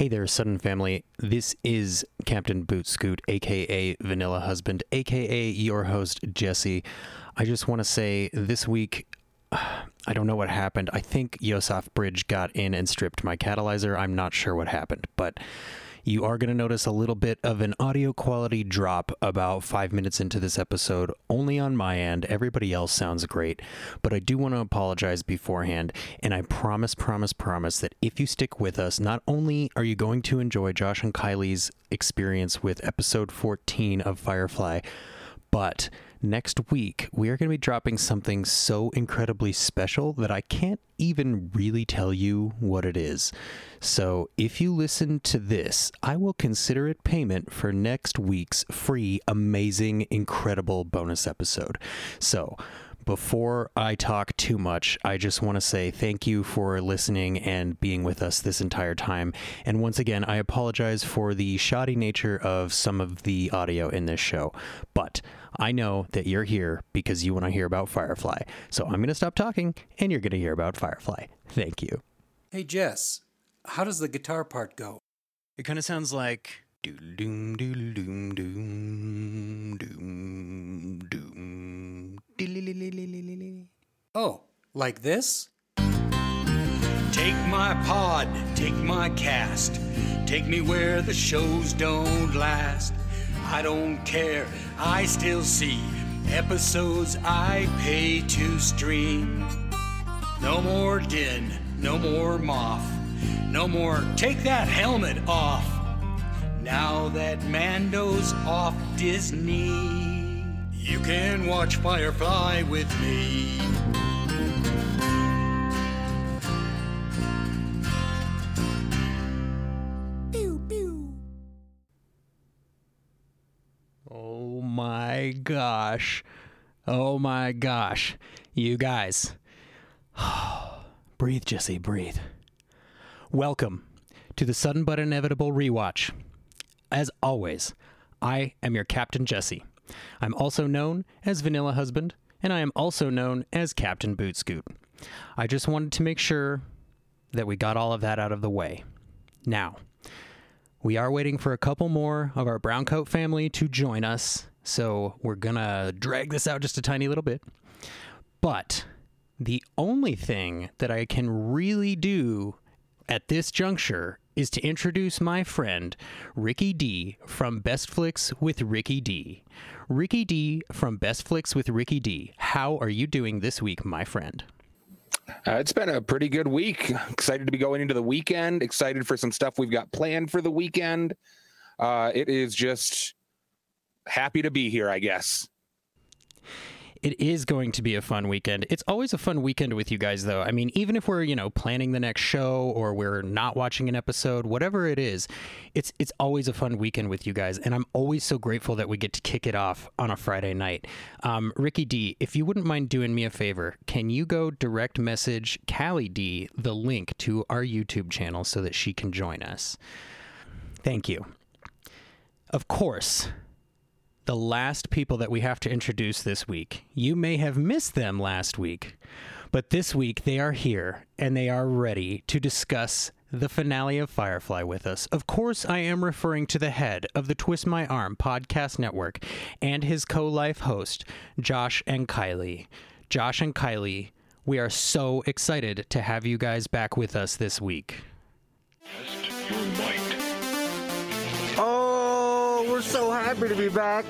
Hey there, Sudden Family. This is Captain Boot Scoot, aka Vanilla Husband, aka your host, Jesse. I just want to say this week, I don't know what happened. I think Yosef Bridge got in and stripped my catalyzer. I'm not sure what happened, but you are going to notice a little bit of an audio quality drop about five minutes into this episode, only on my end. Everybody else sounds great, but I do want to apologize beforehand. And I promise, promise, promise that if you stick with us, not only are you going to enjoy Josh and Kylie's experience with episode 14 of Firefly, but next week we are going to be dropping something so incredibly special that I can't even really tell you what it is. So if you listen to this, I will consider it payment for next week's free, amazing, incredible bonus episode. So, before I talk too much, I just want to say thank you for listening and being with us this entire time. And once again, I apologize for the shoddy nature of some of the audio in this show. But I know that you're here because you want to hear about Firefly. So I'm going to stop talking and you're going to hear about Firefly. Thank you. Hey, Jess, how does the guitar part go? It kind of sounds like. Doom, doom, doom, doom, doom, doom, doom. Oh, like this? Take my pod, take my cast, take me where the shows don't last. I don't care, I still see episodes I pay to stream. No more din, no more moth, no more take that helmet off. Now that Mando's off Disney, you can watch Firefly with me. My gosh. Oh my gosh. You guys. breathe, Jesse, breathe. Welcome to the sudden but inevitable rewatch. As always, I am your Captain Jesse. I'm also known as Vanilla Husband, and I am also known as Captain Boot Scoot. I just wanted to make sure that we got all of that out of the way. Now, we are waiting for a couple more of our browncoat family to join us, so we're gonna drag this out just a tiny little bit. But the only thing that I can really do at this juncture is to introduce my friend Ricky D from Best Flicks with Ricky D. Ricky D from Best Flicks with Ricky D. How are you doing this week, my friend? Uh, it's been a pretty good week. Excited to be going into the weekend. Excited for some stuff we've got planned for the weekend. Uh, it is just happy to be here, I guess. It is going to be a fun weekend. It's always a fun weekend with you guys, though. I mean, even if we're, you know, planning the next show or we're not watching an episode, whatever it is, it's it's always a fun weekend with you guys. And I'm always so grateful that we get to kick it off on a Friday night. Um, Ricky D, if you wouldn't mind doing me a favor, can you go direct message Callie D the link to our YouTube channel so that she can join us? Thank you. Of course, the last people that we have to introduce this week. You may have missed them last week, but this week they are here and they are ready to discuss the finale of Firefly with us. Of course, I am referring to the head of the Twist My Arm podcast network and his co life host, Josh and Kylie. Josh and Kylie, we are so excited to have you guys back with us this week. We're so happy to be back.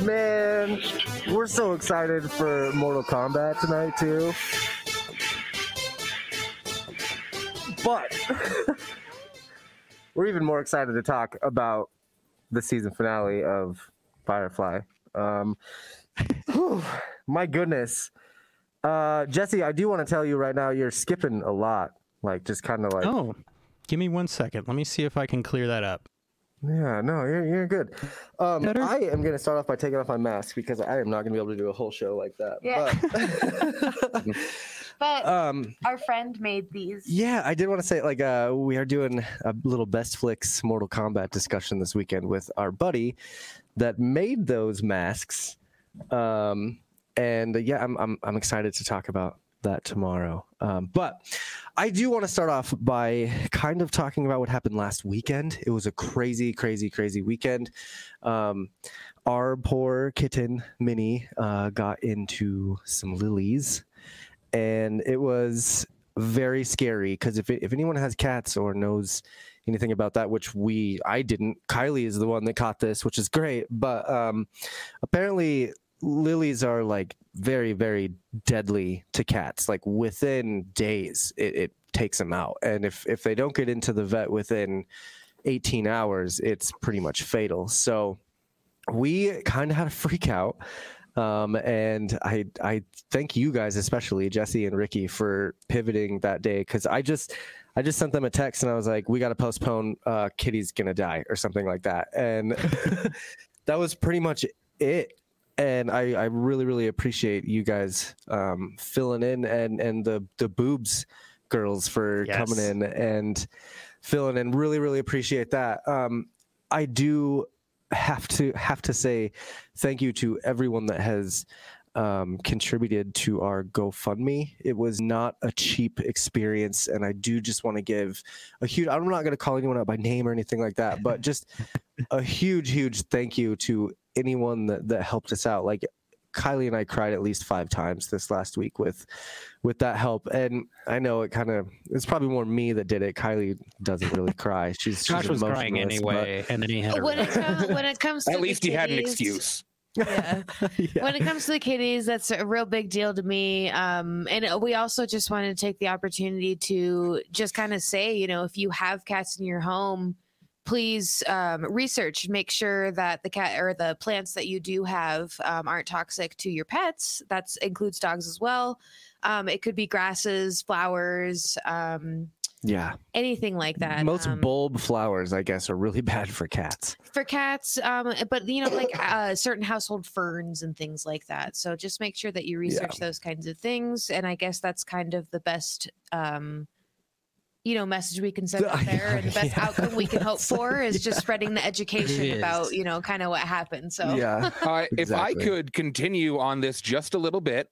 Man, we're so excited for Mortal Kombat tonight, too. But we're even more excited to talk about the season finale of Firefly. Um, whew, my goodness. Uh, Jesse, I do want to tell you right now, you're skipping a lot. Like, just kind of like. Oh, give me one second. Let me see if I can clear that up. Yeah, no, you're, you're good. Um, Better? I am going to start off by taking off my mask because I am not going to be able to do a whole show like that. Yeah. But, But um, our friend made these. yeah, I did want to say, like, uh, we are doing a little Best Flicks Mortal Kombat discussion this weekend with our buddy that made those masks. Um, and uh, yeah, I'm, I'm I'm excited to talk about that tomorrow. Um, but I do want to start off by kind of talking about what happened last weekend. It was a crazy, crazy, crazy weekend. Um, our poor kitten Minnie uh, got into some lilies, and it was very scary because if if anyone has cats or knows anything about that, which we I didn't. Kylie is the one that caught this, which is great. But um, apparently, lilies are like very very deadly to cats. Like within days, it, it takes them out, and if if they don't get into the vet within 18 hours, it's pretty much fatal. So we kind of had a freak out. Um, and I I thank you guys, especially Jesse and Ricky, for pivoting that day because I just I just sent them a text and I was like, we got to postpone. Uh, Kitty's gonna die or something like that, and that was pretty much it. And I, I really really appreciate you guys um, filling in and and the the boobs girls for Yes. coming in and filling in. Really really appreciate that. Um, I do have to have to say thank you to everyone that has um, contributed to our GoFundMe. It was not a cheap experience, and I do just want to give a huge. I'm not going to call anyone out by name or anything like that, but just a huge, huge thank you to anyone that that helped us out. Like Kylie and I cried at least five times this last week with with that help, and I know it kind of it's probably more me that did it. Kylie doesn't really cry. She's, she's Josh was crying emotionless, but- anyway, and then he had a when it comes when it comes to At least he had an excuse. Yeah. Yeah. When it comes to the kitties, that's a real big deal to me. Um, and we also just wanted to take the opportunity to just kind of say, you know, if you have cats in your home, please um, research, make sure that the cat or the plants that you do have um, aren't toxic to your pets. That includes dogs as well. Um, it could be grasses, flowers, um, yeah. anything like that. Most Um, bulb flowers, I guess, are really bad for cats. for cats um but you know like uh certain household ferns and things like that so just make sure that you research those kinds of things and i guess that's kind of the best um you know message we can send out there and the best Yeah. outcome we can hope for is just spreading the education about you know kind of what happened so Yeah. Uh, If I could continue on this just a little bit,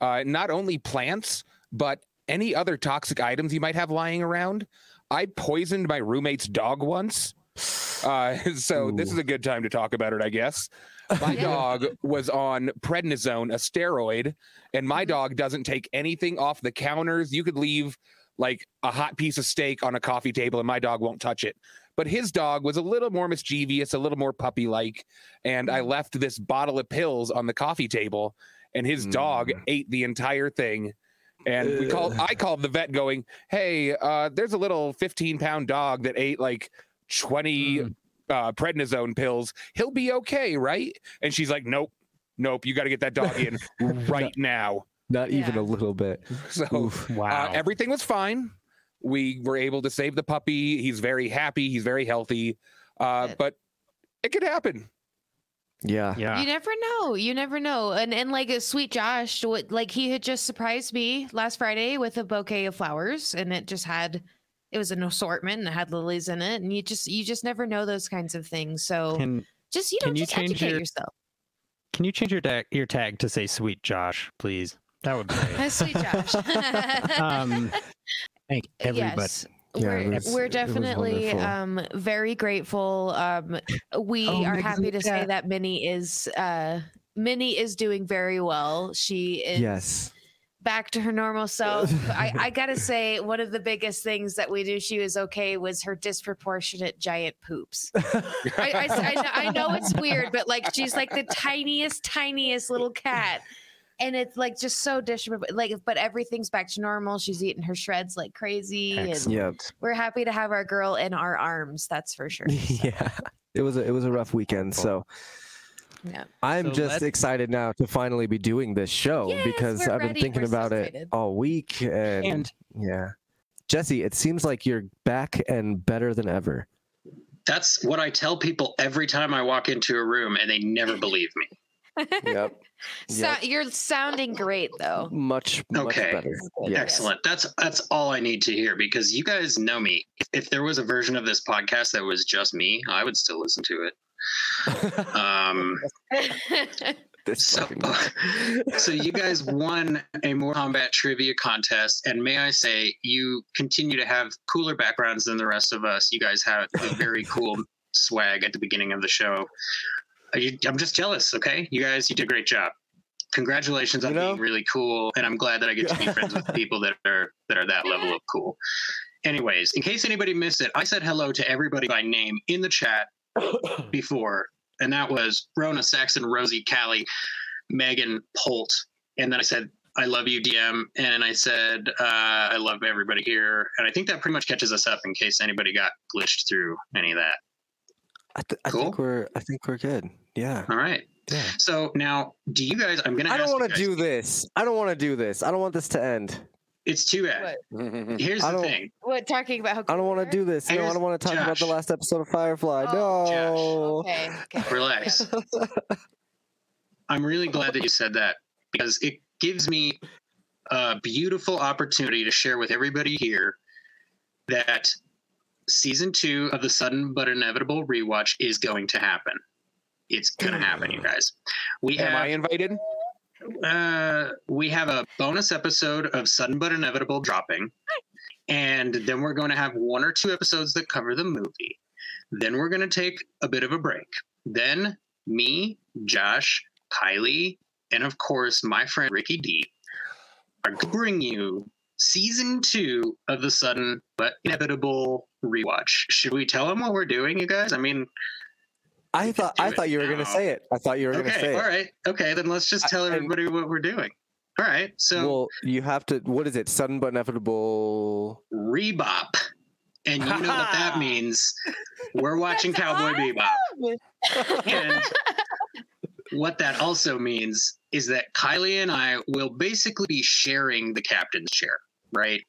uh, not only plants, but any other toxic items you might have lying around. I poisoned my roommate's dog once. Uh, so this is a good time to talk about it, I guess. My Yeah. dog was on prednisone, a steroid, and my Mhm. dog doesn't take anything off the counters. You could leave like a hot piece of steak on a coffee table, and my dog won't touch it. But his dog was a little more mischievous, a little more puppy like. And I left this bottle of pills on the coffee table, and his dog Mm. ate the entire thing. And we called, I called the vet going, Hey, uh, there's a little 15 pound dog that ate like 20 uh, prednisone pills. He'll be okay, right? And she's like, Nope, nope, you got to get that dog in right now. Not even a little bit. So Oof. wow. uh, everything was fine. We were able to save the puppy. He's very happy. He's very healthy. Uh, but it could happen. Yeah. yeah. you never know you never know and and like a sweet josh what like he had just surprised me last friday with a bouquet of flowers and it just had it was an assortment and it had lilies in it and you just you just never know those kinds of things so Can just you know can you just change educate your- yourself can you change your tag your tag to say "Sweet Josh," please? That would be great. sweet josh um, thank everybody. yes Yeah, we're, was- we're definitely um very grateful um we Oh, are happy new to say that minnie is uh minnie is doing very well she is Yes. back to her normal self. I, I gotta say, one of the biggest things that we knew she was okay was her disproportionate giant poops. I, I, I, I know it's weird, but like she's like the tiniest, tiniest little cat. And it's like just so disproportionate. Like, but everything's back to normal. She's eating her shreds like crazy, and Excellent. Yep. we're happy to have our girl in our arms. That's for sure. So, yeah. It was a it was a rough weekend. So yeah. I'm So just let's- excited now to finally be doing this show Yes, because I've been thinking We're so about it all week and, And yeah. Jesse, it seems like you're back and better than ever. That's what I tell people every time I walk into a room, and they never believe me. Yep. So, Yep. You're sounding great though. Much much Okay. better. Yes. Yes. Excellent. That's that's all I need to hear because you guys know me. If there was a version of this podcast that was just me, I would still listen to it. Um, So, so you guys won a Mortal Kombat trivia contest, and may I say, you continue to have cooler backgrounds than the rest of us. You guys have a very cool swag at the beginning of the show. You- I'm just jealous. Okay, you guys, you did a great job. Congratulations on You know- being really cool, and I'm glad that I get to be friends with people that are that are that level of cool. Anyways, in case anybody missed it, I said hello to everybody by name in the chat before, and that was Rona, Saxon, Rosie, Callie, Megan, Holt, and then I said, I love you, DM, and I said, uh, I love everybody here, and I think that pretty much catches us up in case anybody got glitched through any of that. I, th- I Cool. think we're I think we're good. Yeah. All right. Yeah. So now, do you guys? I'm gonna. I don't want to do this. I don't want to do this. I don't want this to end. It's too bad. Here's the don't- thing. What talking about? How I don't want to do this. No, I don't want to talk about the last episode of Firefly. Oh, no. Okay. okay. Relax. I'm really glad that you said that because it gives me a beautiful opportunity to share with everybody here that season two of the sudden but inevitable rewatch is going to happen. It's gonna happen, you guys. We Am have I invited? uh, we have a bonus episode of Sudden but Inevitable dropping, and then we're going to have one or two episodes that cover the movie. Then we're going to take a bit of a break. Then me, Josh, Kylie, and of course my friend Ricky D are going to bring you season two of the Sudden but Inevitable rewatch. Should we tell them what we're doing, you guys? I mean, I thought I thought you were gonna say it. I thought you were gonna okay, say all it. right, okay. Then let's just tell I- and- everybody what we're doing. All right, so. Well, you have to. What is it? Sudden but inevitable. Rebop. And you know what that means. We're watching Cowboy Bebop. And what that also means is that Kylie and I will basically be sharing the captain's chair, right?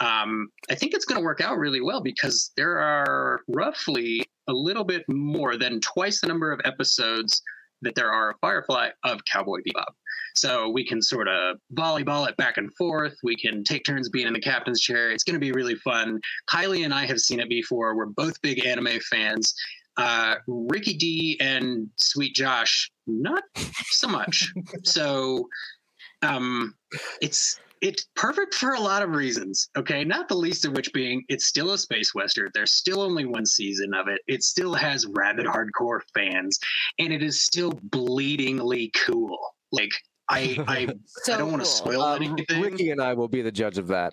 Um, I think it's going to work out really well because there are roughly a little bit more than twice the number of episodes that there are of Firefly of Cowboy Bebop. So we can sort of volleyball it back and forth. We can take turns being in the captain's chair. It's going to be really fun. Kylie and I have seen it before. We're both big anime fans. Uh, Ricky D and Sweet Josh, not so much. so um, it's it's perfect for a lot of reasons. Okay, not the least of which being it's still a space western. There's still only one season of it. It still has rabid hardcore fans, and it is still bleedingly cool. Like I I So I don't want to cool. spoil Um, anything. Ricky and I will be the judge of that.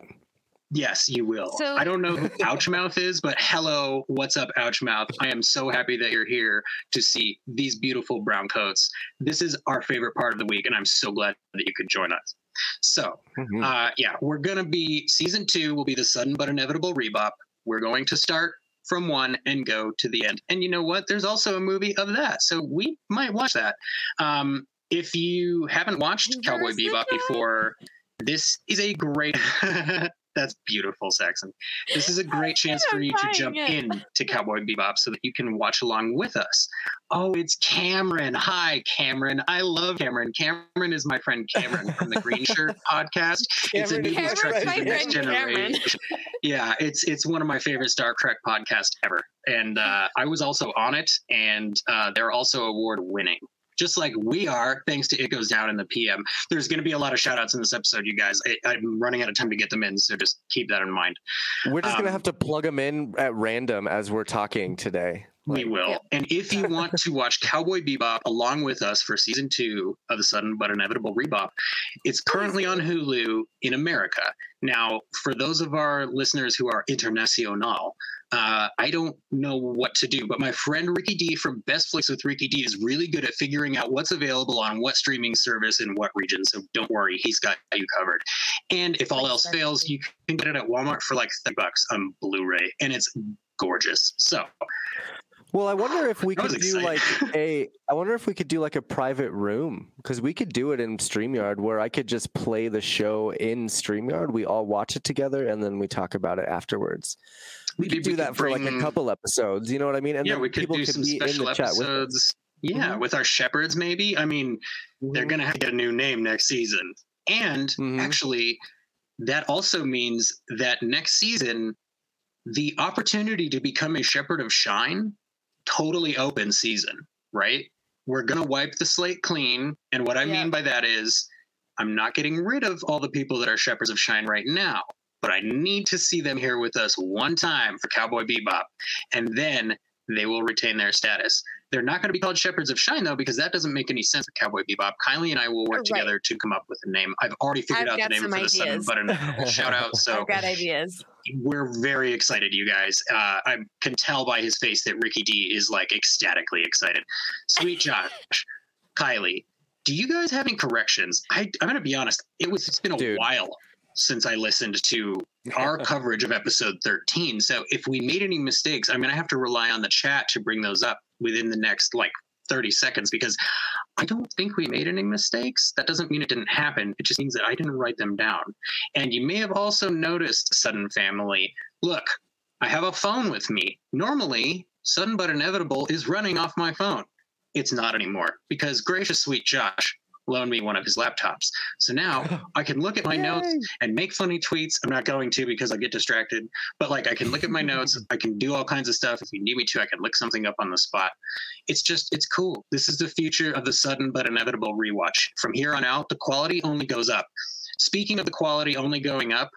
Yes, you will. So- I don't know who Ouchmouth is, but hello, what's up, Ouchmouth? I am so happy that you're here to see these beautiful brown coats. This is our favorite part of the week, and I'm so glad that you could join us. So, Mhm. uh, yeah, we're gonna be season two will be the sudden but inevitable rebop. We're going to start from one and go to the end. And you know what? There's also a movie of that, so we might watch that. Um, if you haven't watched Cowboy Where's the Bebop before, this is a great. That's beautiful, Saxon. This is a great chance for you to jump it. in to Cowboy Bebop so that you can watch along with us. Oh, it's Cameron. Hi, Cameron. I love Cameron. Cameron is my friend Cameron from the Green Shirt podcast. it's a Cameron new my Trek the next generation. Yeah, it's it's one of my favorite Star Trek podcasts ever, and uh, I was also on it, and uh, they're also award winning. Just like we are, thanks to It Goes Down in the PM. There's going to be a lot of shout outs in this episode, you guys. I, I'm running out of time to get them in, so just keep that in mind. We're just Um, have to plug them in at random as we're talking today. We will. Yep. And if you want to watch Cowboy Bebop along with us for season two of the sudden but inevitable Rebop, it's currently on Hulu in America. Now, for those of our listeners who are international, uh, I don't know what to do, but my friend Ricky D from Best Flicks with Ricky D is really good at figuring out what's available on what streaming service in what region. So don't worry, he's got you covered. And if all else fails, you can get it at Walmart for like 30 bucks on Blu-ray, and it's gorgeous. So Well, I wonder if we could do like a. I wonder if we could do like a private room because we could do it in Streamyard where I could just play the show in Streamyard. We all watch it together and then we talk about it afterwards. We Maybe could do we could that for like a couple episodes. You know what I mean? And yeah, then we could people do could some be in the chat with episodes. Yeah, Mhm. with our shepherds, maybe. I mean, they're Mhm. gonna have to get a new name next season, and Mhm. actually, that also means that next season, the opportunity to become a shepherd of Shine, totally open season, right? we're gonna wipe the slate clean, and what I Yeah. mean by that is, I'm not getting rid of all the people that are shepherds of shine right now, but I need to see them here with us one time for Cowboy Bebop, and then they will retain their status. They're not going to be called Shepherds of Shine though, because that doesn't make any sense for Cowboy Bebop. Kylie and I will work Right. together to come up with a name. I've already figured I've out the name some for the Sudden ideas. But Inevitable shout out. So I've got ideas. we're very excited, you guys. Uh, I can tell by his face that Ricky D is like ecstatically excited. Sweet Josh, Kylie, do you guys have any corrections? I, I'm going to be honest. It was it's been a Dude. while since I listened to our coverage of episode 13. So if we made any mistakes, I'm going to have to rely on the chat to bring those up within the next like 30 seconds because I don't think we made any mistakes. That doesn't mean it didn't happen. It just means that I didn't write them down. And you may have also noticed, Sudden Family, look, I have a phone with me. Normally, Sudden But Inevitable is running off my phone. It's not anymore because gracious sweet Josh loaned me one of his laptops. So now I can look at my notes and make funny tweets. I'm not going to because I get distracted, but like I can look at my notes. I can do all kinds of stuff. If you need me to, I can look something up on the spot. It's just, it's cool. This is the future of the sudden but inevitable rewatch. From here on out, the quality only goes up. Speaking of the quality only going up,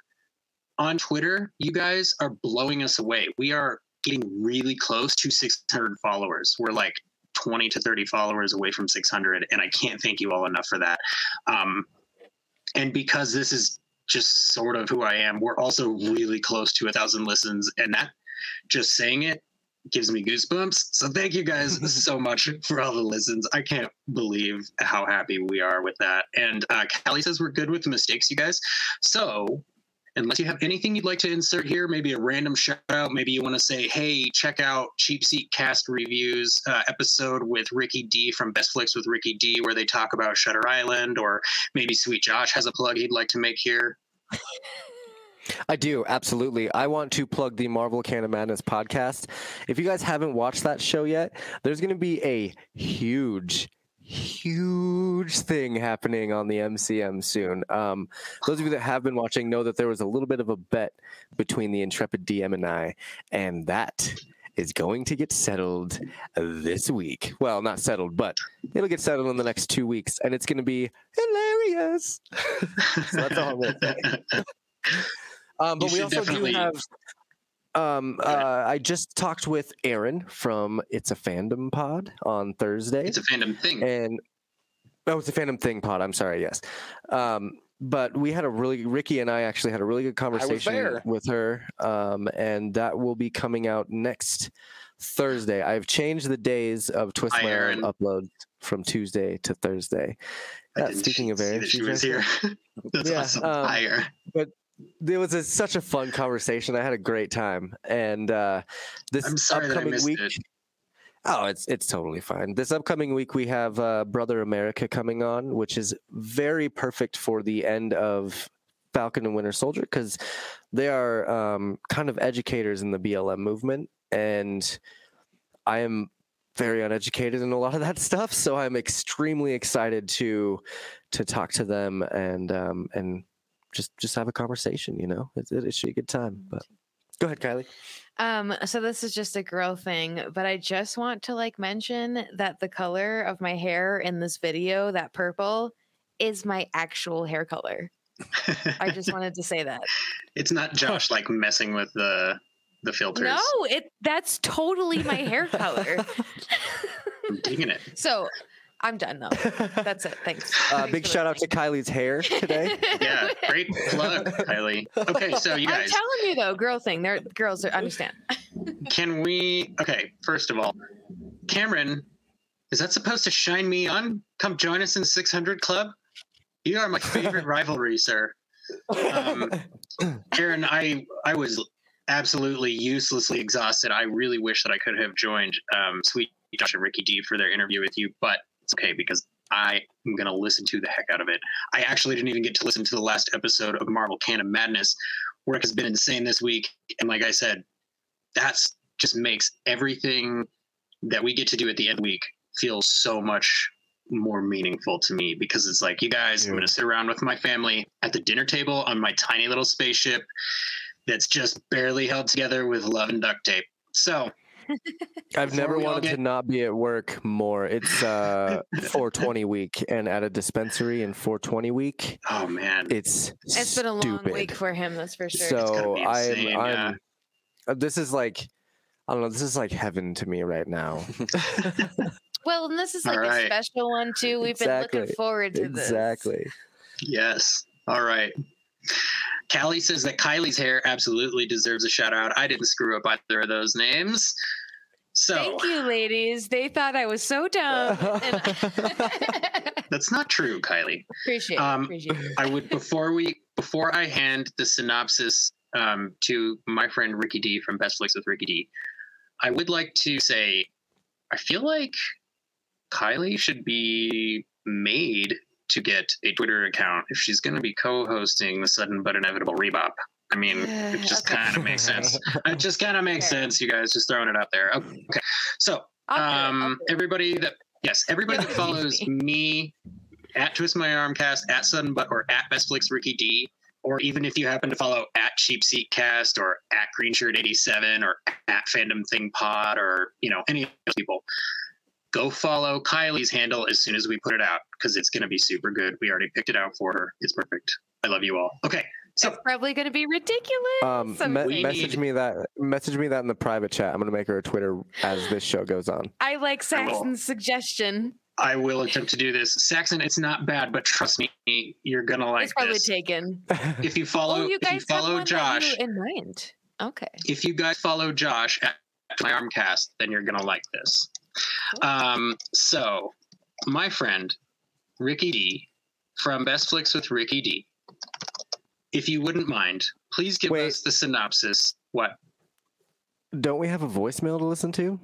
on Twitter, you guys are blowing us away. We are getting really close to 600 followers. We're like 20 to 30 followers away from 600, and I can't thank you all enough for that. Um, and because this is just sort of who I am, we're also really close to a thousand listens, and that just saying it gives me goosebumps. So thank you guys so much for all the listens. I can't believe how happy we are with that. And uh, Callie says we're good with the mistakes, you guys. So unless you have anything you'd like to insert here, maybe a random shout out, maybe you want to say, hey, check out Cheap Seat Cast Reviews uh, episode with Ricky D from Best Flicks with Ricky D, where they talk about Shutter Island, or maybe Sweet Josh has a plug he'd like to make here. I do, absolutely. I want to plug the Marvel Can of Madness podcast. If you guys haven't watched that show yet, there's going to be a huge, huge thing happening on the MCM soon. Um, those of you that have been watching know that there was a little bit of a bet between the Intrepid DM and I, and that is going to get settled this week. Well, not settled, but it'll get settled in the next two weeks, and it's going to be hilarious. so that's all I'm going to say. Um, but You we also do have. Um, uh, I just talked with Aaron from It's a Fandom Pod on Thursday, It's a fandom thing. and oh, it's a Fandom Thing Pod. I'm sorry, yes. Um, but we had a really Ricky and I actually had a really good conversation with her, um, and that will be coming out next Thursday. I've changed the days of Twist My Aaron. uploads from Tuesday to Thursday. Uh, speaking of Aaron, she was here. That's Yeah, awesome. um, Hi, Aaron. It was a, such a fun conversation. I had a great time, and uh, this I'm sorry that I upcoming week. it. Oh, it's it's totally fine. This upcoming week we have uh, Brother America coming on, which is very perfect for the end of Falcon and Winter Soldier because they are um, kind of educators in the BLM movement, and I am very uneducated in a lot of that stuff. So I'm extremely excited to to talk to them and um, and just just have a conversation. You know, it, it, it should be a good time. But go ahead, Kylie. Um, so this is just a girl thing, but I just want to like mention that the color of my hair in this video, that purple, is my actual hair color. I just wanted to say that. it's not Josh like messing with the the filters. No, it that's totally my hair color. I'm digging it. so I'm done though. That's it. Thanks. Uh, Thanks big shout out to Kylie's hair today. Yeah, great plug, Kylie. Okay, so you guys. I'm telling you though, girl thing. They're girls are understand. can we? Okay, first of all, Cameron, is that supposed to shine me on? Come join us in the 600 Club. You are my favorite rivalry, sir. Um, Aaron, I I was absolutely uselessly exhausted. I really wish that I could have joined um, Sweet Josh and Ricky D for their interview with you, but it's okay because I am going to listen to the heck out of it. I actually didn't even get to listen to the last episode of Marvel Can of Madness. Work has been insane this week, and like I said, that's just makes everything that we get to do at the end of the week feel so much more meaningful to me because it's like you guys i'm going to sit around with my family at the dinner table on my tiny little spaceship that's just barely held together with love and duct tape so I've never wanted get- to not be at work more. It's uh 420 week, and at a dispensary in 420 week, Oh man. it's It's been a long week for him, that's for sure. So be I'm. I'm uh, this is like I don't know. This is like heaven to me right now. well, and this is All like a special one too. We've been looking forward to this. exactly. Yes. All right. Callie says that Kylie's hair absolutely deserves a shout out. I didn't screw up either of those names. So Thank you, ladies. They thought I was so dumb. That's not true, Kylie. appreciate, it, Um, appreciate. it. I would before we before I hand the synopsis um, to my friend Ricky D from Best Flicks with Ricky D, I would like to say I feel like Kylie should be made to get a Twitter account if she's going to be co-hosting the sudden but inevitable Rebop. I mean, it just Okay. kind of makes sense. It just kind of makes Fair. sense. You guys just throwing it out there. Okay, so I'll do it, I'll um, everybody that yes, everybody that follows me at Twist My Arm Cast, at Sudden But, or at Best Flicks Ricky D, or even if you happen to follow at Cheap Seat Cast or at Greenshirt87 or at Fandom Thing Pod or you know any of those people, go follow Kylie's handle as soon as we put it out because it's going to be super good. We already picked it out for her. It's perfect. I love you all. Okay, so it's probably going to be ridiculous. Um, me- message me that. Message me that in the private chat. I'm gonna make her a Twitter as this show goes on. I like I. Saxon's suggestion. I will attempt to do this. Saxon, it's not bad, but trust me, you're gonna like it's probably this. taken. if you follow, oh, you if you follow Josh, you in mind. Okay. if you guys follow Josh at my armcast, then you're gonna like this. Um, so my friend Ricky D from Best Flicks with Ricky D. If you wouldn't mind, please give Wait. us the synopsis. What? Don't we have a voicemail to listen to?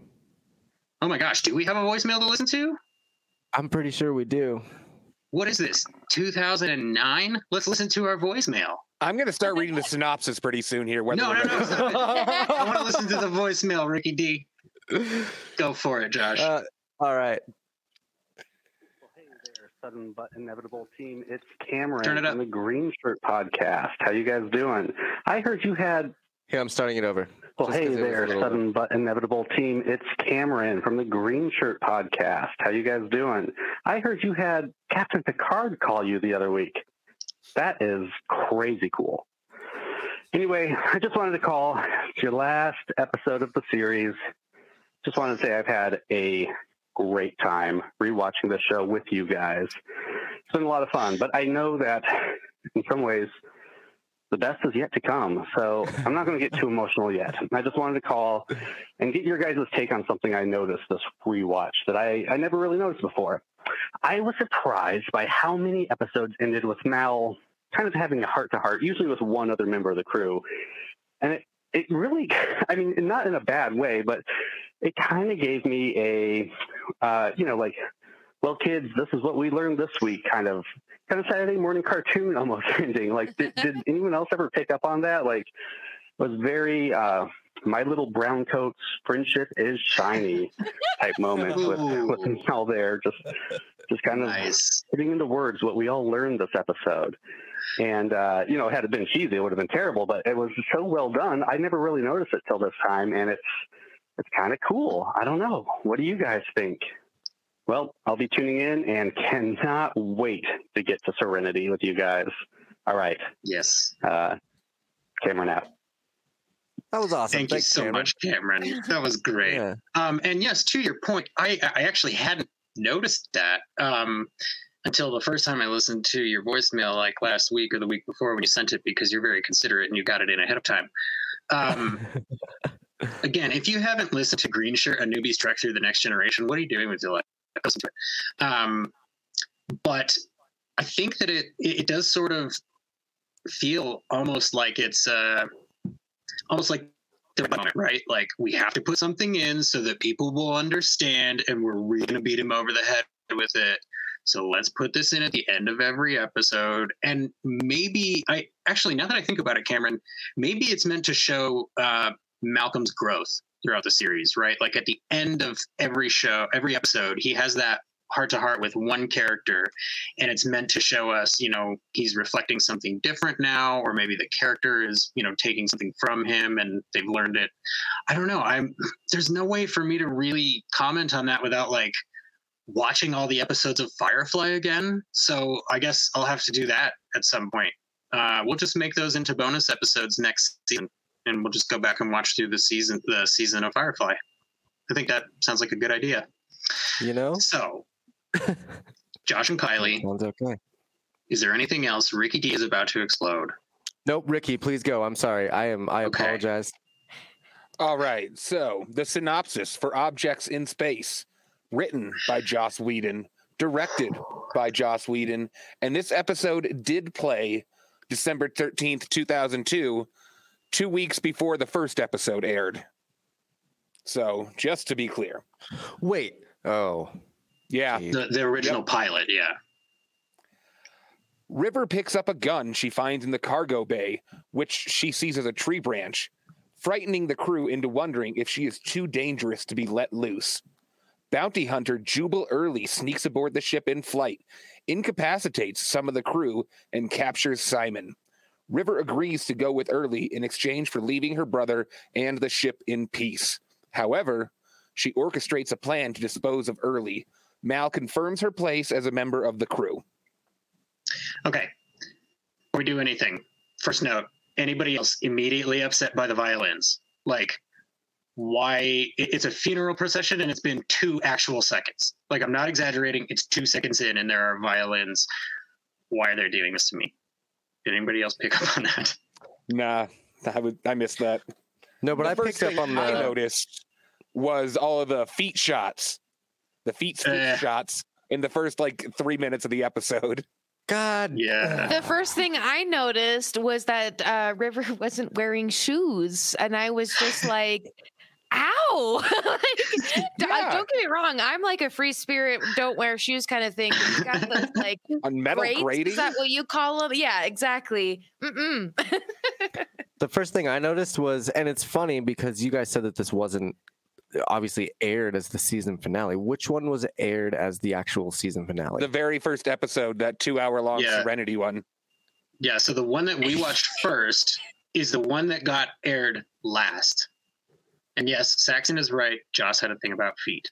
Oh my gosh, do we have a voicemail to listen to? I'm pretty sure we do. What is this? 2009? Let's listen to our voicemail. I'm going to start reading the synopsis pretty soon here. whether No, no, no. ready. stop it. I want to listen to the voicemail, Ricky D. Go for it, Josh. Uh, all right. Hey there, sudden but inevitable team. It's Cameron Turn it up. from the Green Shirt Podcast. How you guys doing? I heard you had. Here, I'm starting it over. Well, Just hey 'cause it was a there, little- sudden but inevitable team. It's Cameron from the Green Shirt Podcast. How you guys doing? I heard you had Captain Picard call you the other week. That is crazy cool. Anyway, I just wanted to call. It's your last episode of the series. Just wanted to say I've had a great time rewatching the show with you guys. It's been a lot of fun, but I know that in some ways the best is yet to come. So I'm not going to get too emotional yet. I just wanted to call and get your guys' take on something I noticed this rewatch that I, I never really noticed before. I was surprised by how many episodes ended with Mal kind of having a heart to heart, usually with one other member of the crew. And it, it really, I mean, not in a bad way, but it kind of gave me a, uh, you know, like, well, kids, this is what we learned this week, kind of, kind of Saturday morning cartoon almost ending. Like, did, did anyone else ever pick up on that? Like, it was very uh, My Little Brown Coat's friendship is shiny type moment with with Mel there, just just kind of nice. putting into words what we all learned this episode. And uh, you know, had it been cheesy, it would have been terrible. But it was so well done. I never really noticed it till this time, and it's it's kind of cool. I don't know. What do you guys think? Well, I'll be tuning in and cannot wait to get to Serenity with you guys. All right, Yes. uh, Cameron out. That was awesome. Thank Thanks, you so Cameron. much, Cameron. That was great. Yeah. Um, and yes, to your point, I I actually hadn't noticed that um, until the first time I listened to your voicemail, like last week or the week before when you sent it, because you're very considerate and you got it in ahead of time. Um, again, if you haven't listened to Green Shirt, a newbie's trek through the next generation, what are you doing with your life? Listen to it. Um, but I think that it it does sort of feel almost like it's uh, almost like right? Like we have to put something in so that people will understand, and we're really gonna beat him over the head with it. So let's put this in at the end of every episode, and maybe I actually now that I think about it, Cameron, maybe it's meant to show uh, Malcolm's growth throughout the series, right? Like at the end of every show, every episode, he has that heart to heart with one character and it's meant to show us you know he's reflecting something different now or maybe the character is you know taking something from him and they've learned it. I don't know. I'm there's no way for me to really comment on that without like watching all the episodes of firefly again. So i guess i'll have to do that at some point. Uh, we'll just make those into bonus episodes next season and we'll just go back and watch through the season the season of firefly i think that sounds like a good idea You know, so, Josh and Kylie, sounds okay. is there anything else? Ricky D is about to explode. Nope, Ricky, please go. I'm sorry. I am. I Okay. apologize. All right. So the synopsis for Objects in Space, written by Joss Whedon, directed by Joss Whedon, and this episode did play December 13th, 2002, two weeks before the first episode aired. So just to be clear. Wait. Oh. Yeah. The, the original pilot, yeah. River picks up a gun she finds in the cargo bay, which she sees as a tree branch, frightening the crew into wondering if she is too dangerous to be let loose. Bounty hunter Jubal Early sneaks aboard the ship in flight, incapacitates some of the crew, and captures Simon. River agrees to go with Early in exchange for leaving her brother and the ship in peace. However, she orchestrates a plan to dispose of Early. Mal confirms her place as a member of the crew. Okay. Before we do anything, first note anybody else immediately upset by the violins? Like, why? It's a funeral procession and it's been two actual seconds. Like, I'm not exaggerating. It's two seconds in and there are violins. Why are they doing this to me? Did anybody else pick up on that? Nah, I would I missed that. No, but The I first picked up on the. I noticed was all of the feet shots, the feet stick Eh. shots in the first like three minutes of the episode. God. Yeah. The first thing I noticed was that uh, River wasn't wearing shoes, and I was just like, "Ow!" like, uh, Yeah. Don't get me wrong, I'm like a free spirit, don't wear shoes kind of thing. You got those like On metal grates? grating. Is that what you call them? Yeah, exactly. Mm-mm. The first thing I noticed was, and it's funny because you guys said that this wasn't uh, obviously aired as the season finale. Which one was aired as the actual season finale? the very first episode, that two hour long Yeah. Serenity one. Yeah. So the one that we watched first is the one that got aired last. And yes, Saxon is right. Josh had a thing about feet.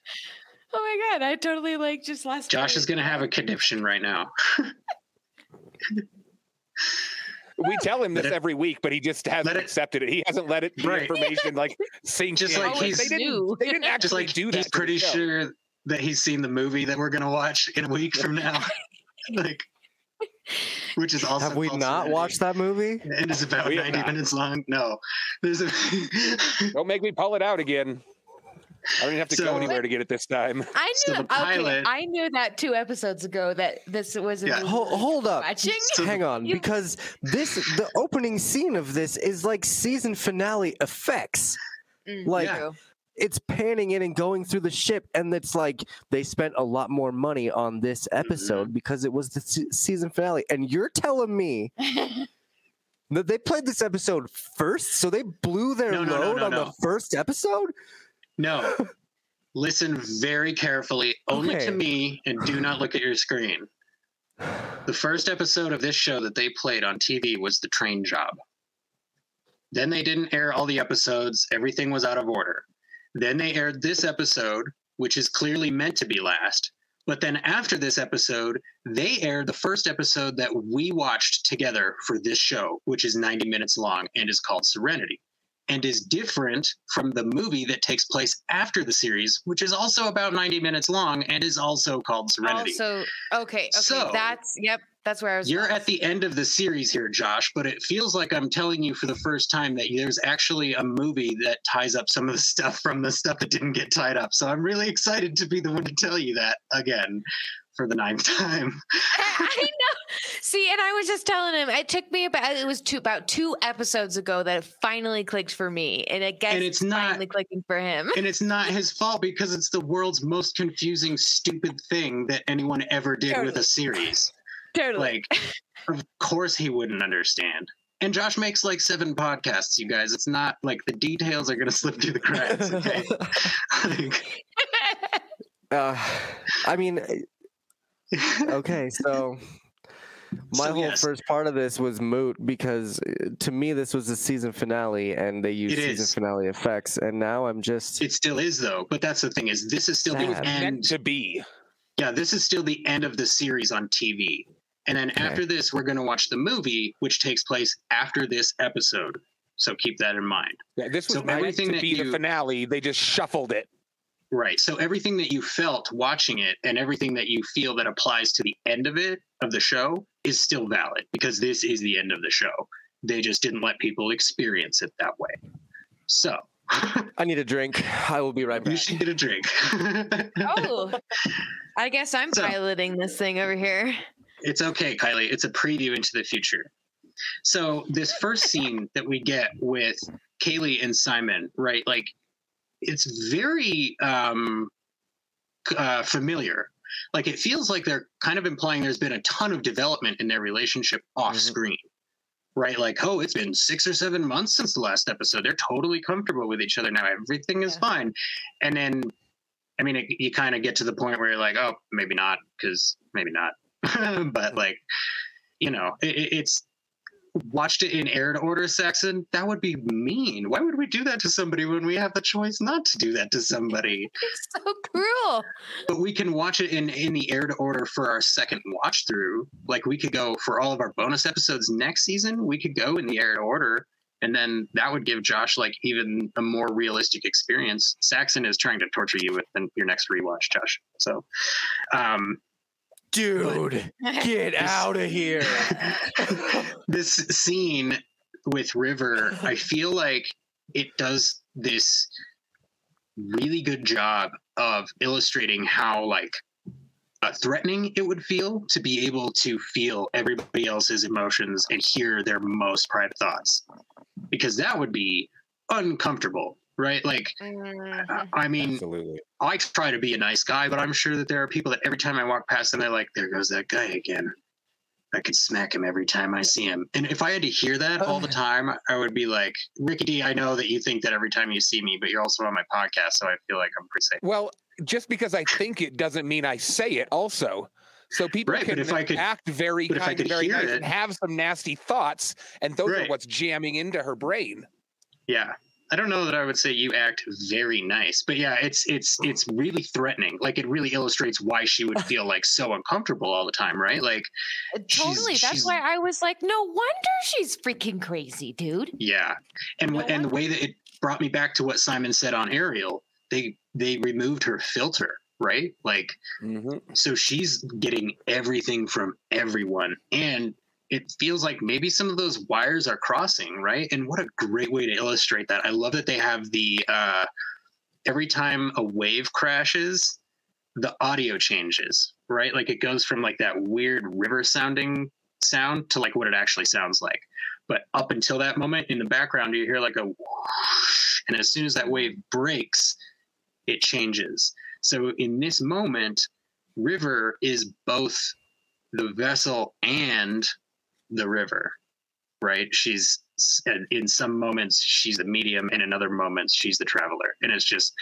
oh my god, I totally like just last. Josh is going to have a conniption right now. We tell him this it- every week, but he just hasn't it- accepted it. He hasn't let it the Right. information like sink Just in. like Like, he's- they didn't, they didn't actually Just like do that. he's pretty sure that he's seen the movie that we're going to watch in a week from now. like, which is also Have we called not watched that movie? And it's about We 90 minutes long. No, there's a. Don't make me pull it out again. I don't even have to So- go anywhere to get it this time. I So knew. okay, I knew that two episodes ago that this was. A Yeah. movie Hold, hold up. Watching. So the- Hang on, You- because this the opening scene of this is like season finale effects. Mm, Like- true. It's panning in and going through the ship, and it's like they spent a lot more money on this episode mm-hmm. because it was the se- season finale. And you're telling me that they played this episode first, so they blew their No, no, no, load no, on the first episode. no. Listen very carefully, only Okay. to me, and do not look at your screen. The first episode of this show that they played on TV was The Train Job. Then they didn't air all the episodes, everything was out of order. Then they aired this episode, which is clearly meant to be last. But then after this episode, they aired the first episode that we watched together for this show, which is 90 minutes long and is called Serenity, and is different from the movie that takes place after the series, which is also about 90 minutes long and is also called Serenity. Also, okay, okay, So- that's yep, that's where I was. You're at the end of the series here, Josh, but it feels like I'm telling you for the first time that there's actually a movie that ties up some of the stuff from the stuff that didn't get tied up. So I'm really excited to be the one to tell you that again for the ninth time. I know. See, and I was just telling him it took me about it was two about two episodes ago that it finally clicked for me, and I guess And it's not- finally clicking for him. And it's not his fault because it's the world's most confusing, stupid thing that anyone ever did with a series. totally. Like, of course he wouldn't understand. And Josh makes like seven podcasts, you guys. It's not like the details are going to slip through the cracks. Okay? like, Uh, I mean, Okay, so my So, whole yes. first part of this was moot because uh, to me this was the season finale and they used It season is. finale effects and now I'm just It still is though, but that's the thing is this is still Sad. the end. Meant to be. Yeah, this is still the end of the series on TV. And then Okay. after this, we're going to watch the movie, which takes place after this episode. So keep that in mind. Yeah, this was So meant everything to that be the you- finale. They just shuffled it. Right. So everything that you felt watching it and everything that you feel that applies to the end of it, of the show, is still valid because this is the end of the show. They just didn't let people experience it that way. So I need a drink. I will be right back. you should get a drink. Oh, I guess I'm So- piloting this thing over here. It's okay, Kylie. It's a preview into the future. So this first scene that we get with Kaylee and Simon, right? Like it's very um uh, familiar. Like it feels like they're kind of implying there's been a ton of development in their relationship off Mhm. screen. Right? Like, oh, it's been six or seven months since the last episode. They're totally comfortable with each other now. Everything is Yeah. fine. And then I mean, it, you kind of get to the point where you're like, oh, maybe not, because maybe not. but like, you know, it- it's watched it in aired order, Saxon. That would be mean. Why would we do that to somebody when we have the choice not to do that to somebody? It's so cruel. But we can watch it in in the aired order for our second watch through. Like we could go for all of our bonus episodes next season. We could go in the aired order. And then that would give Josh like even a more realistic experience. Saxon is trying to torture you with your next rewatch, Josh. So, um, Dude, get out of here. this scene with River, I feel like it does this really good job of illustrating how like uh, threatening it would feel to be able to feel everybody else's emotions and hear their most private thoughts, because that would be uncomfortable, right? Like, I- mm-hmm. I mean, Absolutely. I try to be a nice guy, but I'm sure that there are people that every time I walk past them, they're like, there goes that guy again. I could smack him every time I see him. And if I had to hear that all the time, I would be like, Ricky D, I know that you think that every time you see me, but you're also on my podcast, so I feel like I'm pretty safe. Well, just because I think it doesn't mean I say it also. So people Right, can if I could- act very but if I kind and could very nice it- and have some nasty thoughts, and those are what's jamming into her brain. Yeah. I don't know that I would say you act very nice, but yeah, it's it's it's really threatening. Like it really illustrates why she would feel like so uncomfortable all the time, right? Like uh, She's- Totally. That's she's- why I was like, no wonder she's freaking crazy, dude. Yeah, and No w and the way that it brought me back to what Simon said on Ariel, they they removed her filter, right? Like mm-hmm. so she's getting everything from everyone, and it feels like maybe some of those wires are crossing, right? And what a great way to illustrate that! I love that they have the uh, every time a wave crashes, the audio changes, right? Like it goes from like that weird river sounding sound to like what it actually sounds like. But up until that moment in the background, you hear like a whoosh, and as soon as that wave breaks, it changes. So in this moment, River is both the vessel and the river, right? She's in some moments she's the medium, and in other moments she's the traveler, and it's just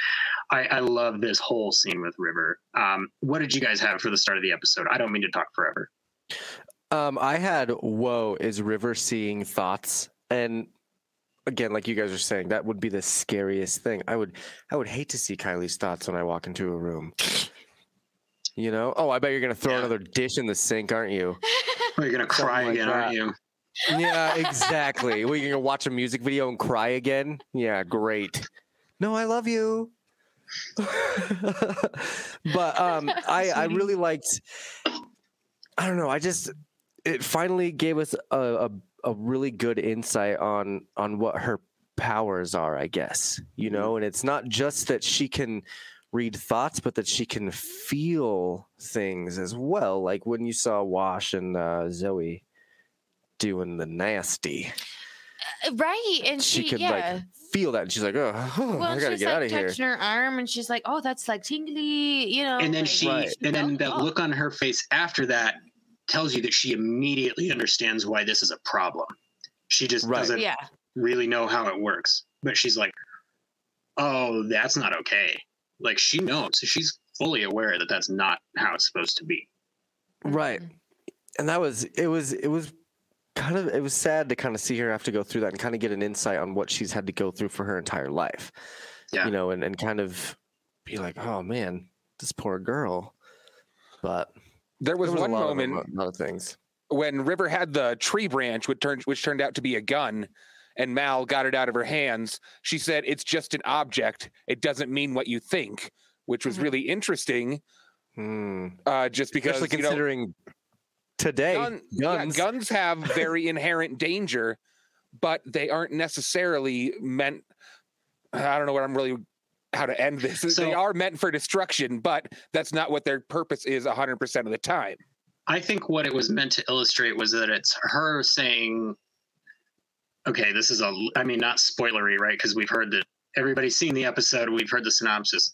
I, I love this whole scene with River. Um, what did you guys have for the start of the episode? I don't mean to talk forever. Um, I had whoa is River seeing thoughts, and again, like you guys are saying, that would be the scariest thing. I would, I would hate to see Kylie's thoughts when I walk into a room. You know? Oh, I bet you're gonna throw Yeah. another dish in the sink, aren't you? You're gonna cry like again, that. aren't you? Yeah, exactly. Well, you're gonna watch a music video and cry again? Yeah, great. No, I love you. but um, I I really liked. I don't know. I just it finally gave us a, a a really good insight on on what her powers are. I guess you know, and it's not just that she can read thoughts, but that she can feel things as well. Like when you saw Wash and uh, Zoe doing the nasty. Uh, Right. And She she, could yeah. like feel that. And she's like, oh, well, I gotta she's get out like of here. touching her arm, and she's like, "Oh, that's like tingly," you know. and then like, she Right. and then that Oh. look on her face after that tells you that she immediately understands why this is a problem she just Right. doesn't yeah, really know how it works but she's like oh that's not okay like she knows she's fully aware that that's not how it's supposed to be Right. And that was it was it was kind of it was sad to kind of see her have to go through that and kind of get an insight on what she's had to go through for her entire life. Yeah. You know, and, and kind of be like, oh man, this poor girl. But There was, there was one a lot moment of, a lot of things. when River had the tree branch, which turned which turned out to be a gun, and Mal got it out of her hands. She said, "It's just an object. It doesn't mean what you think," which was Mhm. really interesting. Hmm. Uh, just because Especially you know, considering today gun- yeah, guns. guns have very inherent danger, but they aren't necessarily meant. I don't know what I'm really how to end this. they are meant for destruction, but that's not what their purpose is 100% of the time. I think what it was meant to illustrate was that it's her saying, okay, this is a, I mean, not spoilery, right? Because we've heard that everybody's seen the episode, we've heard the synopsis,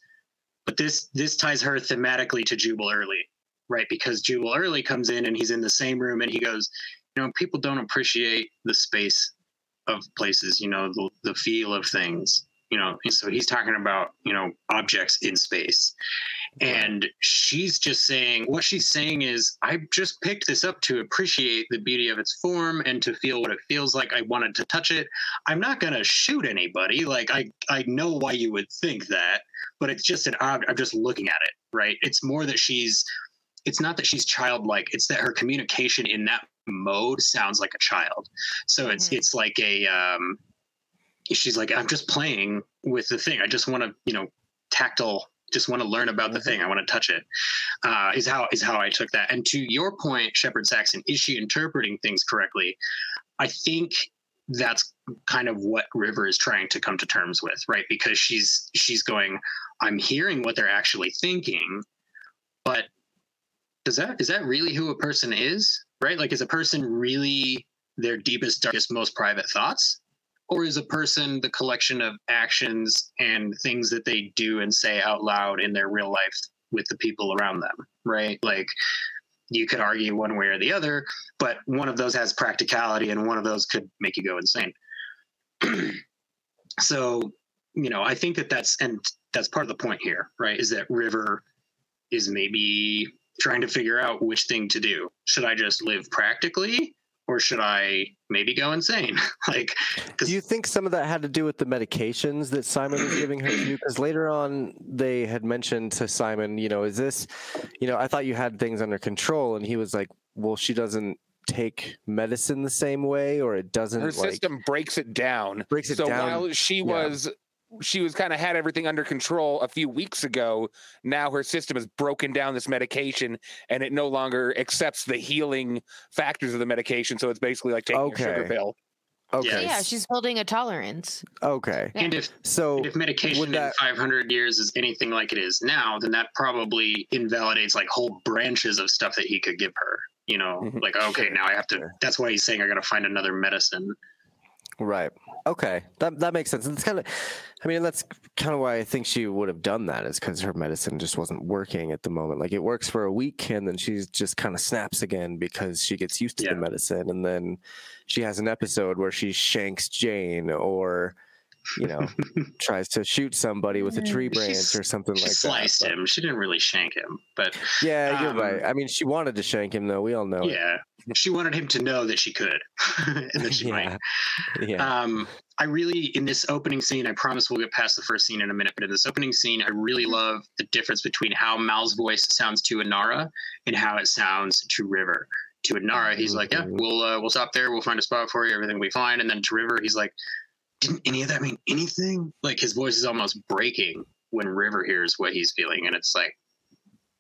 but this this ties her thematically to Jubal Early, right? Because Jubal Early comes in and he's in the same room and he goes, you know, people don't appreciate the space of places, you know, the, the feel of things, you know. And so he's talking about, you know, objects in space. And she's just saying, what she's saying is, I just picked this up to appreciate the beauty of its form and to feel what it feels like. I wanted to touch it. I'm not going to shoot anybody. Like, I, I know why you would think that, but it's just an object. I'm just looking at it, right? It's more that she's, it's not that she's childlike, it's that her communication in that mode sounds like a child. So it's, Mhm. it's like a, um, she's like, I'm just playing with the thing. I just want to, you know, tactile just want to learn about the thing. I want to touch it. Uh, is how is how I took that. And to your point, Shepherd Saxon, is she interpreting things correctly? I think that's kind of what River is trying to come to terms with, right? Because she's she's going, I'm hearing what they're actually thinking, but does that is that really who a person is? Right? Like is a person really their deepest, darkest, most private thoughts? Or is a person the collection of actions and things that they do and say out loud in their real life with the people around them right? Like you could argue one way or the other but one of those has practicality and one of those could make you go insane. So you know i think that that's and that's part of the point here right? Is that river is maybe trying to figure out which thing to do. Should i just live practically or should I maybe go insane? like, Do you think some of that had to do with the medications that Simon was giving her to? Because later on, they had mentioned to Simon, you know, is this, you know, I thought you had things under control, and he was like, well, she doesn't take medicine the same way, or it doesn't. Her like, system breaks it down. breaks it so down. while she was she was kind of had everything under control a few weeks ago now her system has broken down this medication and it no longer accepts the healing factors of the medication so it's basically like taking a sugar pill okay, Yeah, she's building a tolerance. okay. and if So And if medication would that- in 500 years is anything like it is now, then that probably invalidates like whole branches of stuff that he could give her. You know, Mhm. like okay, now I have to. That's why he's saying I got to find another medicine. Right. Okay. That that makes sense. It's kind of, I mean, that's kind of why I think she would have done that is because her medicine just wasn't working at the moment. Like it works for a week and then she's just kind of snaps again because she gets used to Yeah. the medicine. And then she has an episode where she shanks Jayne or, you know, tries to shoot somebody with a tree branch s- or something like sliced that. But- him. She didn't really shank him, but yeah, you're Um, right. I mean, she wanted to shank him though. We all know. it. yeah, she wanted him to know that she could and that she might. yeah. Yeah. Um, I really, in this opening scene, I promise we'll get past the first scene in a minute, but in this opening scene, I really love the difference between how Mal's voice sounds to Inara and how it sounds to River. To Inara, he's like, "Yeah, Mhm. we'll uh, we'll stop there. We'll find a spot for you. Everything will be fine." And then to River, he's like, "Didn't any of that mean anything?" Like his voice is almost breaking when River hears what he's feeling, and it's like,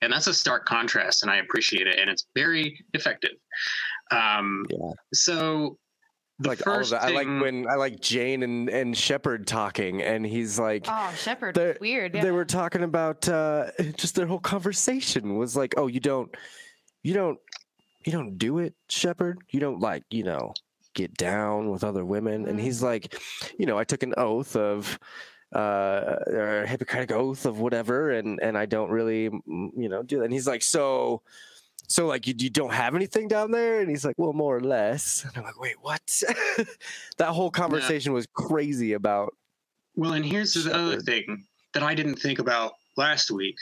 and that's a stark contrast, and I appreciate it, and it's very effective. Um, Yeah. So the like all of first that. I like when I like Jayne and and Shepherd talking, and he's like, Oh, Shepherd, weird. Yeah. they were talking about uh just their whole conversation was like oh you don't you don't you don't do it shepherd you don't like you know get down with other women. And he's like you know i took an oath of uh or a hippocratic oath of whatever and and i don't really you know do that. And he's like so so like you, you don't have anything down there? And he's like well more or less. And i'm like wait what? That whole conversation was crazy about Well, and here's the other thing that I didn't think about last week,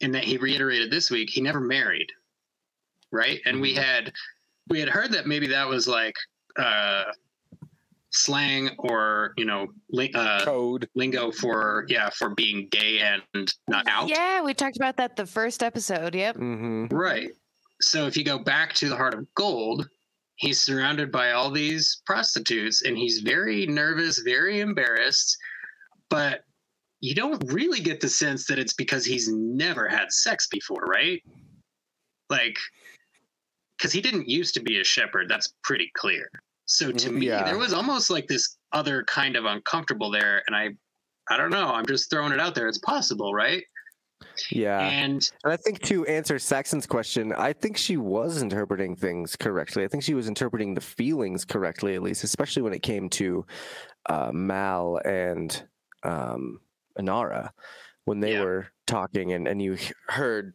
and that he reiterated this week. He never married, right? And we had we had heard that maybe that was like uh, slang or you know li- uh, Code. lingo for yeah for being gay and not out. Yeah, we talked about that the first episode. Yep. Mm-hmm. Right. So if you go back to the Heart of Gold, he's surrounded by all these prostitutes and he's very nervous, very embarrassed, but you don't really get the sense that it's because he's never had sex before, right? Like cuz he didn't used to be a shepherd, that's pretty clear. So to me Yeah. there was almost like this other kind of uncomfortable there and I I don't know, I'm just throwing it out there. It's possible, right? Yeah. And And I think to answer Saxon's question, I think she was interpreting things correctly. I think she was interpreting the feelings correctly, at least, especially when it came to uh, Mal and um, Inara when they Yeah. were talking, and, and you heard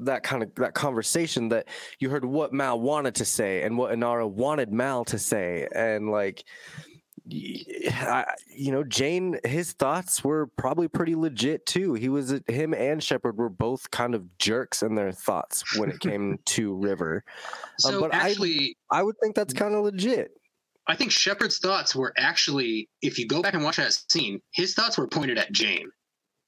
that kind of that conversation that you heard what Mal wanted to say and what Inara wanted Mal to say, and like. I, you know, Jayne, his thoughts were probably pretty legit too. He was, him and Shepherd were both kind of jerks in their thoughts when it came to River. Um, so but I- actually I would think that's kind of legit. I think Shepherd's thoughts were actually, if you go back and watch that scene, his thoughts were pointed at Jayne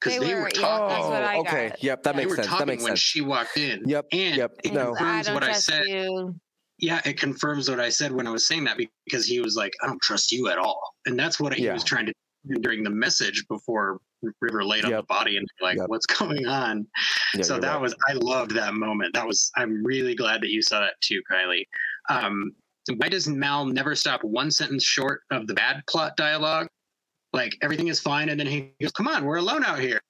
because They they, were, were yeah, talking. that's what I Oh, okay. got. Yep, that Yeah. they makes were sense. That talking makes when sense. she walked in. Yep, and yep, it no. I confirms don't what I trust said. you. Yeah, it confirms what I said when I was saying that because he was like, "I don't trust you at all," and that's what he Yeah. was trying to do during the message before River laid on the body and like, Yep. "What's going on?" Yeah, so that right. was I loved that moment. That was I'm really glad that you saw that too, Kylie. Um, why does Mal never stop one sentence short of the bad plot dialogue? Like everything is fine, and then he goes, "Come on, we're alone out here,"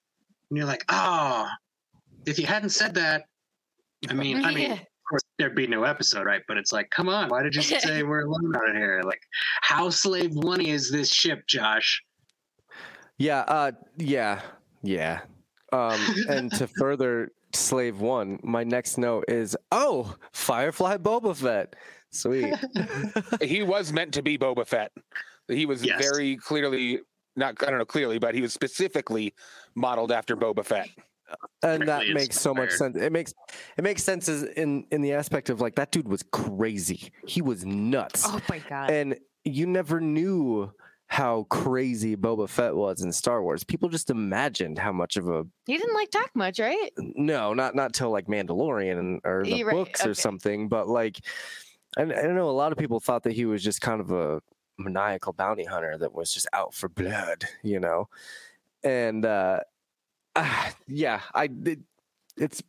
and you're like, "Oh, if you hadn't said that, I mean, I mean." Of course, there'd be no episode, right? But it's like, come on, why did you say we're alone out here? Like, how slave one is this ship, Josh? Yeah, uh, yeah, yeah. Um, and to further Slave One, my next note is, oh, Firefly Boba Fett. Sweet. he was meant to be Boba Fett. He was Yes. very clearly not I don't know clearly, but he was specifically modeled after Boba Fett. and that Directly makes so much sense. It makes it makes sense as in in the aspect of like that dude was crazy. He was nuts. Oh my god. and you never knew how crazy Boba Fett was in Star Wars. People just imagined how much of a He didn't like talk much, right? no, not not till like Mandalorian or the right, books or something, but like I, I don't know a lot of people thought that he was just kind of a maniacal bounty hunter that was just out for blood, you know, and uh, ah, yeah, I it, it's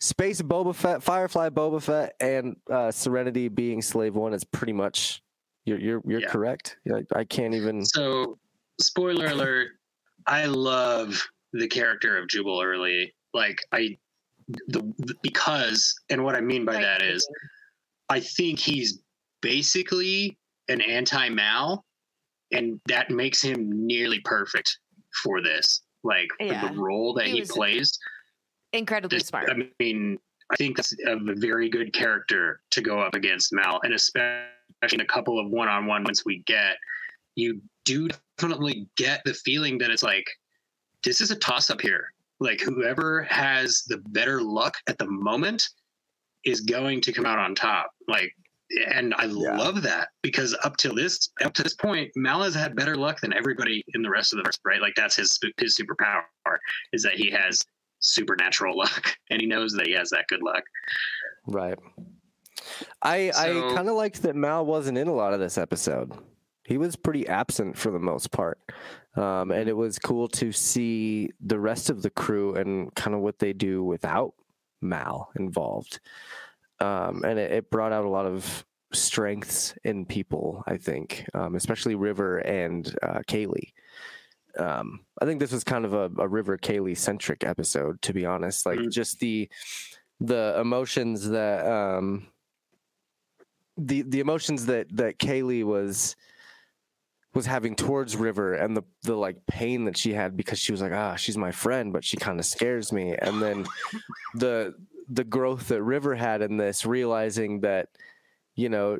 space Boba Fett, Firefly Boba Fett, and uh, Serenity being Slave One is pretty much you're you're you're Yeah. correct. Yeah, I can't even. So, spoiler alert, I love the character of Jubal Early. Like, I, the, the- because, and what I mean by Like, that is, I think he's basically an anti Mal, and that makes him nearly perfect for this. Like, Yeah. the role that He he, plays. incredibly smart. I mean, I think that's a very good character to go up against Mal, and especially in a couple of one-on-one ones we get, you do definitely get the feeling that it's like this is a toss-up here. Like whoever has the better luck at the moment is going to come out on top. Like, and I Yeah. love that because up till this up to this point, Mal has had better luck than everybody in the rest of the verse, right? Like that's his his superpower is that he has supernatural luck and he knows that he has that good luck. Right. I I kind of liked that Mal wasn't in a lot of this episode. He was pretty absent for the most part, um, and it was cool to see the rest of the crew and kind of what they do without Mal involved. Um, and it, it brought out a lot of strengths in people. I think, um, especially River and uh, Kaylee. Um, I think this was kind of a, a River Kaylee centric episode, to be honest. Like Mhm. just the the emotions that um the the emotions that that Kaylee was was having towards River and the the like pain that she had because she was like ah she's my friend but she kind of scares me and then the the growth that River had in this realizing that you know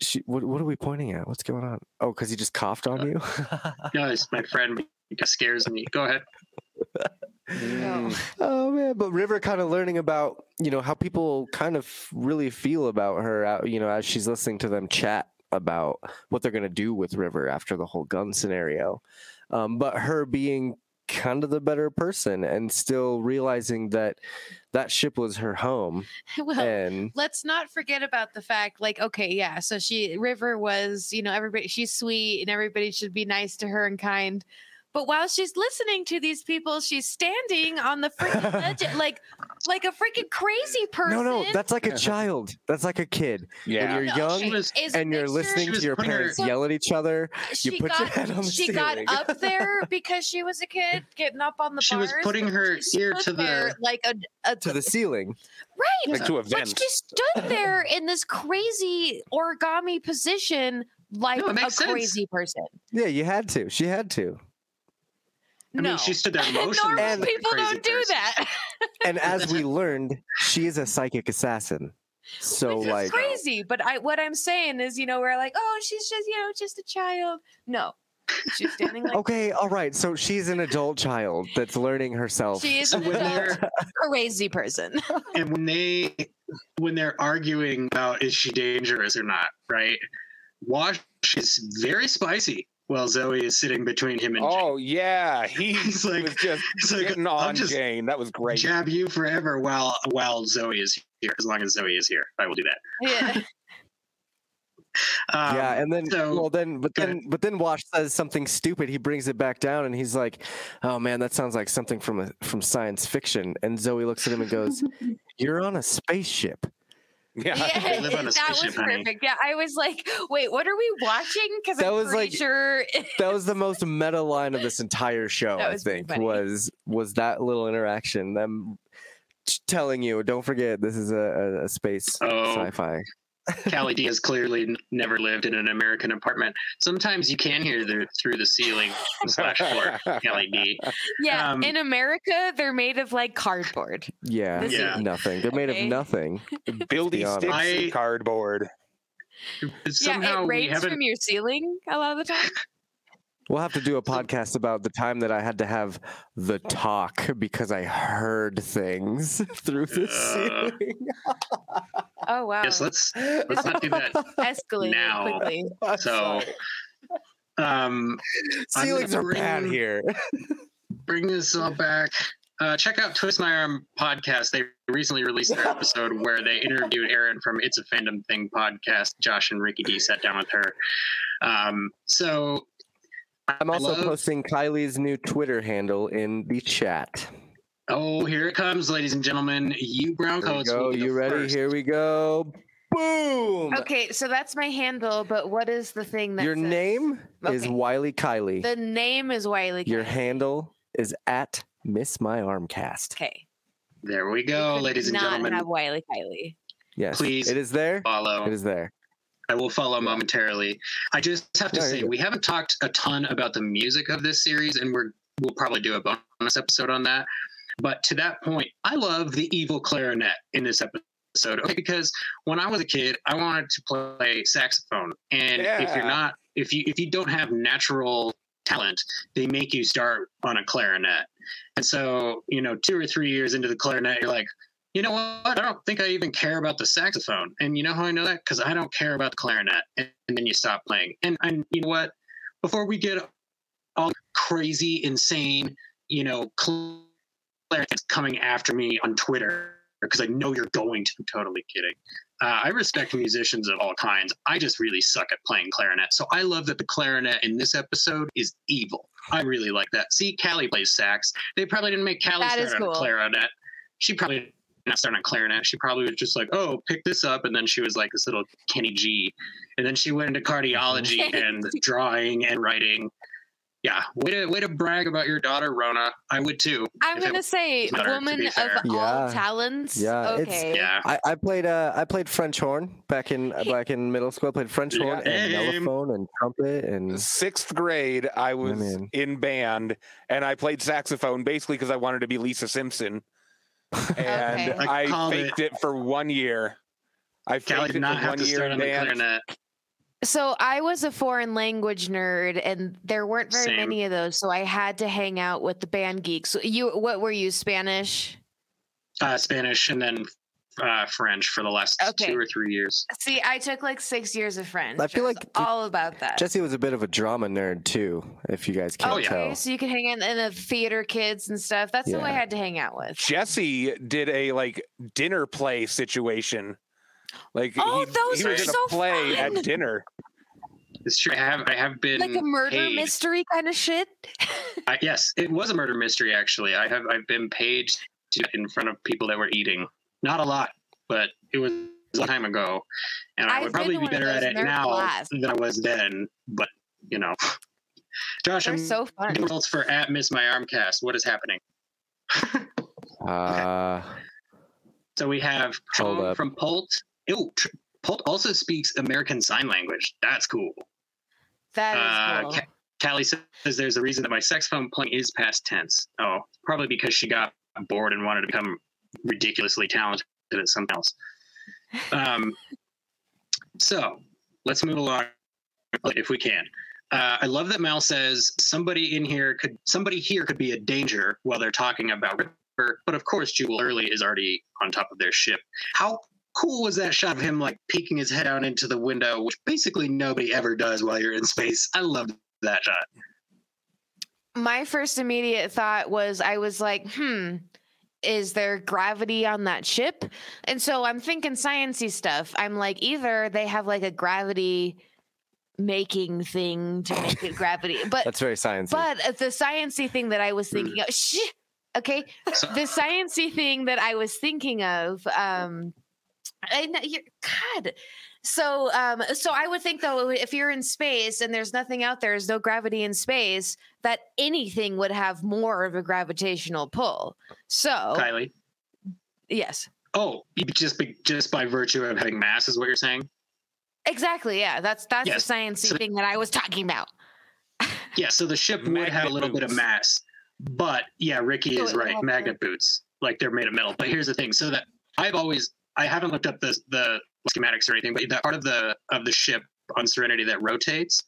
she what, what are we pointing at what's going on oh because he just coughed on you No, it's my friend. It scares me. Go ahead. Mm. Oh man, but River kind of learning about you know how people kind of really feel about her. uh, You know, as she's listening to them chat about what they're gonna do with River after the whole gun scenario, um, but her being kind of the better person and still realizing that that ship was her home well, and let's not forget about the fact like okay yeah so she river was you know everybody she's sweet and everybody should be nice to her and kind but while she's listening to these people she's standing on the freaking ledge like like a freaking crazy person no no that's like a child. That's like a kid. Yeah. when you're No, young She was is and you're listening to your putting her- parents yell at each other she you put got, your head on the she got up there because she was a kid getting up on the She was putting her she ear stood to the- like a, a to the ceiling. Right. Like to a but vent. she stood there in this crazy origami position like No, a makes sense. crazy person. Yeah you had to. She had to I no mean, she stood there motionless. normal And- people don't do person. that and as we learned, she is a psychic assassin. So Which is like crazy. But I what I'm saying is, you know, we're like, oh, she's just, you know, just a child. No. She's standing like okay, all right. So she's an adult child that's learning herself. she is an adult crazy person. and when they when they're arguing about is she dangerous or not, right? Wash is very spicy while Zoe is sitting between him and Oh yeah, he He's like- was just He's like, getting "I'll on just Jayne. That was great. Jab you forever while while Zoe is here. As long as Zoe is here, I will do that. yeah. Um, yeah, and then so- well then but go then but then Wash says something stupid. He brings it back down and he's like, "Oh man, that sounds like something from a from science fiction." And Zoe looks at him and goes, "You're on a spaceship." Yeah. Yeah, live on a that was spaceship, honey. perfect. Yeah, I was like, wait, what are we watching? Because That I'm was like- sure That was the most meta line of this entire show. I think funny. was was that little interaction. Them telling you, "Don't forget, this is a, a, a space Oh. sci-fi." Callie D has clearly n- never lived in an American apartment. Sometimes you can hear the, through the ceiling slash floor. Callie D. yeah, Um, in America, they're made of like cardboard. Yeah, This is- Yeah. nothing. They're made Okay. of nothing. Building be sticks I- and cardboard. Somehow yeah, it rains from your ceiling a lot of the time. We'll have to do a podcast about the time that I had to have the talk because I heard things through the Uh, ceiling. Oh wow, Yes, let's let's not do that. escalated now. quickly. So, um, ceilings gonna are bad here. bring this all back. Uh, check out Twist My Arm podcast. They recently released their episode where they interviewed Erin from It's a Fandom Thing podcast. Josh and Ricky D sat down with her. Um, so I'm also love- posting Kylie's new Twitter handle in the chat. Oh, here it comes, ladies and gentlemen. You brown Here we coats. go. will be the You ready? first. Here we go. Boom. Okay, so that's my handle, but what is the thing that Your says- name is Wiley Kylie. The name is Wiley. Your Kylie. handle is at Miss My Armcast. Okay. There we go, could ladies and gentlemen. not gentlemen. have Wiley Kylie. Yes, Please It is there. Follow. It is there. I will follow momentarily. I just have to No, say we haven't talked a ton about the music of this series, and we're we'll probably do a bonus episode on that. But to that point, I love the evil clarinet in this episode. Okay, because when I was a kid, I wanted to play saxophone, and if you're not, if you if you don't have natural talent, they make you start on a clarinet. And so, you know, two or three years into the clarinet, you're like, you know what? I don't think I even care about the saxophone. And you know how I know that? Because I don't care about the clarinet. And, and then you stop playing. And, and you know what? Before we get all crazy, insane, you know, clarinets coming after me on Twitter, because I know you're going to, I'm totally kidding. Uh, I respect musicians of all kinds. I just really suck at playing clarinet. So I love that the clarinet in this episode is evil. I really like that. See, Callie plays sax. They probably didn't make Callie That start is on clarinet. She probably not start on clarinet. She probably was just like, oh, pick this up. And then she was like this little Kenny G. And then she went into cardiology and drawing and writing. Yeah, way to way to brag about your daughter, Rona. I would too. I'm gonna say better, woman be of fair. all Yeah. talents. Yeah, it's- Okay. Yeah. I, I played uh I played French horn back in back in middle school. I played French horn and Lame. mellophone and trumpet and Sixth grade, I was man. in band and I played saxophone basically because I wanted to be Lisa Simpson. And Okay. I I, faked it. for one year. I Callie faked did it not for have one to year start on the band. clarinet. So I was a foreign language nerd, and there weren't very Same. many of those. So I had to hang out with the band geeks. You, what were you Spanish? Uh, Spanish and then uh, French for the last Okay. two or three years. See, I took like six years of French. I feel was like all about that. Jesse was a bit of a drama nerd too, if you guys can't Oh, yeah. okay, tell. so you could hang out in the theater kids and stuff. That's who I had to hang out with. Jesse did a like dinner play situation. Like Oh, he, those he are was in so a play fun. at dinner. It's true. I have I have been Like a murder paid- mystery kind of shit. I, yes, it was a murder mystery. Actually, I have I've been paid to in front of people that were eating. Not a lot, but it was a long time ago, and I I've would probably be better at it now blasts. than I was then. But you know, Josh, They're I'm so fun. results for at Miss My Armcast. What is happening? Uh, So we have Chong from Pult. Ew, tr- Pult also speaks American Sign Language. That's cool. That is Uh, cool. Ca- Callie says there's a reason that my saxophone playing is past tense. Oh, probably because she got bored and wanted to become ridiculously talented at something else. Um, so let's move along if we can. Uh, I love that Mal says somebody in here could somebody here could be a danger while they're talking about River, but of course Jubal Early is already on top of their ship. How cool was that shot of him like peeking his head out into the window, which basically nobody ever does while you're in space. I love that shot. My first immediate thought was I was like, hmm, is there gravity on that ship? And so I'm thinking sciency stuff. I'm like, either they have like a gravity making thing to make it gravity, but that's very sciencey. but the sciency thing that I was thinking of, shh, okay, the sciency thing that I was thinking of, um, I God. So, um, so I would think though, if you're in space and there's nothing out there, there's no gravity in space, that anything would have more of a gravitational pull. So, Kylie. yes, Oh, just be, just by virtue of having mass is what you're saying? exactly. Yeah, that's that's Yes, the sciencey so- thing that I was talking about. Yeah, so the ship would have a Magnet little bit of mass. But yeah, Ricky So is right. Magnet boots. Like they're made of metal. But here's the thing. So that I've always I haven't looked up the the schematics or anything, but that part of the of the ship on Serenity that rotates,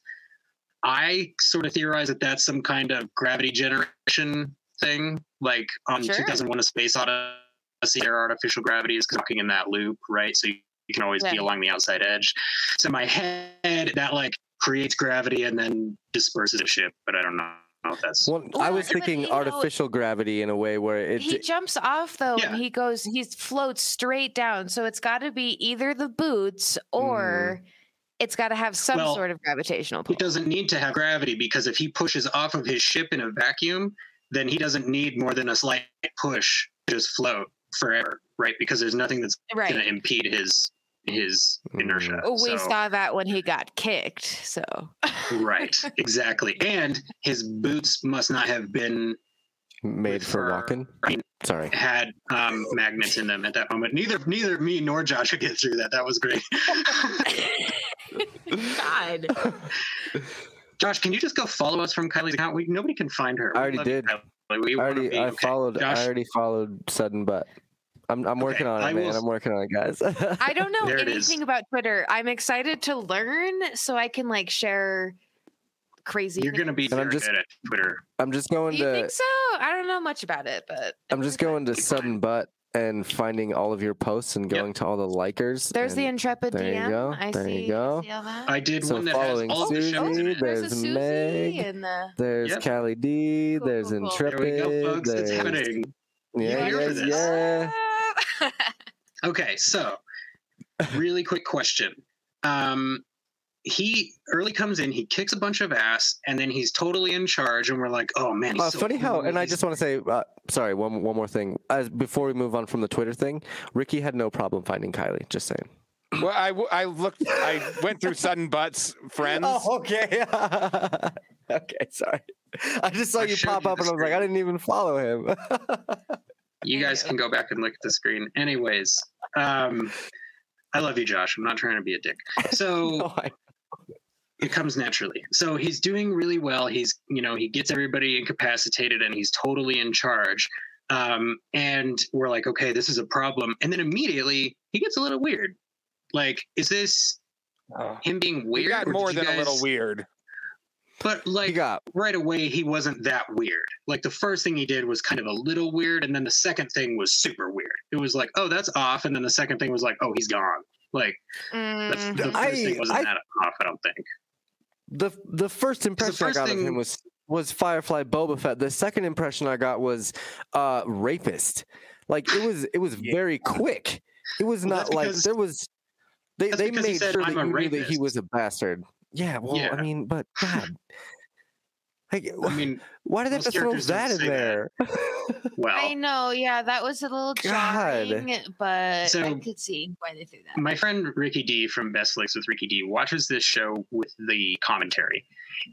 I sort of theorize that that's some kind of gravity generation thing. Like on Sure. 2001: A Space Odyssey, there are artificial gravity is walking in that loop, right? So you, you can always be along the outside edge. So my head, that like creates gravity and then disperses the ship, but I don't know if that's well, I was but, thinking you know- artificial gravity in a way where it. he jumps off though Yeah. and he goes he floats straight down so it's got to be either the boots or mm. it's got to have some Well, sort of gravitational pull He doesn't need to have gravity because if he pushes off of his ship in a vacuum, then he doesn't need more than a slight push to just float forever, right? Because there's nothing that's right going to impede his his inertia. Oh, we So- saw that when he got kicked so right, exactly. And his boots must not have been made for for- walking. Sorry. had um, magnets in them at that moment. Neither neither me nor Josh could get through that. That was great. god Josh, can you just go follow us from Kylie's account? We nobody can find her. I already did. Kylie. We I already, I okay. followed. Josh, I already followed sudden butt. I'm, I'm working on I it, man. will- I'm working on it, guys. i don't know There anything about twitter i'm excited to learn so i can like share crazy You're gonna be And I'm just- good at Twitter. I'm just going you to. think so i don't know much about it but I'm just going to sudden butt and finding all of your posts and Yep. going to all the likers. there's the intrepid there you go, I there you see, go. see that? I did So one that has following all the oh, shows oh, in Susie, it. there's, there's Susie Meg, and the there's Yep. Callie D, Cool, there's cool, cool. There we Intrepid, go, folks. It's there's happening. yeah, here for yes, this. yeah. Okay, so really quick question. Um, he early comes in, he kicks a bunch of ass, and then he's totally in charge, and we're like, oh man, he's Uh, so funny how, and I just want to say, uh, sorry, one one more thing. As before we move on from the Twitter thing, Ricky had no problem finding Kylie. Just saying. Well, I, w- I looked, I went through Sudden Butts friends. Oh, okay. okay, sorry. I just saw I you pop up, and I was like, I didn't even follow him. you guys can go back and look at the screen. Anyways, um, I love you, Josh. I'm not trying to be a dick. So No, I- it comes naturally. So he's doing really well. He's, you know, he gets everybody incapacitated and he's totally in charge. Um, and we're like, okay, this is a problem. And then immediately he gets a little weird. Like, is this him being We weird. got or more you than a little weird. But like got right away, he wasn't that weird. Like the first thing he did was kind of a little weird, and then the second thing was super weird. It was like, oh, that's off, and then the second thing was like, oh, he's gone. Like that's, the Mhm. first I- thing wasn't I- that off. I don't think. the the first impression first I got of him was was Firefly Boba Fett. The second impression I got was uh rapist. Like it was it was Yeah. very quick. It was Well, not that's like there was they they made said, sure that a you knew that he was a bastard. Yeah, well, Yeah. I mean, but God. Like, I mean, why did they have to throw that in say that. there? well, I know, yeah, that was a little God. jarring, but I So- could see why they threw that. my friend Ricky D from Best Flicks with Ricky D watches this show with the commentary.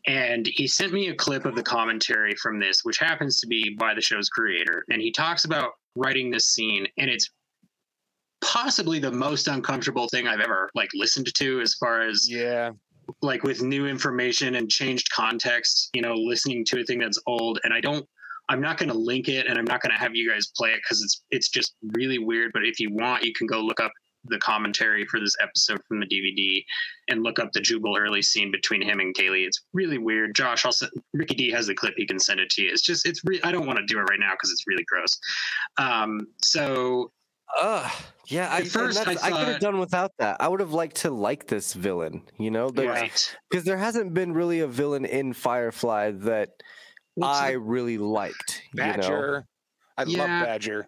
And he sent me a clip of the commentary from this, which happens to be by the show's creator. And he talks about writing this scene, and it's possibly the most uncomfortable thing I've ever like listened to as far as Yeah. Like with new information and changed context, you know, listening to a thing that's old. And I don't, I'm not going to link it, and I'm not going to have you guys play it because it's it's just really weird. But if you want, you can go look up the commentary for this episode from the DVD and look up the Jubal early scene between him and Kaylee. It's really weird. Josh, I'll Ricky D has the clip. He can send it to you. It's just it's re- I don't want to do it right now because it's really gross. Um, so Ugh. Yeah, I, first first, I I, could have done without that. I would have liked to like this villain, you know, right, because there hasn't been really a villain in Firefly that Well, so I really liked. You know, Badger. I love Badger.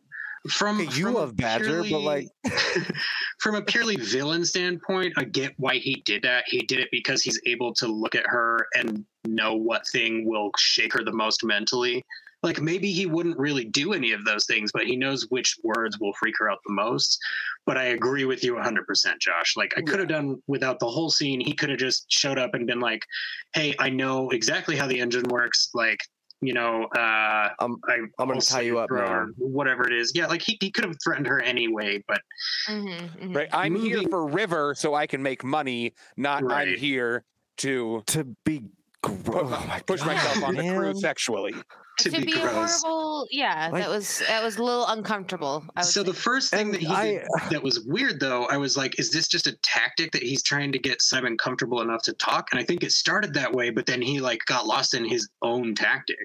from Okay, you from love Badger, but, like- from a purely villain standpoint, I get why he did that. He did it because he's able to look at her and know what thing will shake her the most mentally. Like maybe he wouldn't really do any of those things, but he knows which words will freak her out the most. But I agree with you 100%, Josh. Like I could have done without the whole scene. He could have just showed up and been like, "Hey, I know exactly how the engine works. Like, you know, uh, I'm- I, I'm gonna I'll tie you save up her," or Whatever it is. Yeah, like he, he could have threatened her anyway, but Mhm, mhm. Right. I'm here for River so I can make money, not I'm here to to be put, gross. Oh my push myself on the crew man. sexually. To, to, be, a horrible, yeah, Like- that was that was a little uncomfortable. I would So the first thing And that he I- did that was weird, though, I was like, "Is this just a tactic that he's trying to get Simon comfortable enough to talk?" And I think it started that way, but then he like got lost in his own tactic.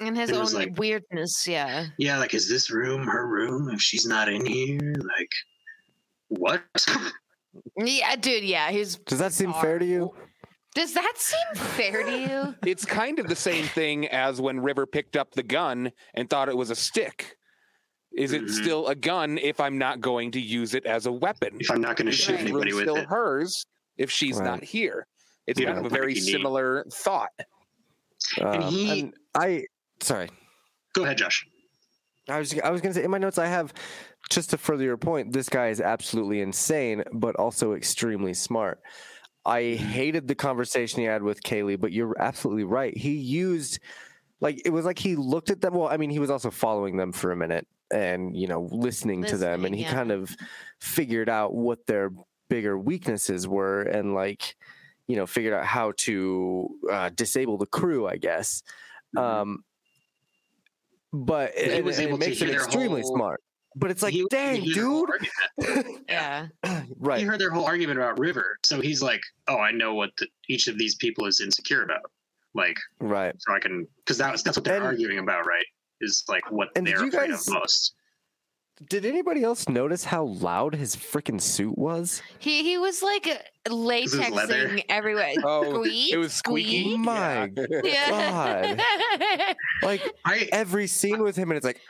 and his it own like- weirdness, yeah. Yeah, like, is this room her room? If she's not in here, like, what? Yeah, dude, yeah, he's. Does that seem fair to you? Does that seem fair to you? It's kind of the same thing as when River picked up the gun and thought it was a stick. Is it Mhm. still a gun if I'm not going to use it as a weapon? if I'm not going to Is shoot this room anybody with still it, hers if she's Right. not here? It's Yeah, kind of a I think very you need- similar thought. And Um, he- and I sorry. go ahead, Josh. I was I was gonna say in my notes I have just to further your point, this guy is absolutely insane, but also extremely smart. I hated the conversation he had with Kaylee, but you're absolutely right. He used like it was like he looked at them. Well, I mean, he was also following them for a minute and you know listening, to them, and he yeah. kind of figured out what their bigger weaknesses were, and like you know figured out how to uh, disable the crew, I guess. Um, but He it, was it able to makes it hear their extremely whole- smart. But it's like, He- dang, he heard their whole dude. argument. Yeah. right. He heard their whole argument about River, so he's like, "Oh, I know what the, each of these people is insecure about." Like, Right. so I can because that's that's what they're And- arguing about, right? Is like what And did they're you afraid guys- of most. Did anybody else notice how loud his freaking suit was? He he was like uh, latexing leather? everywhere. Oh, Squeak, it was squeaky. squeak. My Yeah. like I every scene with him, and it's like,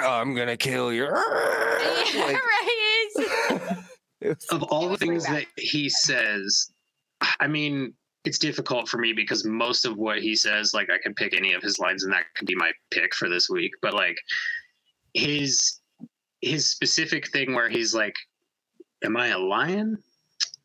I'm gonna kill you. yeah, Like, right. was- of all the things that he says, I mean, it's difficult for me because most of what he says, like I could pick any of his lines and that could be my pick for this week. But like his his specific thing where he's like, Am I a lion?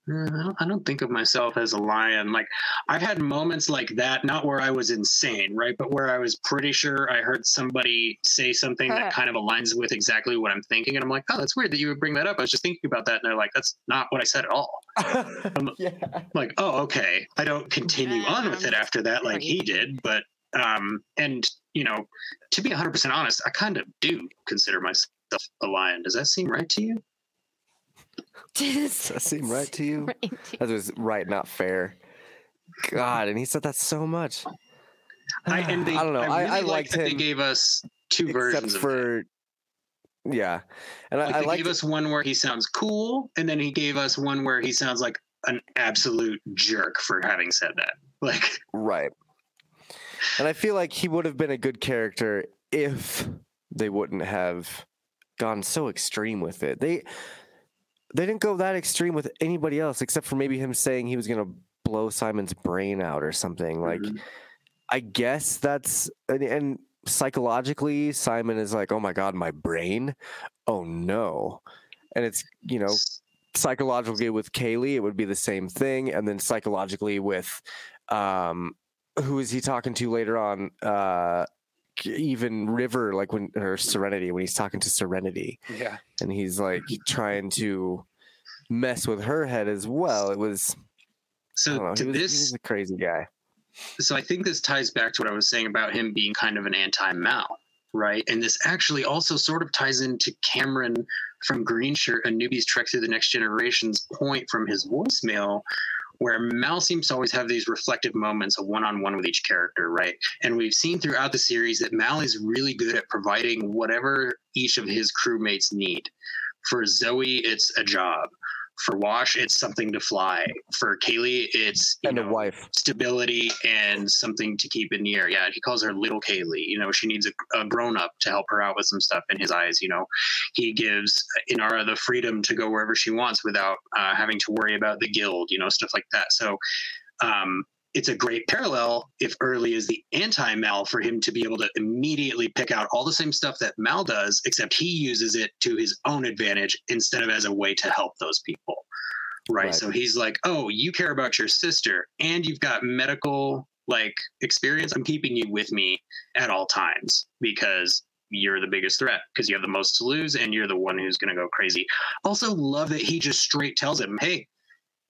Uh, I don't- I don't think of myself as a lion. Like I've had moments like that, not where I was insane, right? But where I was pretty sure I heard somebody say something that kind of aligns with exactly what I'm thinking. And I'm like, oh, that's weird that you would bring that up. I was just thinking about that. And they're like, that's not what I said at all. yeah. like, oh, okay. I don't continue on with it Um, after that like he did. But, um, and, you know, to be 100% honest, I kind of do consider myself a lion. Does that seem right to you? Does that seem right to you? That was right, not fair. God, and he said that so much. I, and they, I don't know. I, I, really I like liked that they gave us two except versions of for yeah, and Like I, I they like gave us one where he sounds cool, and then he gave us one where he sounds like an absolute jerk for having said that. Like, right, and I feel like he would have been a good character if they wouldn't have gone so extreme with it. They they didn't go that extreme with anybody else except for maybe him saying he was gonna blow Simon's brain out or something. Like, Mhm. I guess that's and, and psychologically, Simon is like, "Oh my god, my brain! Oh no!" And it's you know psychologically with Kaylee, it would be the same thing, and then psychologically with um, who is he talking to later on? Uh, even River, like when or Serenity, when he's talking to Serenity, Yeah. and he's like trying to mess with her head as well. It was so know. to He was, he this, was a crazy guy. so I think this ties back to what I was saying about him being kind of an anti-Mal, right? And this actually also sort of ties into Cameron from Green Shirt, a newbie's trek through the next generation's point from his voicemail, where Mal seems to always have these reflective moments of one-on-one with each character, right? And we've seen throughout the series that Mal is really good at providing whatever each of his crewmates need. For Zoe, it's a job. For Wash, it's something to fly. For Kaylee, it's you And a know, wife. stability and something to keep in the air. Yeah, he calls her little Kaylee. You know, she needs a, a grown up to help her out with some stuff in his eyes. You know, he gives Inara the freedom to go wherever she wants without uh, having to worry about the guild. You know, stuff like that. So, um, it's a great parallel if early is the anti Mal for him to be able to immediately pick out all the same stuff that Mal does, except he uses it to his own advantage instead of as a way to help those people. Right. Right. So he's like, oh, you care about your sister and you've got medical like experience. I'm keeping you with me at all times because you're the biggest threat because you have the most to lose and you're the one who's going to go crazy. Also, love that he just straight tells him, hey,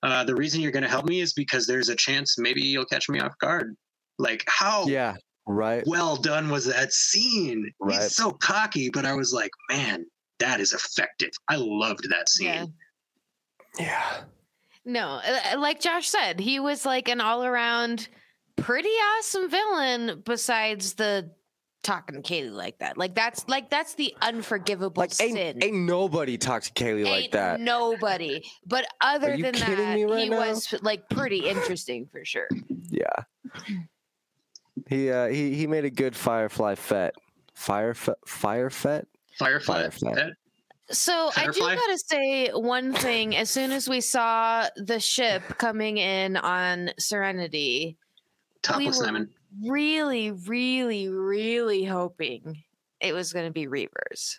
uh, the reason you're going to help me is because there's a chance maybe you'll catch me off guard. Like, how Yeah, right. well done was that scene? Right. He's so cocky, but I was like, man, that is effective. I loved that scene. Yeah. Yeah. No, uh, like Josh said, he was like an all around pretty awesome villain besides the talking to Kaylee like that. Like that's like that's the unforgivable Like sin. ain't, ain't nobody talk to Kaylee like that. nobody. But other you than that, me right he now? was like pretty interesting for sure. Yeah. He uh he he made a good Firefly Fett. Fire fet Fire fet? Firefly. Firefly. that- So I do gotta say one thing. As soon as we saw the ship coming in on Serenity, Topless were- Simon. Really, really, really hoping it was going to be Reavers.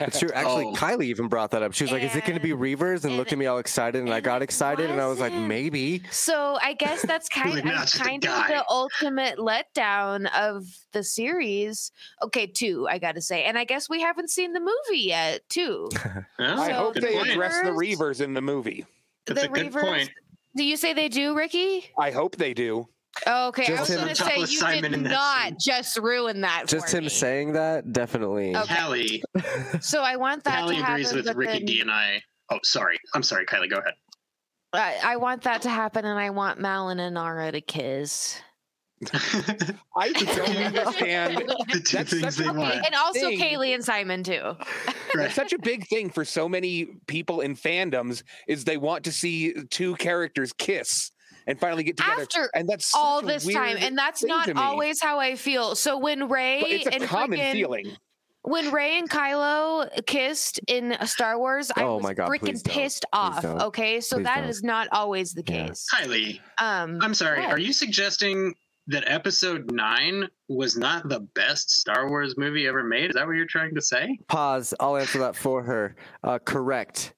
That's true. Actually, Oh. Kylie even brought that up. She was like, "Is it going to be Reavers?" And, and- looked at me all excited, and I and got it excited, and I was like, "Maybe." So I guess that's kind of not just kind of the ultimate letdown of the series. Okay, two, I got to say, and I guess we haven't seen the movie yet, too. Oh, I hope they point. address the Reavers- Reavers in the movie. That's the a good Reavers- point. Do you say they do, Ricky? I hope they do. Oh, okay, I was him- going to say you Simon did not scene. just ruin that. Just him me. saying that, definitely. Okay. Callie, So I want that Callie to agrees happen. with Ricky then- D and I. Oh, sorry. I'm sorry, Kylie. Go ahead. I, I want that to happen, and I want Mal and Inara to kiss. I don't understand. the two That's things they want. And also thing. Kaylee and Simon too. It's such a big thing for so many people in fandoms is they want to see two characters kiss and finally get together. After and that's all this time, and that's not always how I feel. So when Rey But it's a and common frickin- feeling. when Ray and Kylo kissed in Star Wars, I Oh was my God, please freaking don't. pissed off. Okay, so Please that don't. is not always the Yeah. case. Kylie, Um, I'm sorry. what? Are you suggesting that Episode Nine was not the best Star Wars movie ever made? Is that what you're trying to say? Pause. I'll answer that for her. Uh, correct.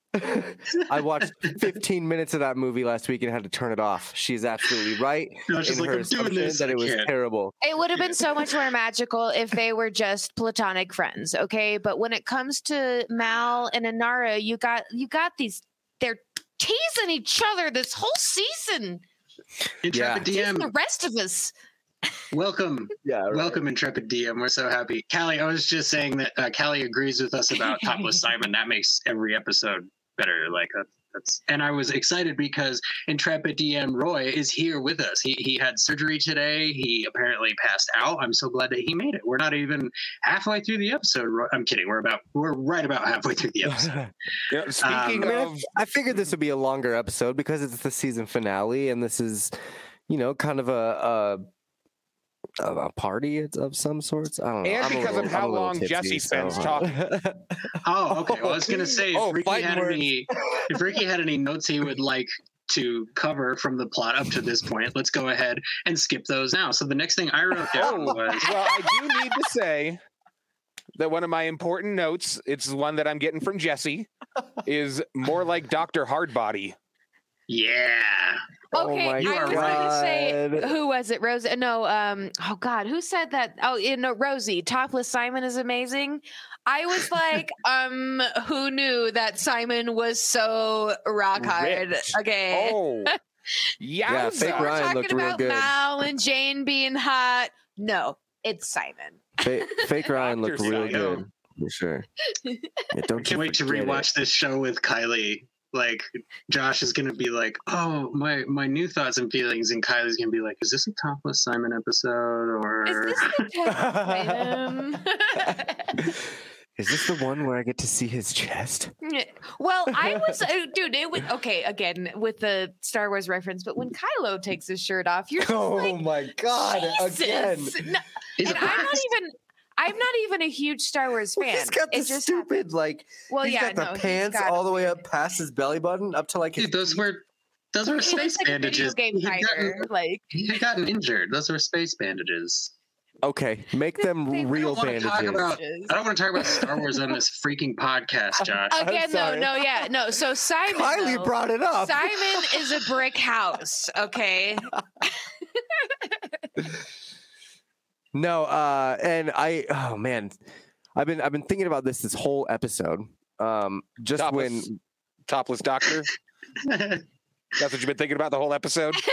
I watched 15 minutes of that movie last week and had to turn it off. She's absolutely right No, in just like her assumption this. that it was terrible. It would have been so much more magical if they were just platonic friends, okay? But when it comes to Mal and Inara, you got you got these they're teasing each other this whole season. Intrepid Teasing the rest of us. welcome, Yeah. welcome, Intrepid DM. We're so happy. Callie, I was just saying that uh, Callie agrees with us about Topless Simon. That makes every episode better. Like that, that's and I was excited because Intrepid DM Roy is here with us. He he had surgery today. He apparently passed out. I'm so glad that he made it. We're not even halfway through the episode. Roy. I'm kidding. We're about we're right about halfway through the episode. Yeah, speaking Um, I, mean, I of, figured this would be a longer episode because it's the season finale, and this is, you know, kind of a a, a a party of- of some sorts. I don't know. And I'm a because of how I'm a little long tipsy, Jesse spends so- talking. Oh, okay. Well, I was gonna say if Oh, Ricky had words. any if Ricky had any notes he would like to cover from the plot up to this point, let's go ahead and skip those now. So the next thing I wrote down Oh, was well, I do need to say that one of my important notes, it's one that I'm getting from Jesse, is more like Dr. Hardbody. Yeah. Oh Okay, my I was going to say who was it? Rose? No, um. Oh God, who said that? Oh, you know, Rosie. Topless Simon is amazing. I was like, um, who knew that Simon was so rock hard? Rich. Okay. Oh, Yeah, yowza. fake We're Ryan talking looked real about good. Mal and Jayne being hot. No, it's Simon. Fa- fake Ryan Dr. looked really Scion. good for sure. Yeah, don't Can't wait to forget it. rewatch this show with Kylie. Like Josh is gonna be like, "Oh, my my new thoughts and feelings," and Kylie's gonna be like, "Is this a topless Simon episode or?" Is this the Is this the one where I get to see his chest? well, I was, uh, dude. It was okay again with the Star Wars reference, but when Kylo takes his shirt off, you're just like, my Jesus. No, He's and a I'm not even. I'm not even a huge Star Wars fan. He's got the it just stupid happened. like. Well, he's yeah, got the no, pants got all the way up past his belly button, up to like his. Dude, those were those were space like bandages. game He had, gotten. Like, he had gotten injured. Those were space bandages. Okay, make them They real wanna bandages. talk about- I don't want to talk about Star Wars on this freaking podcast, Josh. again, no, no, yeah, no. So Simon, Kylie though, brought it up. Simon is a brick house. Okay, No, uh, and I oh man, I've been I've been thinking about this this whole episode. Um, just Topless. when Topless Doctor. That's what you've been thinking about the whole episode?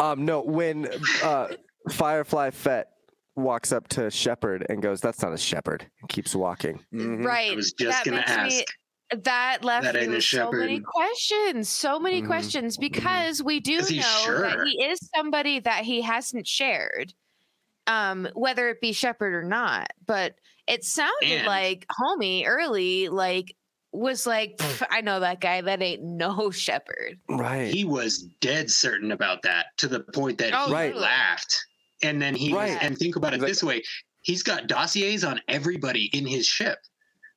um no when uh Firefly Fett walks up to Shepherd and goes, "That's not a Shepherd," and keeps walking. Mhm. right. I was just that gonna makes ask. me that left That me ain't a with so many questions so many Mhm. questions because we do Is he know that he is somebody that he hasn't shared um whether it be shepherd or not but it sounded And- like homie early like was like i know that guy that ain't no shepherd Right. he was dead certain about that to the point that Oh, he Right. laughed. And then he Right. and think about it like- this way: he's got dossiers on everybody in his ship.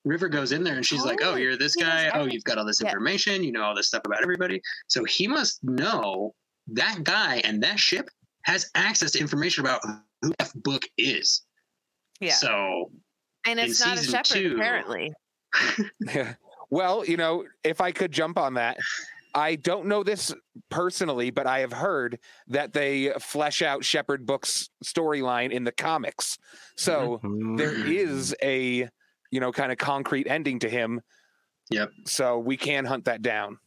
River goes in there and she's like, "Oh, Oh, you're this guy. Oh, you've got all this Yeah. information. You know all this stuff about everybody." So he must know that guy and that ship has access to information about who F Book is. yeah So and it's not a season shepherd two- apparently Yeah. Well, you know, if I could jump on that, I don't know this personally, but I have heard that they flesh out Shepherd Book's storyline in the comics. So there Mm-hmm. is a, you know, kind of concrete ending to him. Yep. So we can hunt that down.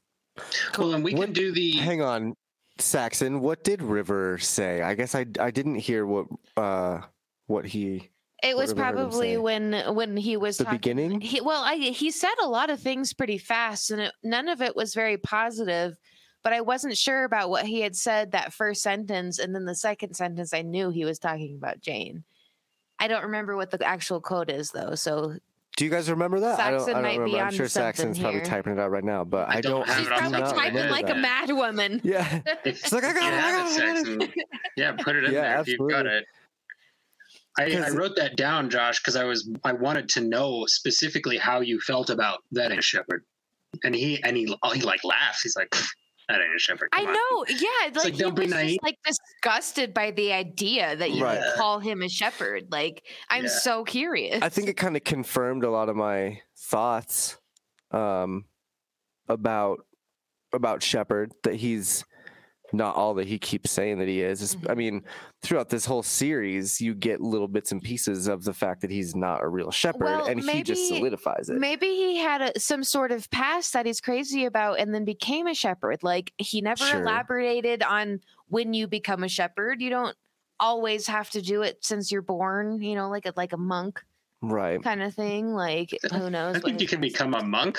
cool, and we What- can do the Hang on, Saxon. What did River say? I guess I I didn't hear what uh what he it was have I heard him probably when when he was the talking beginning. he well I, he said a lot of things pretty fast and it, none of it was very positive but i wasn't sure about what he had said that first sentence and then the second sentence i knew he was talking about jayne i don't remember what the actual quote is though so Do you guys remember that? I don't, I don't might be remember. I'm onto sure something Saxon's probably typing it out right now, but I I, don't don't. she's it do probably top not of my typing head. remember like a that. mad woman Yeah. If It's like, I you got it, I got it, I got it. Saxon, yeah, put it in Yeah, there if you've got it. I, I 'Cause- wrote that down, Josh, because I was I wanted to know specifically how you felt about that ain't a shepherd, and he and he he like laughs. He's like, that ain't a shepherd. I come on." know, yeah. Like, like, he don't be was naive. just like disgusted by the idea that you Right. call him a shepherd. Like, I'm Yeah. so curious. I think it kind of confirmed a lot of my thoughts um, about about Shepherd that he's not all that he keeps saying that he is. It's- mm-hmm. I mean, throughout this whole series, you get little bits and pieces of the fact that he's not a real shepherd, Well, and he just solidifies it. Maybe he had a, some sort of past that he's crazy about and then became a shepherd. Like, he never Sure. elaborated on when you become a shepherd. You don't always have to do it since you're born, you know, like a, like a monk. Right. kind of thing. Like who knows? I think you can become a monk.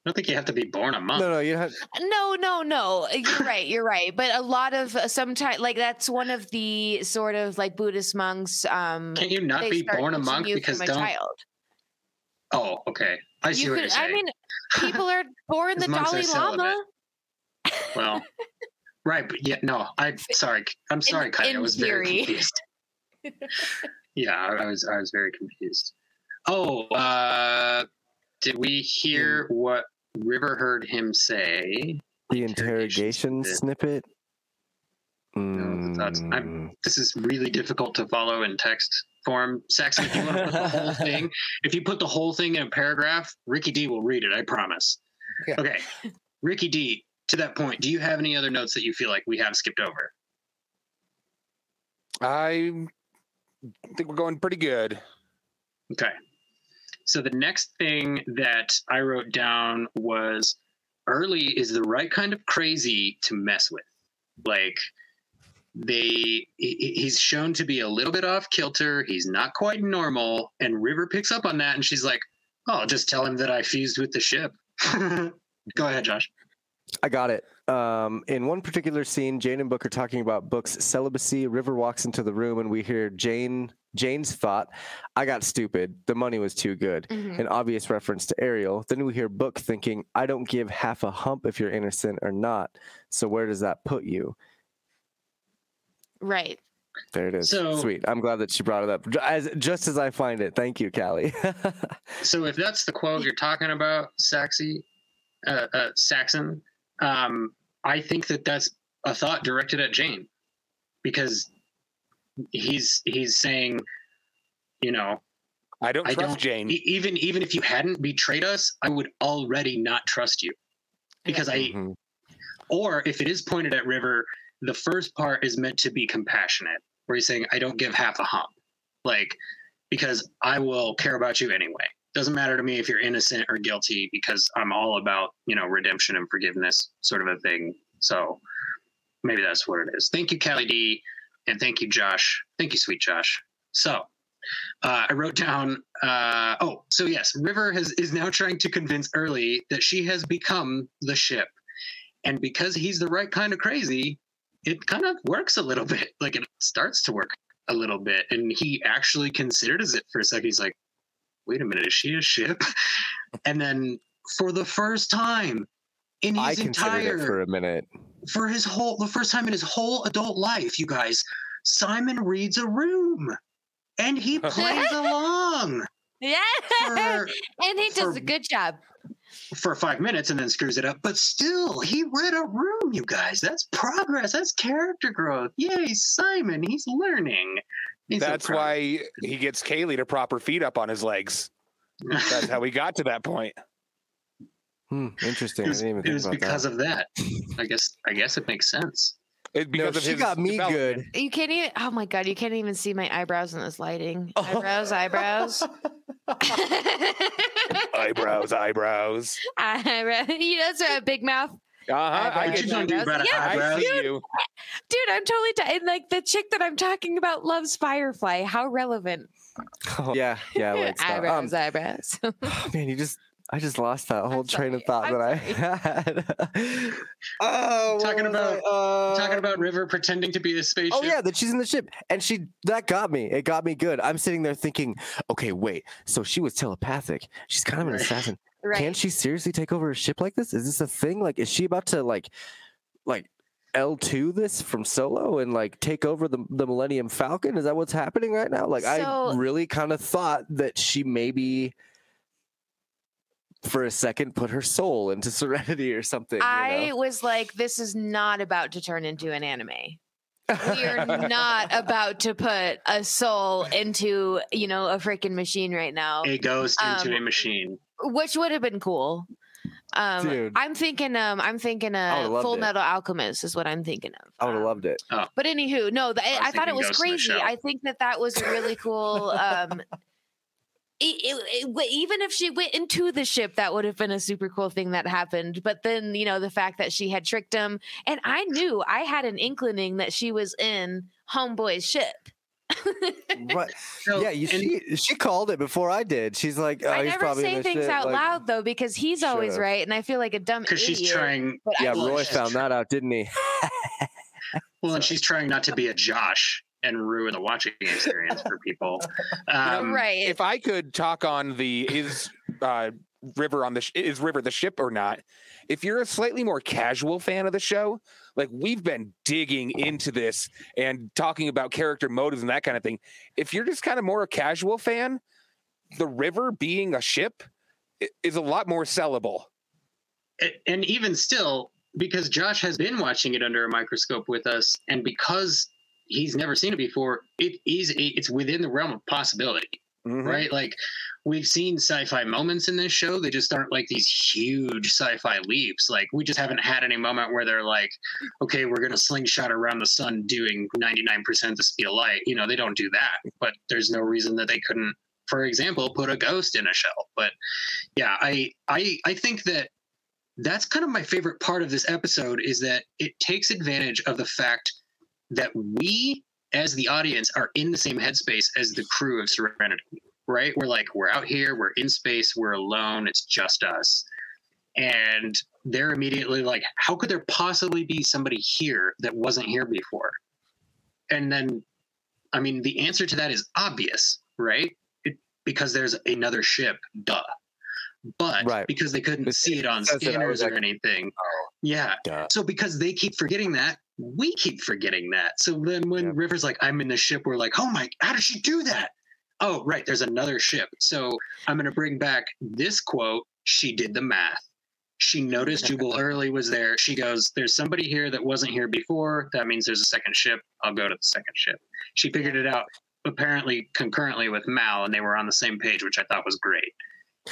I don't think you have to be born a monk. No, no, you have. No, no, no. You're right. You're right. But a lot of sometimes, like that's one of the sort of like Buddhist monks. Um, Can't you not be born a monk you because from a don't? child. Oh, okay. I see You what could, you're saying. I mean, people are born the monks are Dalai Lama. well, right, but yeah, no. I'm sorry. I'm sorry, Kai. I in was very confused. yeah, I, I was. I was very confused. Oh, uh, did we hear what River heard him say? The Interrogation interrogation snippet. No, I'm- Mm, This is really difficult to follow in text form. Saxon, if you want to put the whole thing, if you put the whole thing in a paragraph, Ricky D will read it. I promise. Yeah. Okay, Ricky D. To that point, do you have any other notes that you feel like we have skipped over? I think we're going pretty good. Okay. So the next thing that I wrote down was early is the right kind of crazy to mess with. Like they he's shown to be a little bit off kilter, he's not quite normal and River picks up on that and she's like, "Oh, just tell him that I fused with the ship." Go ahead, Josh. I got it. Um, in one particular scene, Jayne and Book are talking about Book's celibacy. River walks into the room, and we hear Jayne. Jayne's thought, "I got stupid. The money was too good." Mhm. An obvious reference to Ariel. Then we hear Book thinking, "I don't give half a hump if you're innocent or not." So where does that put you? Right. There it is. So- Sweet. I'm glad that she brought it up. As just as I find it. Thank you, Callie. So if that's the quote you're talking about, Saxy, uh, uh, Saxon, um, I think that that's a thought directed at Jayne, because he's he's saying, you know, I don't I trust don't Jayne. e- even even if you hadn't betrayed us, I would already not trust you, because I Mhm. or if it is pointed at River, the first part is meant to be compassionate, where he's saying, I don't give half a hump. Like, because I will care about you anyway. Doesn't matter to me if you're innocent or guilty, because I'm all about, you know, redemption and forgiveness, sort of a thing. So maybe that's what it is. Thank you, Callie D. And thank you, Josh. Thank you, sweet Josh. So uh, I wrote down. Uh, oh, so yes, River has is now trying to convince Early that she has become the ship, and because he's the right kind of crazy, it kind of works a little bit. Like it starts to work a little bit, and he actually considers it for a second. He's like, "Wait a minute, is she a ship?" And then for the first time in I his considered entire it for a minute. For his whole the first time in his whole adult life, you guys, Simon reads a room and he plays along Yeah. for and he does for- a good job. for five minutes and then screws it up. But still, he read a room, you guys. That's progress. That's character growth. Yay, Simon, he's learning. He's That's proud. why he gets Kaylee to prop her feet up on his legs. That's how we got to that point. Hmm, interesting. it was, I didn't even it was about because that. of that. I guess. I guess it makes sense. It, because of she got me good. You can't even. Oh my god! You can't even see my eyebrows in this lighting. Eyebrows, eyebrows. eyebrows, eyebrows. Eyebrow- You know, it's a big mouth. Uh huh. I Eyebrows, get you don't about Yeah, I eyebrows. see you. Dude, I'm totally. T- and like the chick that I'm talking about loves Firefly. How relevant? Oh, yeah, yeah. Like stop. Um, eyebrows, eyebrows. man, you just I just lost that whole train of thought I'm that I had. oh, Talking about- Uh, Talking about River pretending to be a spaceship. Oh yeah, that she's in the ship, and she that got me. It got me good. I'm sitting there thinking, okay, wait. So she was telepathic. She's kind of an assassin. right. Can she seriously take over a ship like this? Is this a thing? Like, is she about to like, like L two this from Solo and like take over the the Millennium Falcon? Is that what's happening right now? Like, I really kind of thought that she maybe. For a second, put her soul into Serenity or something. you I know? was like, this is not about to turn into an anime. We are not about to put a soul into, you know, a freaking machine right now, A ghost into a Um, machine. which would have been cool. Um, Dude. I'm thinking, um, I'm thinking, I would've uh, Full it. Metal Alchemist is what I'm thinking of. I would have Um, loved it. But anywho, no, the, I was I, thought it was Ghost crazy. I think that that was a really cool. Um, it- it- it- even if she went into the ship, that would have been a super cool thing that happened. But then, you know, the fact that she had tricked him, and I knew I had an inkling that she was in Homeboy's ship. Right. So, yeah, you, and- she she called it before I did. She's like, oh, I he's never probably say things shit, out like- loud though because he's always right, and I feel like a dumb because she's trying. Yeah, Roy she's found that out, didn't he? Well, and she's trying not to be a Josh and ruin the watching experience for people. Um, right. If I could talk on the is uh, River on the sh- is River the ship or not? If you're a slightly more casual fan of the show, like we've been digging into this and talking about character motives and that kind of thing. If you're just kind of more a casual fan, the River being a ship is a lot more sellable. and even still, because Josh has been watching it under a microscope with us, and because he's never seen it before, it is it's within the realm of possibility, Mhm. right? Like we've seen sci-fi moments in this show; they just aren't like these huge sci-fi leaps. Like we just haven't had any moment where they're like, "Okay, we're gonna slingshot around the sun doing ninety nine percent the speed of light." You know, they don't do that, but there's no reason that they couldn't. For example, put a ghost in a shell. But yeah, I I I think that that's kind of my favorite part of this episode is that it takes advantage of the fact that we as the audience are in the same headspace as the crew of serenity right? We're like we're out here we're in space we're alone it's just us. And they're immediately like how could there possibly be somebody here that wasn't here before? And then i mean the answer to that is obvious right? It, because there's another ship duh. But Right. because they couldn't It- see it on it. Says it, scanners or anything. Oh, yeah. Duh. so because they keep forgetting that, we keep forgetting that. So then when Yeah. River's like, I'm in the ship, we're like, oh my, how did she do that? Oh, right, there's another ship. So I'm going to bring back this quote. She did the math. She noticed Jubal Early was there. She goes, There's somebody here that wasn't here before. That means there's a second ship. I'll go to the second ship. She figured it out apparently concurrently with Mal, and they were on the same page, which I thought was great.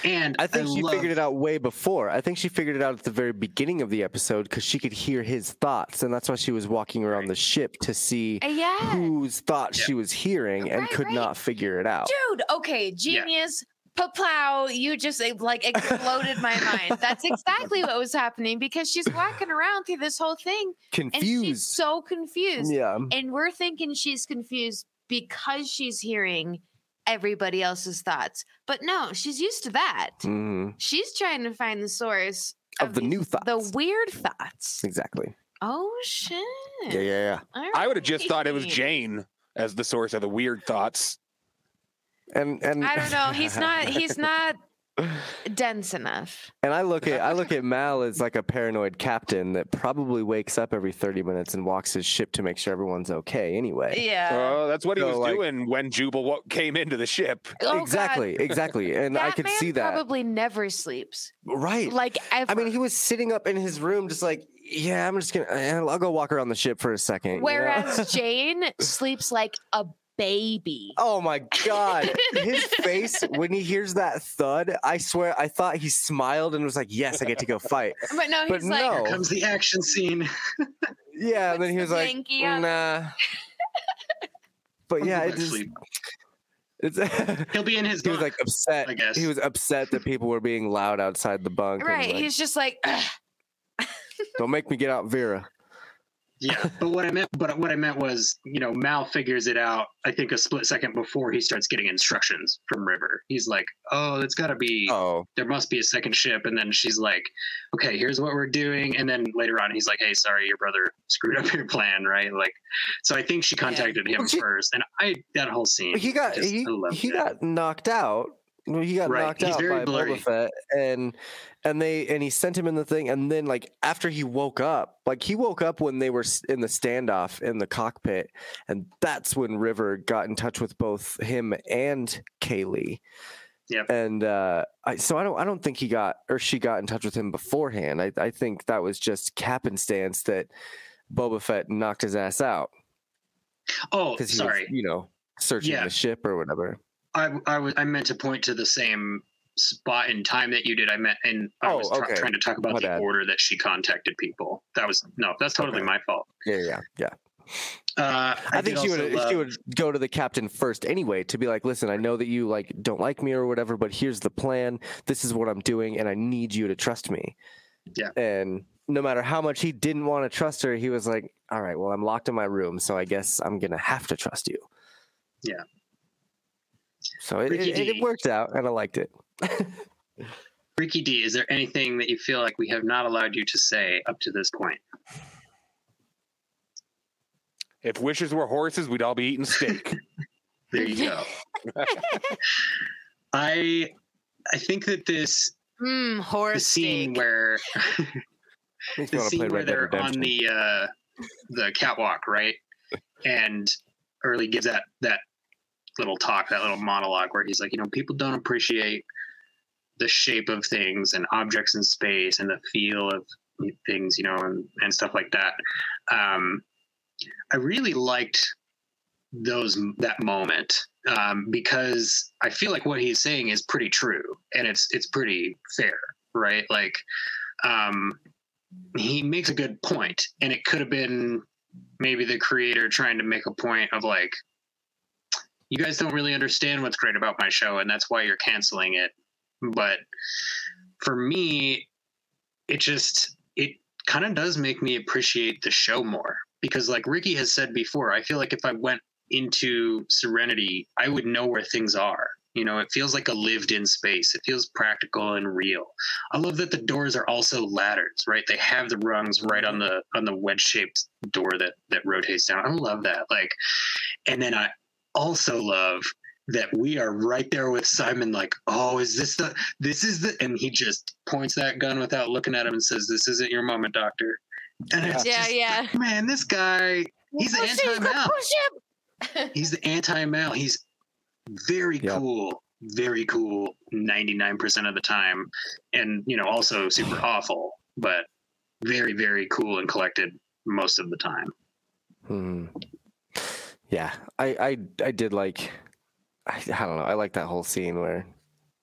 And I think she love- figured it out way before. I think she figured it out at the very beginning of the episode because she could hear his thoughts, and that's why she was walking around the ship to see Uh, yeah. whose thoughts Yeah. she was hearing and Right, could right. not figure it out. Dude, okay, genius. Paplow, you just like exploded my mind. That's exactly what was happening because she's walking around through this whole thing and she's Confused. so confused. Yeah. And we're thinking she's confused because she's hearing everybody else's thoughts. But no, she's used to that. hmm She's trying to find the source Of the these- new thoughts. The weird thoughts. Exactly. Oh shit. Yeah, yeah, yeah. I would have just thought it was Jayne as the source of the weird thoughts. And and I don't know. He's not he's not dense enough. And I look at I look at Mal as like a paranoid captain that probably wakes up every 30 minutes and walks his ship to make sure everyone's okay anyway. Yeah. Oh, that's what he was like- doing when Jubal wa- came into the ship. Oh, God. exactly, exactly. And I That could see that. Probably never sleeps. Right. Like ever. I mean, he was sitting up in his room just like, yeah, I'm just going to I'll go walk around the ship for a second. you know? Whereas Jayne sleeps like a baby. Oh my god. His face when he hears that thud, I swear I thought he smiled and was like, "Yes, I get to go fight." But no, But he's like, no. comes the action scene. Yeah, and then Puts he the was like, blankie "Nah." But yeah, it just it's He'll be in his he was like upset. I guess. He was upset that people were being loud outside the bunk. right. like, he's just like, Don't make me get out Vera. Yeah, but what I meant, but what I meant was, you know, Mal figures it out. I think a split second before he starts getting instructions from River. He's like, "Oh, it's got to be. Oh, There must be a second ship." And then she's like, "Okay, here's what we're doing." And then later on, he's like, "Hey, sorry, your brother screwed up your plan, right?" Like, so I think she contacted him Well, she- first, and I that whole scene. he got just- he, he it. got knocked out. Well, He got Right, knocked he's out by blurry. Boba Fett, and and they and he sent him in the thing, and then like after he woke up, like he woke up when they were in the standoff in the cockpit, and that's when River got in touch with both him and Kaylee. Yep. And uh, I, so I don't I don't think he got or she got in touch with him beforehand. I I think that was just cap and stance that Boba Fett knocked his ass out Oh, because sorry. was you know searching Yeah. the ship or whatever. I I was I meant to point to the same spot in time that you did. I meant and I Oh, was tra- okay. trying to talk about My the bad. order that she contacted people. That was no, that's totally Okay. my fault. Yeah, yeah, yeah. Uh, I, think she would love- she would go to the captain first anyway to be like, listen, I know that you like don't like me or whatever, but here's the plan. This is what I'm doing, and I need you to trust me. Yeah. And no matter how much he didn't want to trust her, he was like, all right, well, I'm locked in my room, so I guess I'm gonna have to trust you. Yeah. So it, it, it worked out, and I liked it. Ricky D, is there anything that you feel like we have not allowed you to say up to this point? If wishes were horses, we'd all be eating steak. There you go. I I think that this Mm, the horse scene steak. where the scene where they're Redemption. on the uh the catwalk, right? And Early gives that that little talk, that little monologue where he's like, you know, people don't appreciate the shape of things and objects in space and the feel of things, you know, and, and stuff like that. Um, I really liked those that moment um, because I feel like what he's saying is pretty true and it's it's pretty fair, right? Like um, he makes a good point, and it could have been maybe the creator trying to make a point of like, you guys don't really understand what's great about my show, and that's why you're canceling it. But for me, it just it kind of does make me appreciate the show more because like Ricky has said before, I feel like if I went into Serenity, I would know where things are. You know, it feels like a lived in space. It feels practical and real. I love that the doors are also ladders, right? They have the rungs right on the on the wedge shaped door that that rotates down. I love that. Like and then I also love that we are right there with Simon, like, oh, is this the this is the and he just points that gun without looking at him and says, This isn't your moment, doctor. And it's Yeah, just, yeah. man, this guy, he's the Push anti-Mal. He's the anti-Mal. He's very Yep. cool, very cool 99% of the time. And, you know, also super awful, but very, very cool and collected most of the time. Hmm. Yeah, I, I I did like I, I don't know. I like that whole scene where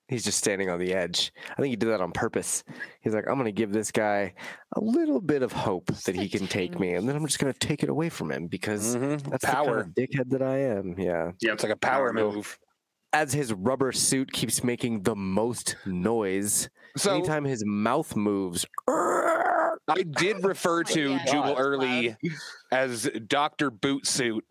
he's just standing on the edge. I think he did that on purpose. He's like, I'm gonna give this guy a little bit of hope that he can take me, and then I'm just gonna take it away from him because Mhm. that's Power. the kind of dickhead that I am. Yeah. yeah, It's like a power move. move. As his rubber suit keeps making the most noise, So anytime his mouth moves, I did refer to yeah. Jubal God, Early as Doctor Boot Suit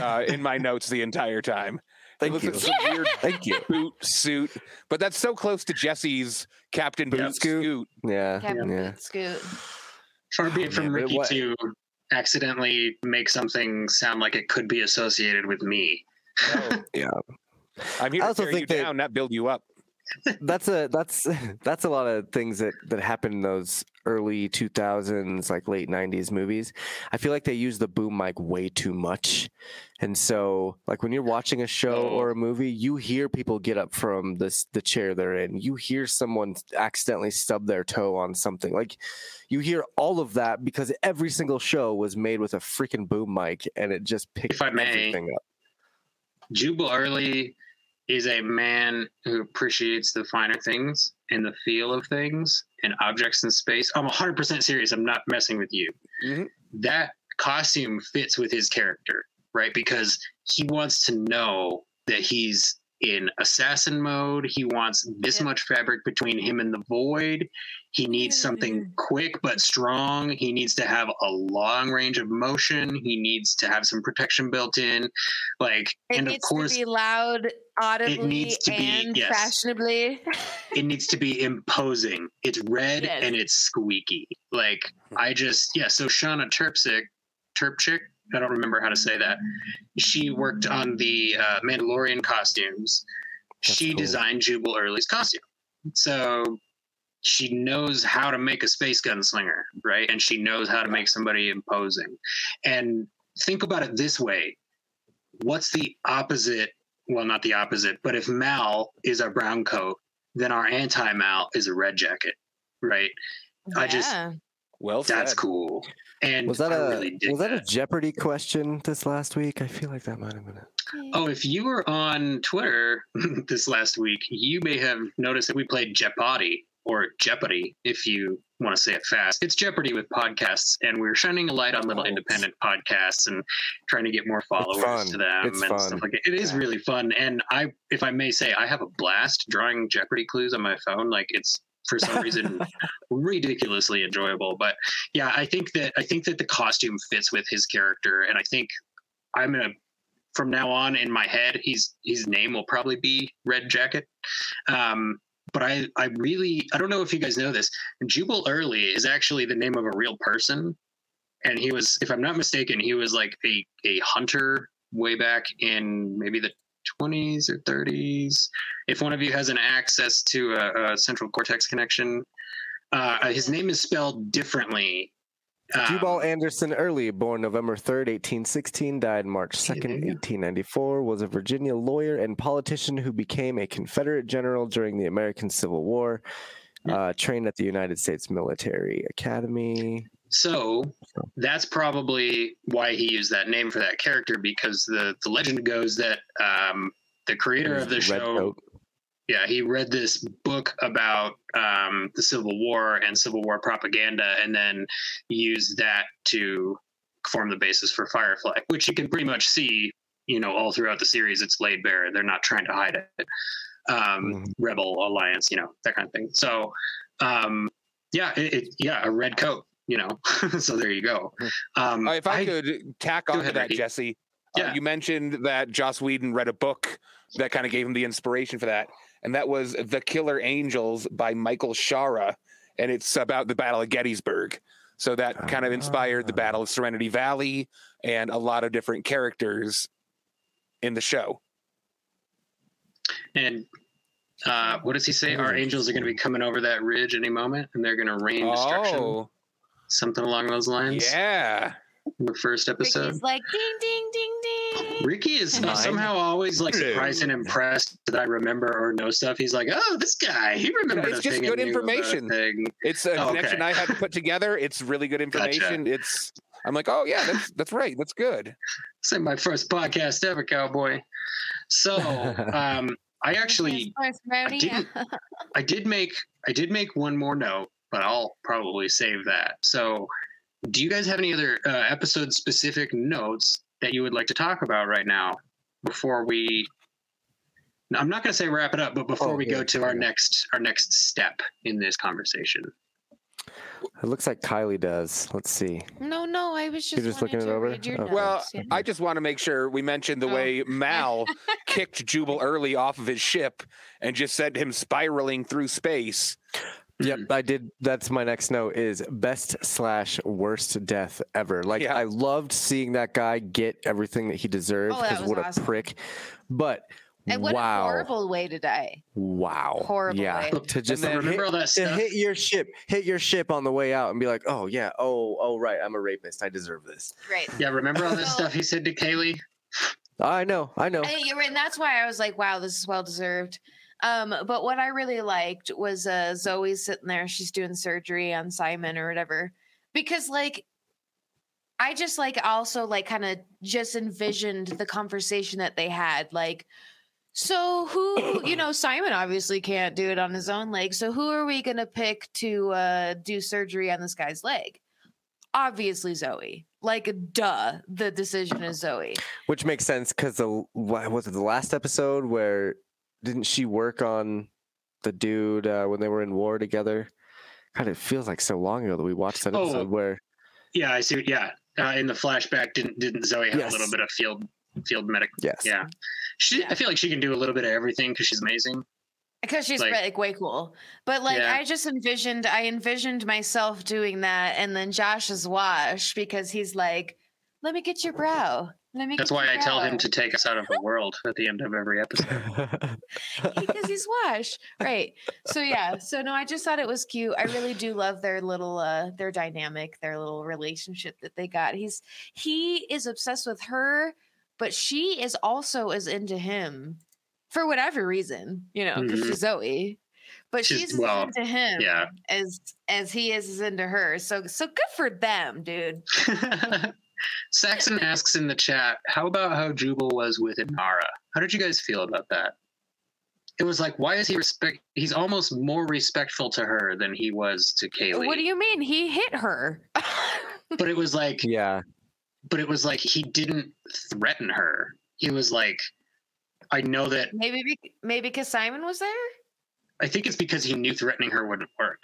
uh, in my notes the entire time. Thank it you. looks like some weird Thank you. boot suit, but that's so close to Jesse's Captain Boot Yep. Scoot. Yeah. Captain yeah. Boot Scoot. Far be it from man, Ricky to accidentally make something sound like it could be associated with me. Yeah. I'm here I to also tear think you that- down, not build you up. that's a that's that's a lot of things that that happen in those early 2000s like late 90s movies i feel like they use the boom mic way too much. And so like when you're watching a show Oh. or a movie you hear people get up from this the chair they're in. You hear someone accidentally stub their toe on something. Like you hear all of that because every single show was made with a freaking boom mic and it just picked If I may, everything up. Jubal Early is a man who appreciates the finer things and the feel of things and objects in space. I'm 100% serious. I'm not messing with you. Mhm. That costume fits with his character, right? Because he wants to know that he's in assassin mode. He wants this Yeah. much fabric between him and the void. He needs mm-hmm. something quick but strong. He needs to have a long range of motion. He needs to have some protection built in. Like, It and of needs course, to be loud, audibly, needs to be- and yes. fashionably. it needs to be imposing. It's red Yes. and it's squeaky. Like hmm. I just yeah. So Shawna Trpcic, Terpchik, I don't remember how to say that. She worked on the uh, Mandalorian costumes. That's she cool. designed Jubal Early's costume, so she knows how to make a space gunslinger, right? And she knows how to make somebody imposing. And think about it this way: What's the opposite? Well, not the opposite, but if Mal is a brown coat, then our anti Mal is a red jacket, right? I just- Yeah. Well said. That's cool. And was that I a really was that a jeopardy question this last week i feel like that might have been it Oh, if you were on Twitter this last week, you may have noticed that we played Jeopardy or Jeopardy, if you want to say it fast. It's Jeopardy with podcasts, and we're shining a light on little Oh. independent podcasts and trying to get more followers fun. to them It's and fun. stuff like that. It is really fun, and I, if I may say, I have a blast drawing Jeopardy clues on my phone. Like it's for some reason ridiculously enjoyable. But yeah, I think that I think that the costume fits with his character, and I think I'm gonna from now on in my head, he's his name will probably be Red Jacket. Um, but I, I really, I don't know if you guys know this. Jubal Early is actually the name of a real person, and he was, if I'm not mistaken, he was like a a hunter way back in maybe the 20s or 30s. If one of you has an access to a, a central cortex connection, uh, his name is spelled differently. Um, Jubal Anderson Early, born November 3rd, 1816, died March 2nd, there you go. 1894, was a Virginia lawyer and politician who became a Confederate general during the American Civil War. Uh, trained at the United States Military Academy. So that's probably why he used that name for that character because the the legend goes that um, the creator of the Red show, coat. yeah, he read this book about um, the Civil War and Civil War propaganda, and then used that to form the basis for Firefly, which you can pretty much see, you know, all throughout the series. It's laid bare; they're not trying to hide it. Um, Mhm. Rebel alliance, you know, that kind of thing. So, um, yeah, it, it, yeah, a red coat, you know. so there you go. Um, Uh, if I, could tack on to that, Ricky. Jesse, uh, you mentioned that Joss Whedon read a book that kind of gave him the inspiration for that, and that was "The Killer Angels" by Michael Shaara, and it's about the Battle of Gettysburg. So that kind of inspired the Ah. Battle of Serenity Valley and a lot of different characters in the show. And uh, what does he say? Our angels are going to be coming over that ridge any moment, and they're going to rain destruction. Oh, Something along those lines. yeah. In the first episode. Ricky's like ding ding ding ding. Ricky is uh, Nine. somehow always like surprised and impressed that I remember or know stuff. He's like, "Oh, this guy, he remembers. It's a just thing good and knew about a information. thing." It's a Oh, connection okay. I had to put together. It's really good Gotcha. information. It's I'm like, oh yeah, that's that's right. That's good. This is my first podcast ever, cowboy. So, um, I actually First rodeo. didn't- I did make I did make one more note, but I'll probably save that. So, do you guys have any other uh, episode specific notes that you would like to talk about right now before we? No, I'm not going to say wrap it up, but before Oh, we yeah, go to our next our next step in this conversation. It looks like Kylie does. Let's see. No, no, I was just, just wanting looking it over? Okay. Well, yeah. I just want to make sure we mentioned the Oh. way Mal kicked Jubal early off of his ship and just sent him spiraling through space. Yep, Mm. I did. That's my next note is best slash worst death ever. Like Yeah. I loved seeing that guy get everything that he deserved Oh, because was what awesome. a prick. But and what wow, a horrible way to die. wow, horrible yeah, way. to just then hit, remember all that stuff? hit your ship, hit your ship on the way out, and be like, oh yeah, oh oh right, I'm a rapist, I deserve this. Right. Yeah, remember all this stuff he said to Kaylee? I know, I know. And, and that's why I was like, wow, this is well deserved. Um, but what I really liked was uh, Zoe sitting there, she's doing surgery on Simon or whatever. Because like I just like also like kind of just envisioned the conversation that they had. Like, so who, you know, Simon obviously can't do it on his own leg. So who are we gonna pick to uh do surgery on this guy's leg? Obviously Zoe. Like duh, the decision is Zoe. Which makes sense because the wha- was it the last episode where didn't she work on the dude uh, when they were in war together? God, it feels like so long ago that we watched that Oh. episode where Yeah, I see. Yeah, uh, in the flashback, didn't didn't Zoe have Yes. a little bit of field field medic? yes, Yeah, she. I feel like she can do a little bit of everything because she's amazing. because she's Like- like, way cool but like Yeah. i just envisioned i envisioned myself doing that and then josh's wash because he's like let me get your brow let me That's why your I tell him to take us out of the world at the end of every episode. because he's wash right. So yeah. So no i just thought it was cute. I really do love their little uh their dynamic their little relationship that they got. He's he is obsessed with her but she is also as into him for whatever reason you know because Mhm. she's zoe but She's- she's, as well, into him yeah. as as he is as into her. So so good for them dude Saxon asks in the chat, "How about how Jubal was with Inara? How did you guys feel about that?" It was like, why is he respect? He's almost more respectful to her than he was to Kaylee. what do you mean he hit her But it was like, yeah. but it was like he didn't threaten her. He was like, I know that. maybe maybe because simon was there I think it's because he knew threatening her wouldn't work.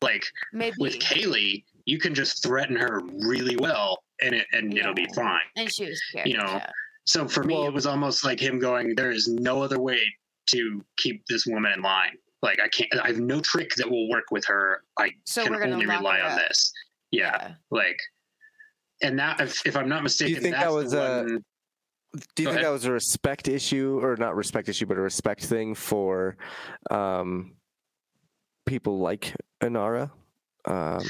Like maybe with Kaylee, you can just threaten her really well, and it and it'll be fine. and she was scared you know, yeah. So for me, Well- it was almost like him going, "There is no other way to keep this woman in line. Like I can't. I have no trick that will work with her. I So can we're only rely on this. Yeah, like, and that if, if I'm not mistaken, do you think that's that the was a- one- Do you Go think ahead. that was a respect issue, or not respect issue, but a respect thing for um, people like Inara? Um,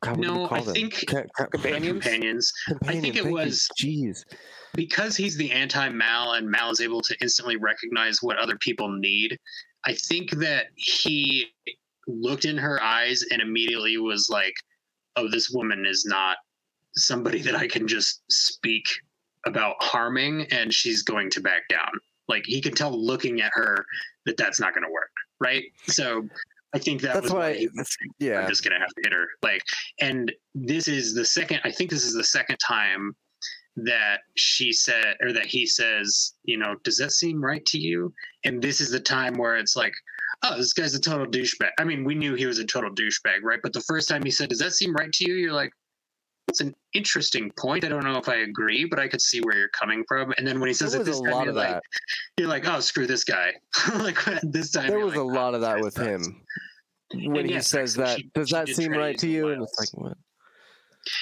God, what do you No, I them? think Ca- companions. companions. I think it was Jeez. because he's the anti Mal and Mal is able to instantly recognize what other people need. I think that he looked in her eyes and immediately was like, "Oh, this woman is not somebody that I can just speak about harming, and she's going to back down." Like he could tell looking at her that that's not going to work, right? So I think that That's was why. that's- I'm just gonna have to hit her. Like, and this is the second. I think this is the second time that she said, or that he says, you know, does that seem right to you? And this is the time where it's like, oh, this guy's a total douchebag. I mean, we knew he was a total douchebag, right? But the first time he said, does that seem right to you? You're like, it's an interesting point. I don't know if I agree, but I could see where you're coming from. And then when he says it this a time, lot you're of like, you're like, oh, screw this guy. like this time, There was a oh, lot oh, of that with him. When he says that, she- does she that seem right to you? And it's violence. like.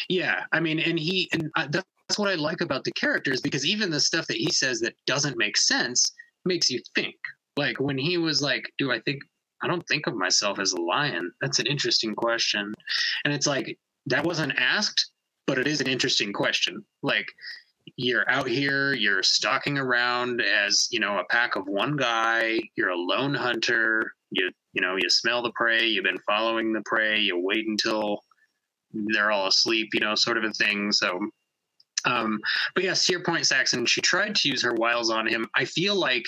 Yeah, I mean, and he and that's what I like about the characters because even the stuff that he says that doesn't make sense makes you think. Like when he was like, "Do I think I don't think of myself as a lion?" That's an interesting question, and it's like that wasn't asked, but it is an interesting question. Like you're out here, you're stalking around as you know a pack of one guy. You're a lone hunter. You you know you smell the prey. You've been following the prey. You wait until they're all asleep, you know, sort of a thing. So, um, but yes, to your point, Saxon, she tried to use her wiles on him. I feel like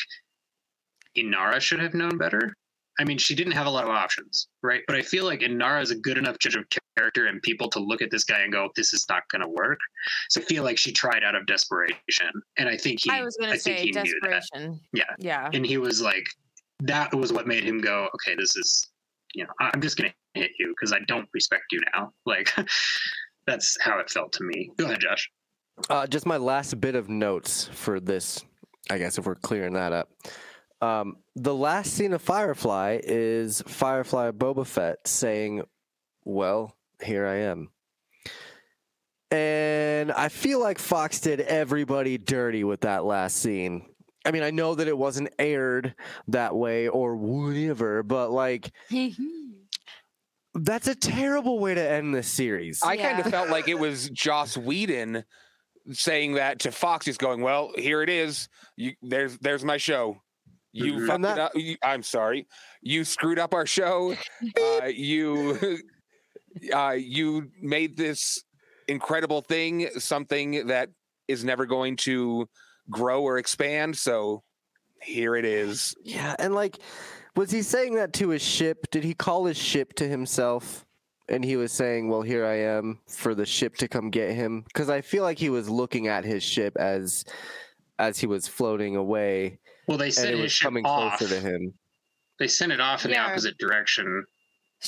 Inara should have known better. I mean, she didn't have a lot of options, right? But I feel like Inara is a good enough judge of character and people to look at this guy and go, "This is not going to work." So I feel like she tried out of desperation, and I think he, I was I think say he knew that. desperation. Yeah, Yeah. and he was like, that was what made him go, okay, this is, you know, I'm just gonna hit you because I don't respect you now. Like, that's how it felt to me. Go ahead, Josh. Uh, just my last bit of notes for this, I guess, if we're clearing that up. Um, the last scene of Firefly is Firefly Boba Fett saying, Well, here I am. And I feel like Fox did everybody dirty with that last scene. I mean, I know that it wasn't aired that way or whatever, but like, that's a terrible way to end this series. I kind of felt like it was Joss Whedon saying that to Fox, He's going, "Well, here it is. You, there's there's my show. You Mhm. fucked that- it up. You, I'm sorry. You screwed up our show. Uh, you uh, you made this incredible thing something that is never going to grow or expand. So here it is. Yeah, and like, was he saying that to his ship? Did he call his ship to himself? And he was saying, "Well, here I am for the ship to come get him." Because I feel like he was looking at his ship as, as he was floating away, Well, they and sent it his was ship coming off. closer to him. They sent it off in Yeah. the opposite direction.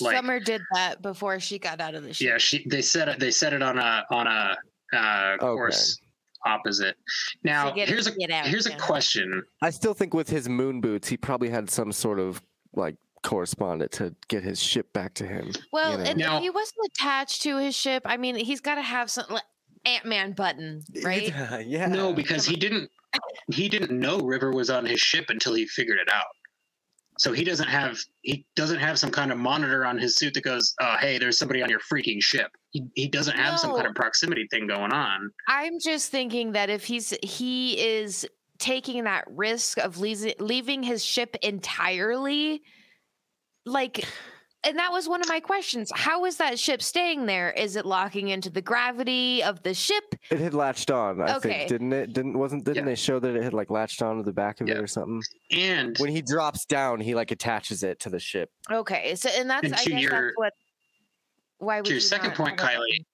Like- Summer did that before she got out of the ship. Yeah, she. They set it. They set it on a on a uh, course opposite. Now, get here's a out, here's a question. I still think with his moon boots, he probably had some sort of like correspondent to get his ship back to him. Well, know. and Now- if he wasn't attached to his ship, I mean, he's got to have some like, Ant Man button, right? yeah. No, because he didn't he didn't know River was on his ship until he figured it out. So he doesn't have he doesn't have some kind of monitor on his suit that goes, "Oh, hey, there's somebody on your freaking ship." He, he doesn't have some kind of proximity thing going on. I'm just thinking that if he's he is taking that risk of leas- leaving his ship entirely, like, and that was one of my questions. How is that ship staying there? Is it locking into the gravity of the ship? It had latched on, I Okay. think, didn't it? Didn't wasn't didn't Yeah. they show that it had like latched on to the back of it or something? And When he drops down, he like attaches it to the ship. Okay, so and that's And I to guess your- that's what. Why would to your you second point, Kylie, button?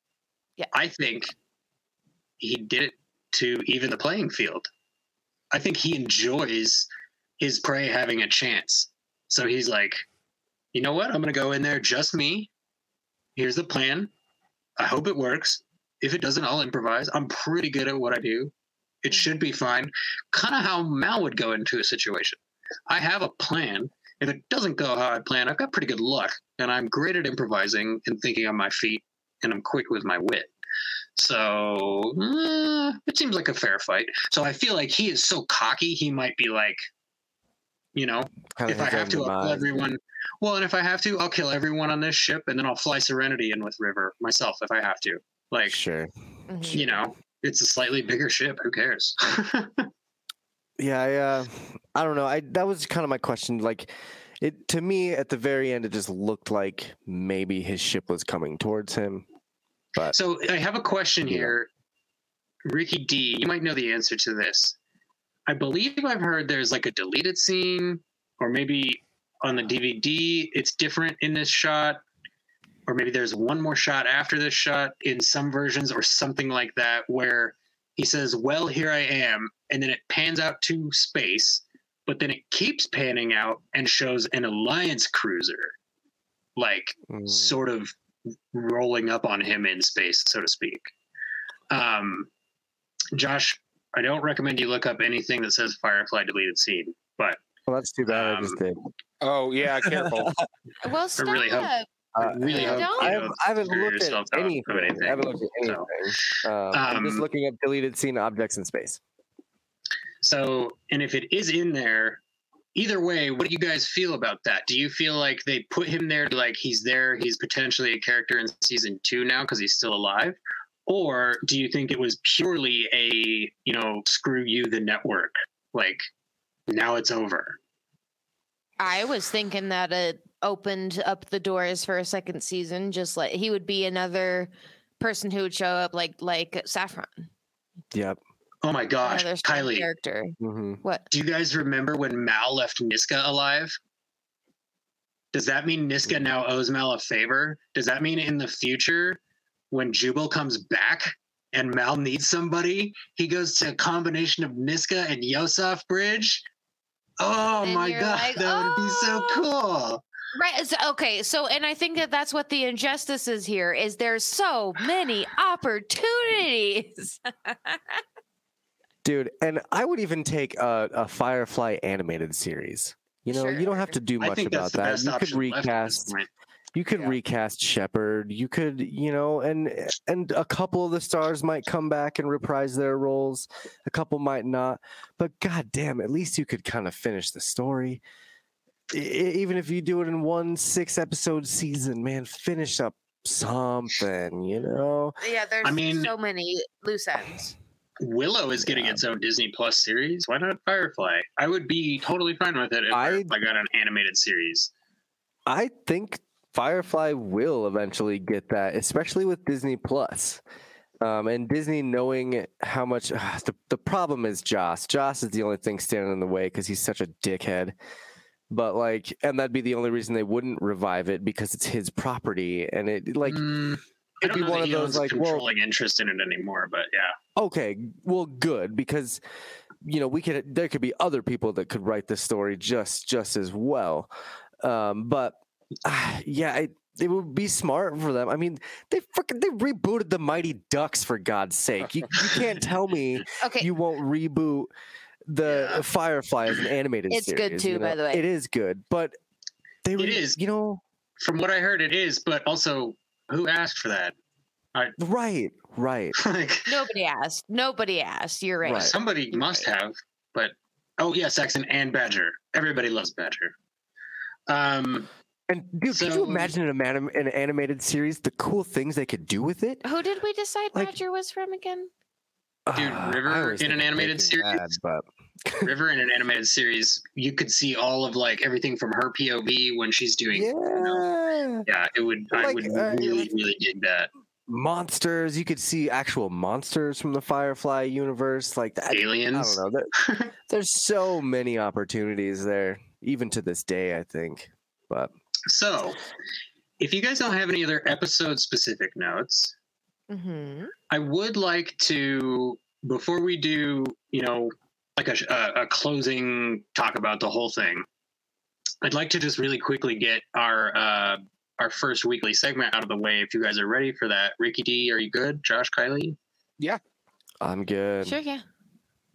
Yeah. I think he did it to even the playing field. I think he enjoys his prey having a chance. So he's like, you know what? I'm going to go in there, just me. Here's the plan. I hope it works. If it doesn't, I'll improvise. I'm pretty good at what I do. It should be fine. Kind of how Mal would go into a situation. I have a plan. If it doesn't go how I plan, I've got pretty good luck, and I'm great at improvising and thinking on my feet, and I'm quick with my wit. So eh, it seems like a fair fight. So I feel like he is so cocky, he might be like, you know, Kinda if I have to, I'll kill everyone. Well, and if I have to, I'll kill everyone on this ship, and then I'll fly Serenity in with River myself if I have to. Like, Sure. Mhm. you know, it's a slightly bigger ship. Who cares? Yeah, I, uh, I don't know. I that was kind of my question. Like, it to me at the very end, it just looked like maybe his ship was coming towards him. But so I have a question Yeah. here, Ricky D. You might know the answer to this. I believe I've heard there's like a deleted scene, or maybe on the DVD it's different in this shot, or maybe there's one more shot after this shot in some versions, or something like that, where he says, "Well, here I am," and then it pans out to space, but then it keeps panning out and shows an Alliance cruiser, like mm, sort of rolling up on him in space, so to speak. Um, Josh, I don't recommend you look up anything that says Firefly deleted scene, but well, that's too bad. I just um, did. Oh yeah, careful. Well, stop. really hope- I Uh, really you hope don't? I haven't, I haven't looked at yourself out of anything. anything. I haven't looked at anything. So, Um, I'm just Um, looking at deleted scene objects in space. So, and if it is in there, either way, what do you guys feel about that? Do you feel like they put him there, like he's there, he's potentially a character in season two now because he's still alive? Or do you think it was purely a, you know, screw you, the network? Like, now it's over. I was thinking that it opened up the doors for a second season. Just like he would be another person who would show up, like like Saffron. Yep. Oh my gosh, another Kylie, character. hmm What? do you guys remember when Mal left Niska alive? Does that mean Niska now owes Mal a favor? Does that mean in the future, when Jubal comes back and Mal needs somebody, he goes to a combination of Niska and Yosef Bridge? Oh And my you're god, like, that would be so "Oh." cool. Right. So, okay. So, and I think that that's what the injustice is here. Is there's so many opportunities. Dude, and I would even take a, a Firefly animated series. You know, you don't have to do I much think about that's the that. You could option left at this recast. Point. You could Yeah. recast Shepherd. You could, you know, and and a couple of the stars might come back and reprise their roles. A couple might not. But god damn, at least you could kind of finish the story. E- even if you do it in one six episode season, man, finish up something, you know? yeah. There's I mean- so many loose ends. Willow is getting Yeah. its own Disney Plus series. Why not Firefly? I would be totally fine with it if I- Firefly got an animated series. I think Firefly will eventually get that, especially with Disney Plus. Um, and Disney knowing how much the, the problem is Joss. Joss is the only thing standing in the way because he's such a dickhead. But like, and that'd be the only reason they wouldn't revive it because it's his property, and it like Mm, it'd be one of those like, well, controlling interest in it anymore, but yeah. okay, well, good because you know we could there could be other people that could write this story just just as well. Um, but ah, yeah, it, it would be smart for them. I mean, they freaking they rebooted the Mighty Ducks for God's sake. You, you can't tell me Okay. you won't reboot the Yeah. Firefly as an animated It's series. good too, you by the way. It is good, but they It re- is. you know, From what I heard, it is, but also, who asked for that? right, right. like, Nobody asked. Nobody asked. You're right. Right. somebody must have, but oh yeah, Saxon and Badger. Everybody loves Badger. Um, And dude, could you So- imagine an, anim- an animated series? The cool things they could do with it. Who did we decide Like- Badger was from again? Dude, Ah, River was in an animated series? Bad, but River in an animated series, you could see all of like everything from her POV when she's doing. yeah, Yeah, it would. I would uh, really, like- really dig that. monsters. You could see actual monsters from the Firefly universe, like that. Aliens. I Aliens. don't know. There, there's so many opportunities there, even to this day. I think, but So, if you guys don't have any other episode specific notes, Mm-hmm. I would like to, before we do, you know, like a, a, a closing talk about the whole thing, I'd like to just really quickly get our uh, our first weekly segment out of the way. If you guys are ready for that, Ricky D, are you good? Josh, Kylie, Yeah, I'm good. Sure, yeah.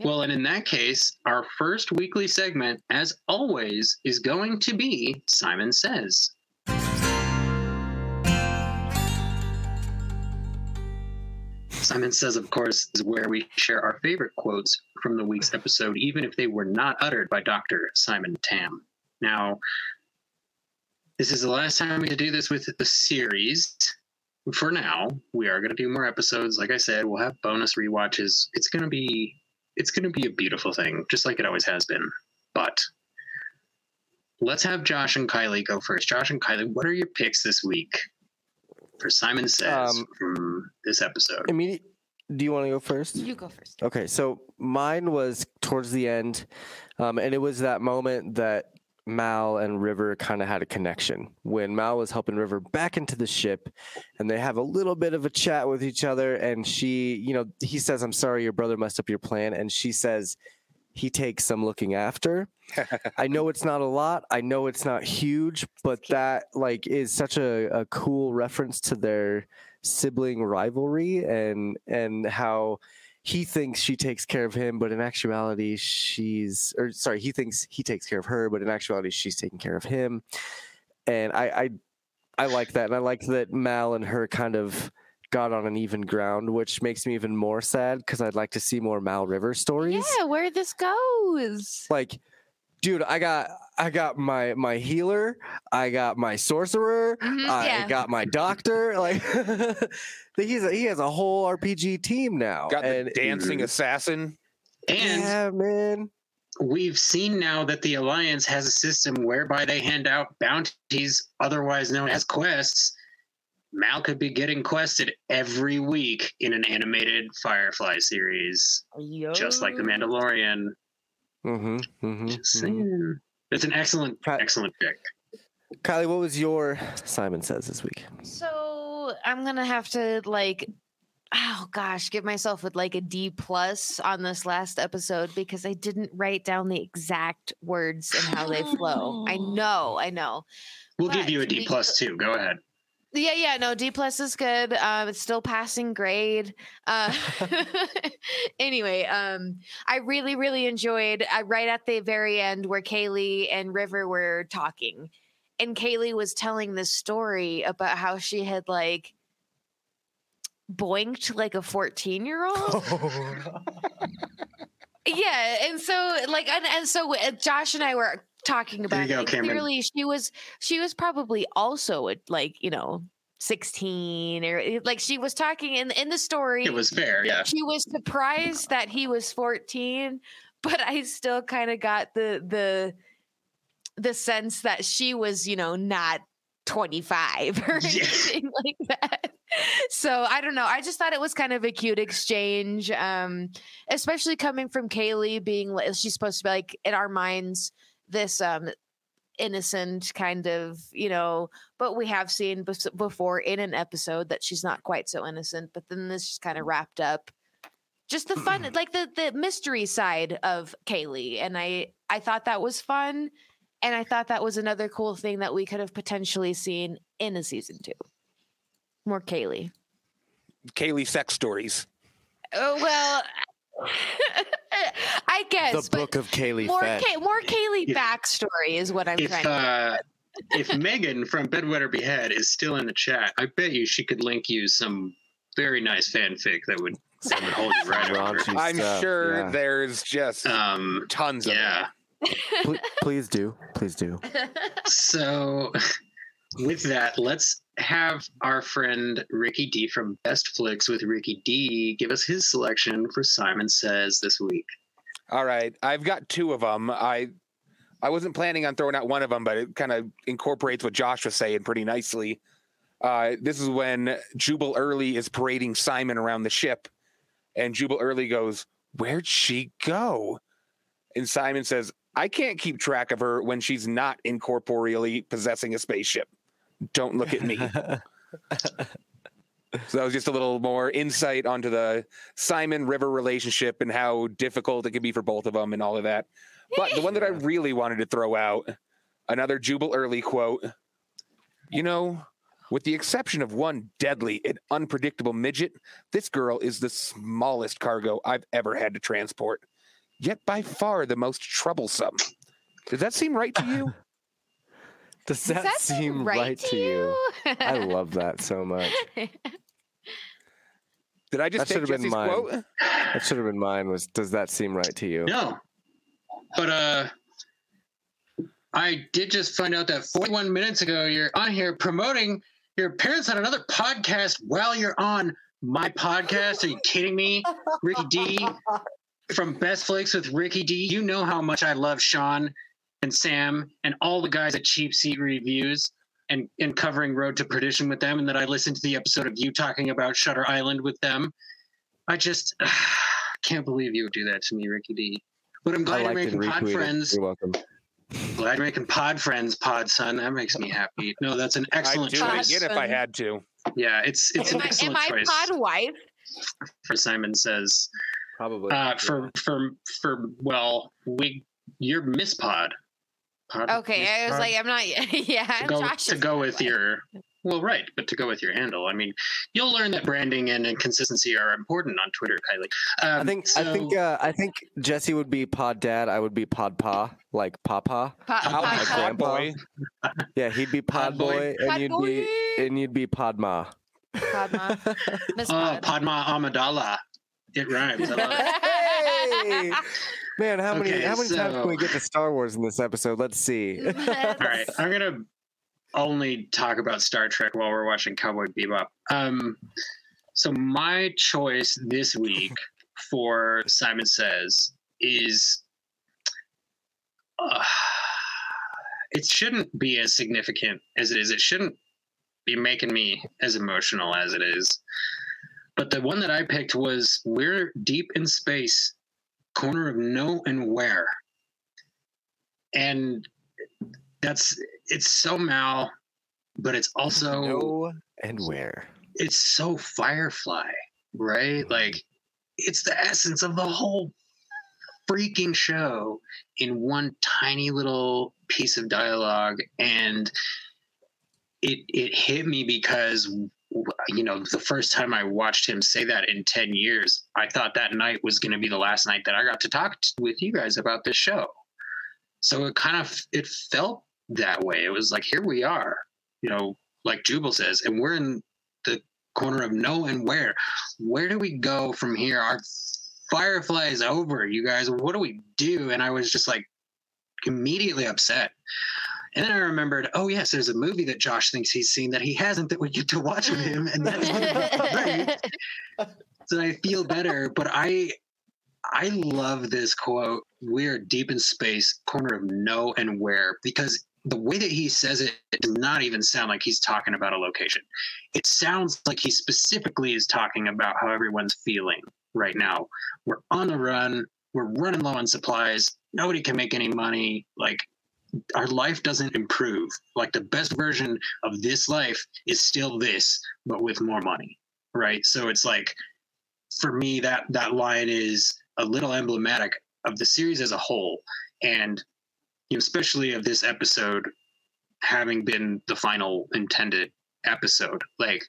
Well, and in that case, our first weekly segment, as always, is going to be Simon Says. Simon Says, of course, is where we share our favorite quotes from the week's episode, even if they were not uttered by Dr. Simon Tam. Now, this is the last time we to do this with the series. For now, we are going to do more episodes. Like I said, we'll have bonus rewatches. It's going to be it's going to be a beautiful thing, just like it always has been. But let's have Josh and Kylie go first. Josh and Kylie, what are your picks this week for Simon Says Um, from this episode? Immediate. Do you want to go first? You go first. Okay, so mine was towards the end, um, and it was that moment that Mal and River kind of had a connection when Mal was helping River back into the ship, and they have a little bit of a chat with each other. And she, you know, he says, "I'm sorry, your brother messed up your plan," and she says, "He takes some looking after." I know it's not a lot. I know it's not huge, but that like is such a, a cool reference to their sibling rivalry and and how he thinks she takes care of him, but in actuality she's or sorry, he thinks he takes care of her, but in actuality she's taking care of him. And I I, I like that, and I like that Mal and her kind of got on an even ground, which makes me even more sad because I'd like to see more Mal River stories Yeah, where this goes. like dude i got i got my my healer i got my sorcerer Mhm, i yeah. got my doctor like he's a, he has a whole rpg team now Got the and dancing assassin. And yeah man we've seen now that the Alliance has a system whereby they hand out bounties, otherwise known as quests. Mal could be getting quested every week in an animated Firefly series, just like The Mandalorian. mm-hmm, mm-hmm, Just saying. It's an excellent, Ky- excellent pick. kylie what was your simon says this week So I'm gonna have to like, oh gosh, give myself with like a D plus on this last episode because I didn't write down the exact words and how they flow. I know, I know. We'll give you a D plus too. Go ahead. Yeah, yeah, no, D plus is good. Um, it's still passing grade. Uh, anyway, um, I really, really enjoyed uh, right at the very end where Kaylee and River were talking, and Kaylee was telling this story about how she had like boinked like a fourteen year old. yeah and so like and, and so uh, josh and i were talking about go, it clearly she was she was probably also at like you know 16 or eh, like she was talking in in the story It was fair, yeah. she was surprised that he was 14 but i still kind of got the the the sense that she was you know not 25 or Yeah. anything like that so i don't know i just thought it was kind of a cute exchange um especially coming from kaylee being like she's supposed to be like in our minds this um innocent kind of you know but we have seen bef- before in an episode that she's not quite so innocent but then this just kind of wrapped up. Just the fun like the the mystery side of kaylee and i i thought that was fun and i thought that was another cool thing that we could have potentially seen in a season two. More kaylee. Kaylee sex stories. oh well i guess the book of kaylee more, Fett. Kay- more kaylee If- backstory is what i'm If trying to uh, if Megan from Bedwetter Behead is still in the chat, I bet you she could link you some very nice fanfic that would that would hold you right over. Raunchy I'm stuff, sure yeah. there's just Um, tons of yeah. Pl- please do please do So, with that, let's have our friend Ricky D from Best Flicks with Ricky D give us his selection for Simon Says this week. All right, I've got two of them. I I wasn't planning on throwing out one of them, but it kind of incorporates what Josh was saying pretty nicely. Uh, this is when Jubal Early is parading Simon around the ship, and Jubal Early goes, "Where'd she go?" And Simon says, "I can't keep track of her when she's not incorporeally possessing a spaceship. Don't look at me." So that was just a little more insight onto the Simon River relationship and how difficult it can be for both of them and all of that. But the one that I really wanted to throw out, another Jubal Early quote. You know, with the exception of one deadly and unpredictable midget, this girl is the smallest cargo I've ever had to transport. yet by far the most troublesome. Does that seem right to you? Does Does that, seem right, to you? I love that so much. Did I just That take should've been Jesse's mine. quote? That should have been mine. Was does that seem right to you? No. But uh I did just find out that 41 minutes ago you're on here promoting your appearance on another podcast while you're on my podcast. Are you kidding me? Ricky D from Best Flicks with Ricky D. You know how much I love Sean and Sam and all the guys at Cheap Seat Reviews and, and covering Road to Perdition with them, and that I listened to the episode of you talking about Shutter Island with them. I just can't believe you would do that to me, Ricky D. But I'm glad I you're making pod retweeted. friends. You're welcome. Glad you're making pod friends, pod son. That makes me happy. No, that's an excellent I'd excellent do it choice. again if I had to. Yeah, it's it's Am an I, am excellent I choice pod wife? for Simon says. Probably. Uh, for for for well, we you're Miss Pod. Pod Okay, I was Pod? like, I'm not. Yeah, to go, Josh to go with pod. your well, right, but to go with your handle. I mean, you'll learn that branding and, and consistency are important on Twitter, Kylie. Um, I think I think uh, I think Jesse would be pod dad. I would be pod pa, like papa. Pa- I'll pod- my grandpa. boy. Yeah, he'd be pod, Pod boy. boy, and Pod you'd boy. be and you'd be pod ma. Podma. Miss Oh, Pod. Padma Amidala. It rhymes. I love it. Hey! Man, how many Okay, how many times can we get to Star Wars in this episode? Let's see. All right, I'm gonna only talk about Star Trek while we're watching Cowboy Bebop. Um, so my choice this week for Simon Says is, uh, it shouldn't be as significant as it is. It shouldn't be making me as emotional as it is. But the one that I picked was "We're Deep in Space," corner of no and where, and that's it's so mal, but it's also No and where? it's so Firefly, right? Mm-hmm. Like it's the essence of the whole freaking show in one tiny little piece of dialogue and it it hit me because you know the first time I watched him say that in 10 years I thought that night was going to be the last night that I got to talk with you guys about this show. So it kind of it felt that way. It was like here we are you know like Jubal says and we're in the corner of no and where where do we go from here? Our firefly is over you guys. What do we do? And i was just like immediately upset and then i remembered oh yes there's a movie that josh thinks he's seen that he hasn't that we get to watch with him and that's mm. right so i feel better but i i love this quote we're deep in space corner of no and where because the way that he says it, it does not even sound like he's talking about a location it sounds like he specifically is talking about how everyone's feeling right now. We're on the run. We're running low on supplies. Nobody can make any money. Like our life doesn't improve. Like the best version of this life is still this, but with more money. Right. So it's like for me that that line is a little emblematic of the series as a whole. And you know, especially of this episode having been the final intended episode. Like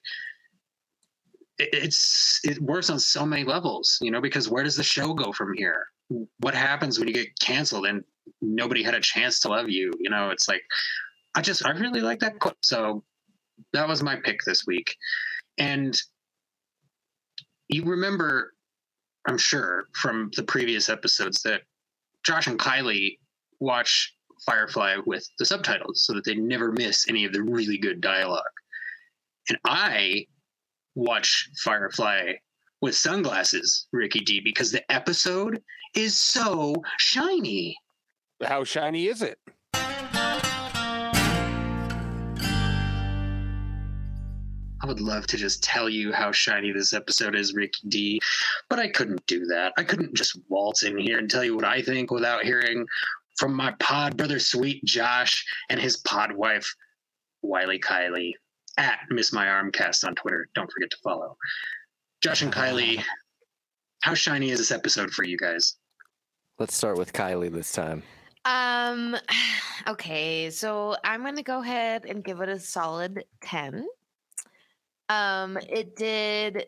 it- it's it works on so many levels, you know, because where does the show go from here? What happens when you get canceled and nobody had a chance to love you? You know, it's like I just I really like that quote. So that was my pick this week. And you remember, I'm sure, from the previous episodes that Josh and Kylie watch Firefly with the subtitles so that they never miss any of the really good dialogue. And I watch Firefly with sunglasses, Ricky D, because the episode is so shiny. How shiny is it? I would love to just tell you how shiny this episode is, Ricky D, but I couldn't do that. I couldn't just waltz in here and tell you what I think without hearing from my pod brother, sweet Josh, and his pod wife, Wiley Kylie, at Miss My Armcast on Twitter. Don't forget to follow. Josh and Kylie, how shiny is this episode for you guys? Let's start with Kylie this time. Um, okay, so I'm gonna go ahead and give it a solid 10. Um, it did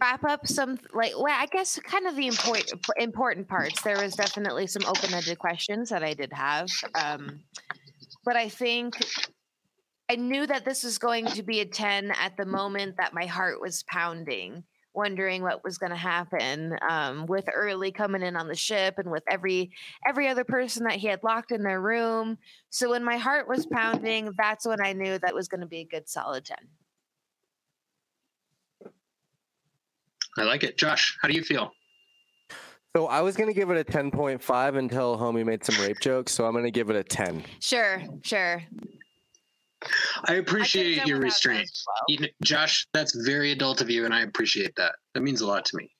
wrap up some like well i guess kind of the important important parts there was definitely some open-ended questions that i did have um but i think i knew that this was going to be a 10 at the moment that my heart was pounding wondering what was going to happen um, with early coming in on the ship and with every every other person that he had locked in their room so when my heart was pounding that's when i knew that was going to be a good solid 10 I like it. Josh, how do you feel? So I was gonna give it a ten point five until homie made some rape jokes. So I'm gonna give it a ten. sure sure I appreciate done your restraint. well. You kn- Josh, that's very adult of you, and I appreciate that. That means a lot to me.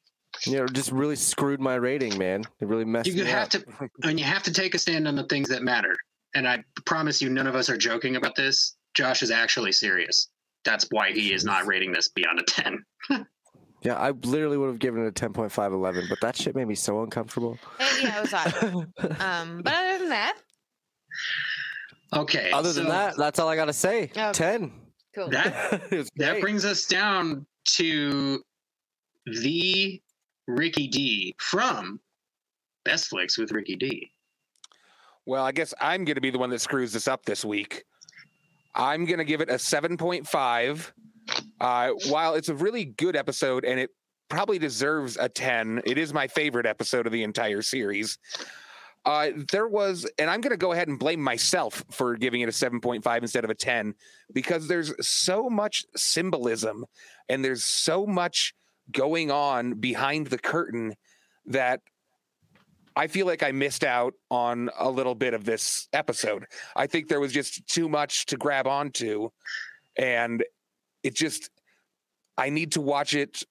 You know, just really screwed my rating, man. It really messed You me have up. to, and you have to take a stand on the things that matter. And I promise you, none of us are joking about this. Josh is actually serious. That's why he is not rating this beyond a ten. Yeah, I literally would have given it a 10.5, 11, but that shit made me so uncomfortable. Uh, yeah, it was odd. um, but other than that, Okay. Other than that, that's all I gotta say. Okay. 10. cool. that that brings us down to the Ricky D from Best Flicks with Ricky D. Well, I guess I'm going to be the one that screws this up this week. I'm going to give it a 7.5. Uh, while it's a really good episode and it probably deserves a 10, it is my favorite episode of the entire series. Uh, there was, and I'm going to go ahead and blame myself for giving it a 7.5 instead of a 10 because there's so much symbolism and there's so much going on behind the curtain that I feel like I missed out on a little bit of this episode. I think there was just too much to grab onto, and it just I need to watch it.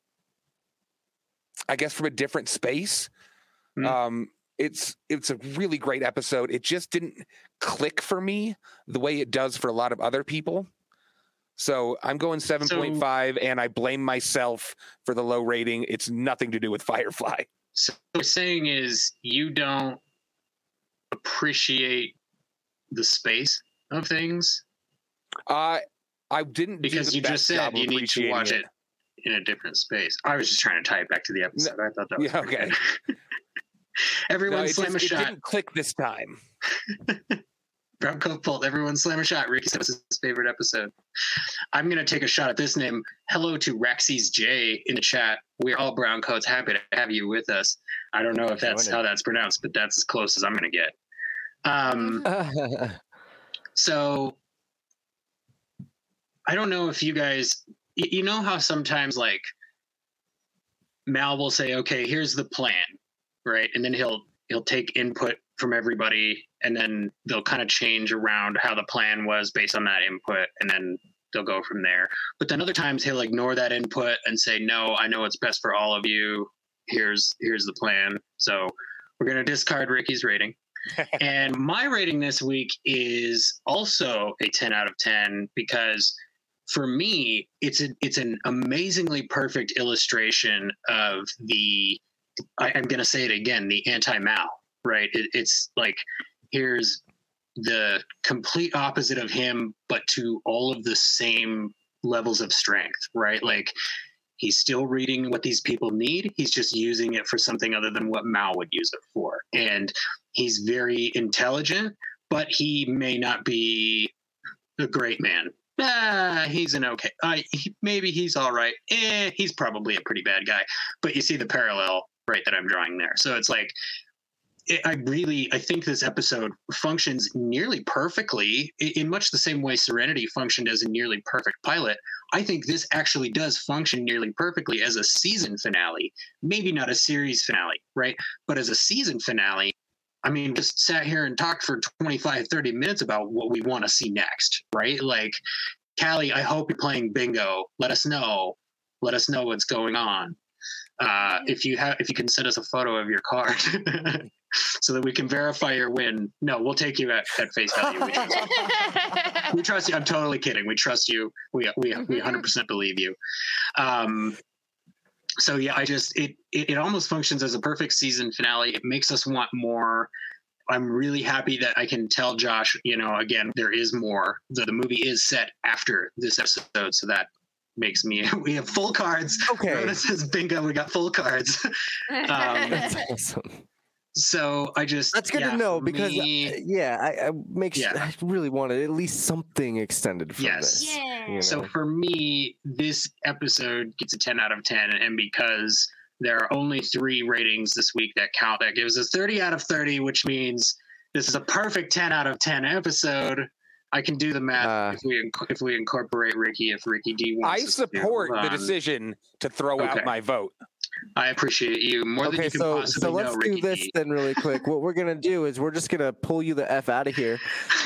I guess from a different space. Hmm. Um, it's it's a really great episode. It just didn't click for me the way it does for a lot of other people. So I'm going seven point five, and I blame myself for the low rating. It's nothing to do with Firefly. So what you're saying is you don't appreciate the space of things Uh, I didn't because you just said you need to watch it. in a different space. I was just trying to tie it back to the episode. I thought that was Yeah, okay. good. Everyone No, it, slam just, a it shot. didn't click this time. Brown coat bolt. Everyone slam a shot. Ricky said it's his favorite episode. I'm gonna take a shot at this name. Hello to Raxy's J in the chat. We're all brown coats. Happy to have you with us. I don't know if that's how that's pronounced, but that's as close as I'm gonna get. Um, so I don't know if you guys, you know how sometimes like Mal will say, "Okay, here's the plan," right, and then he'll he'll take input from everybody, and then they'll kind of change around how the plan was based on that input, and then they'll go from there. But then other times he'll ignore that input and say, "No, I know what's best for all of you. Here's here's the plan." So we're gonna discard Ricky's rating. and my rating this week is also a 10 out of 10 because for me it's a, it's an amazingly perfect illustration of the I, i'm going to say it again the anti Mal, right? It, it's like here's the complete opposite of him but to all of the same levels of strength right? Like he's still reading what these people need. He's just using it for something other than what Mal would use it for. And he's very intelligent but he may not be a great man. Ah, he's an okay uh, he, maybe he's all right. Eh, he's probably a pretty bad guy. But you see the parallel right that i'm drawing there so it's like it, I really, I think this episode functions nearly perfectly i- in much the same way Serenity functioned as a nearly perfect pilot. I think this actually does function nearly perfectly as a season finale. Maybe not a series finale, right? But as a season finale, I mean, just sat here and talked for 25, 30 minutes about what we want to see next, right? Like, Callie, I hope you're playing bingo. Let us know. Let us know what's going on. Uh, if you have, if you can send us a photo of your card, so that we can verify your win. No, we'll take you at, at face value. We trust, you. we trust you. I'm totally kidding. We trust you. We we we 100% believe you. Um, so yeah, I just it, it it almost functions as a perfect season finale. It makes us want more. I'm really happy that I can tell Josh, you know, again, there is more. The, the movie is set after this episode, so that makes me. We have full cards. Okay. Rhoda says bingo. We got full cards. Um, That's awesome. so I just That's good yeah, to know because uh, me- yeah, I, I make Yeah. I really wanted at least something extended from Yes. this. Yeah. you So for me, this episode gets a 10 out of 10. And because there are only three ratings this week that count, that gives us 30 out of 30, which means this is a perfect 10 out of 10 episode. I can do the math Uh. if we inc- if we incorporate Ricky, if Ricky D wants I us to do. support the decision to throw Okay. out my vote. I appreciate you more than you can so possibly so let's know, do Ricky this D. then really quick. What we're gonna do is we're just gonna pull you the f out of here,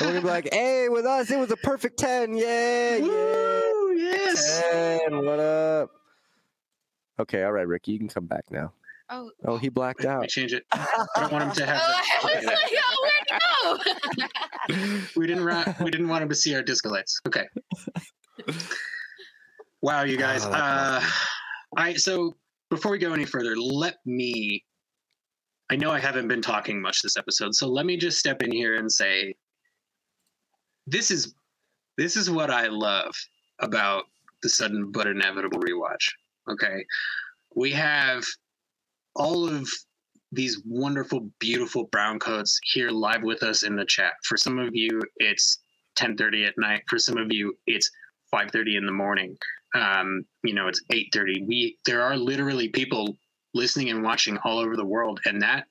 and we're gonna be like, "Hey, with us, it was a perfect ten, yeah, yeah, yes. ten, what up?" Okay, all right, Ricky, you can come back now. Oh. Oh, he blacked Let me out. change it. I don't want him to have. Oh, I was the- like, oh, where'd he go? we didn't ra- we didn't want him to see our disco lights. Okay. Wow, you guys. Oh, Uh, I so before we go any further, let me. I know I haven't been talking much this episode, so let me just step in here and say, this is this is what I love about the sudden but inevitable rewatch. Okay, we have all of these wonderful, beautiful brown coats here live with us in the chat. For some of you, it's 10:30 at night. For some of you, it's 5:30 in the morning. Um, you know, it's 8:30. We there are literally people listening and watching all over the world, and that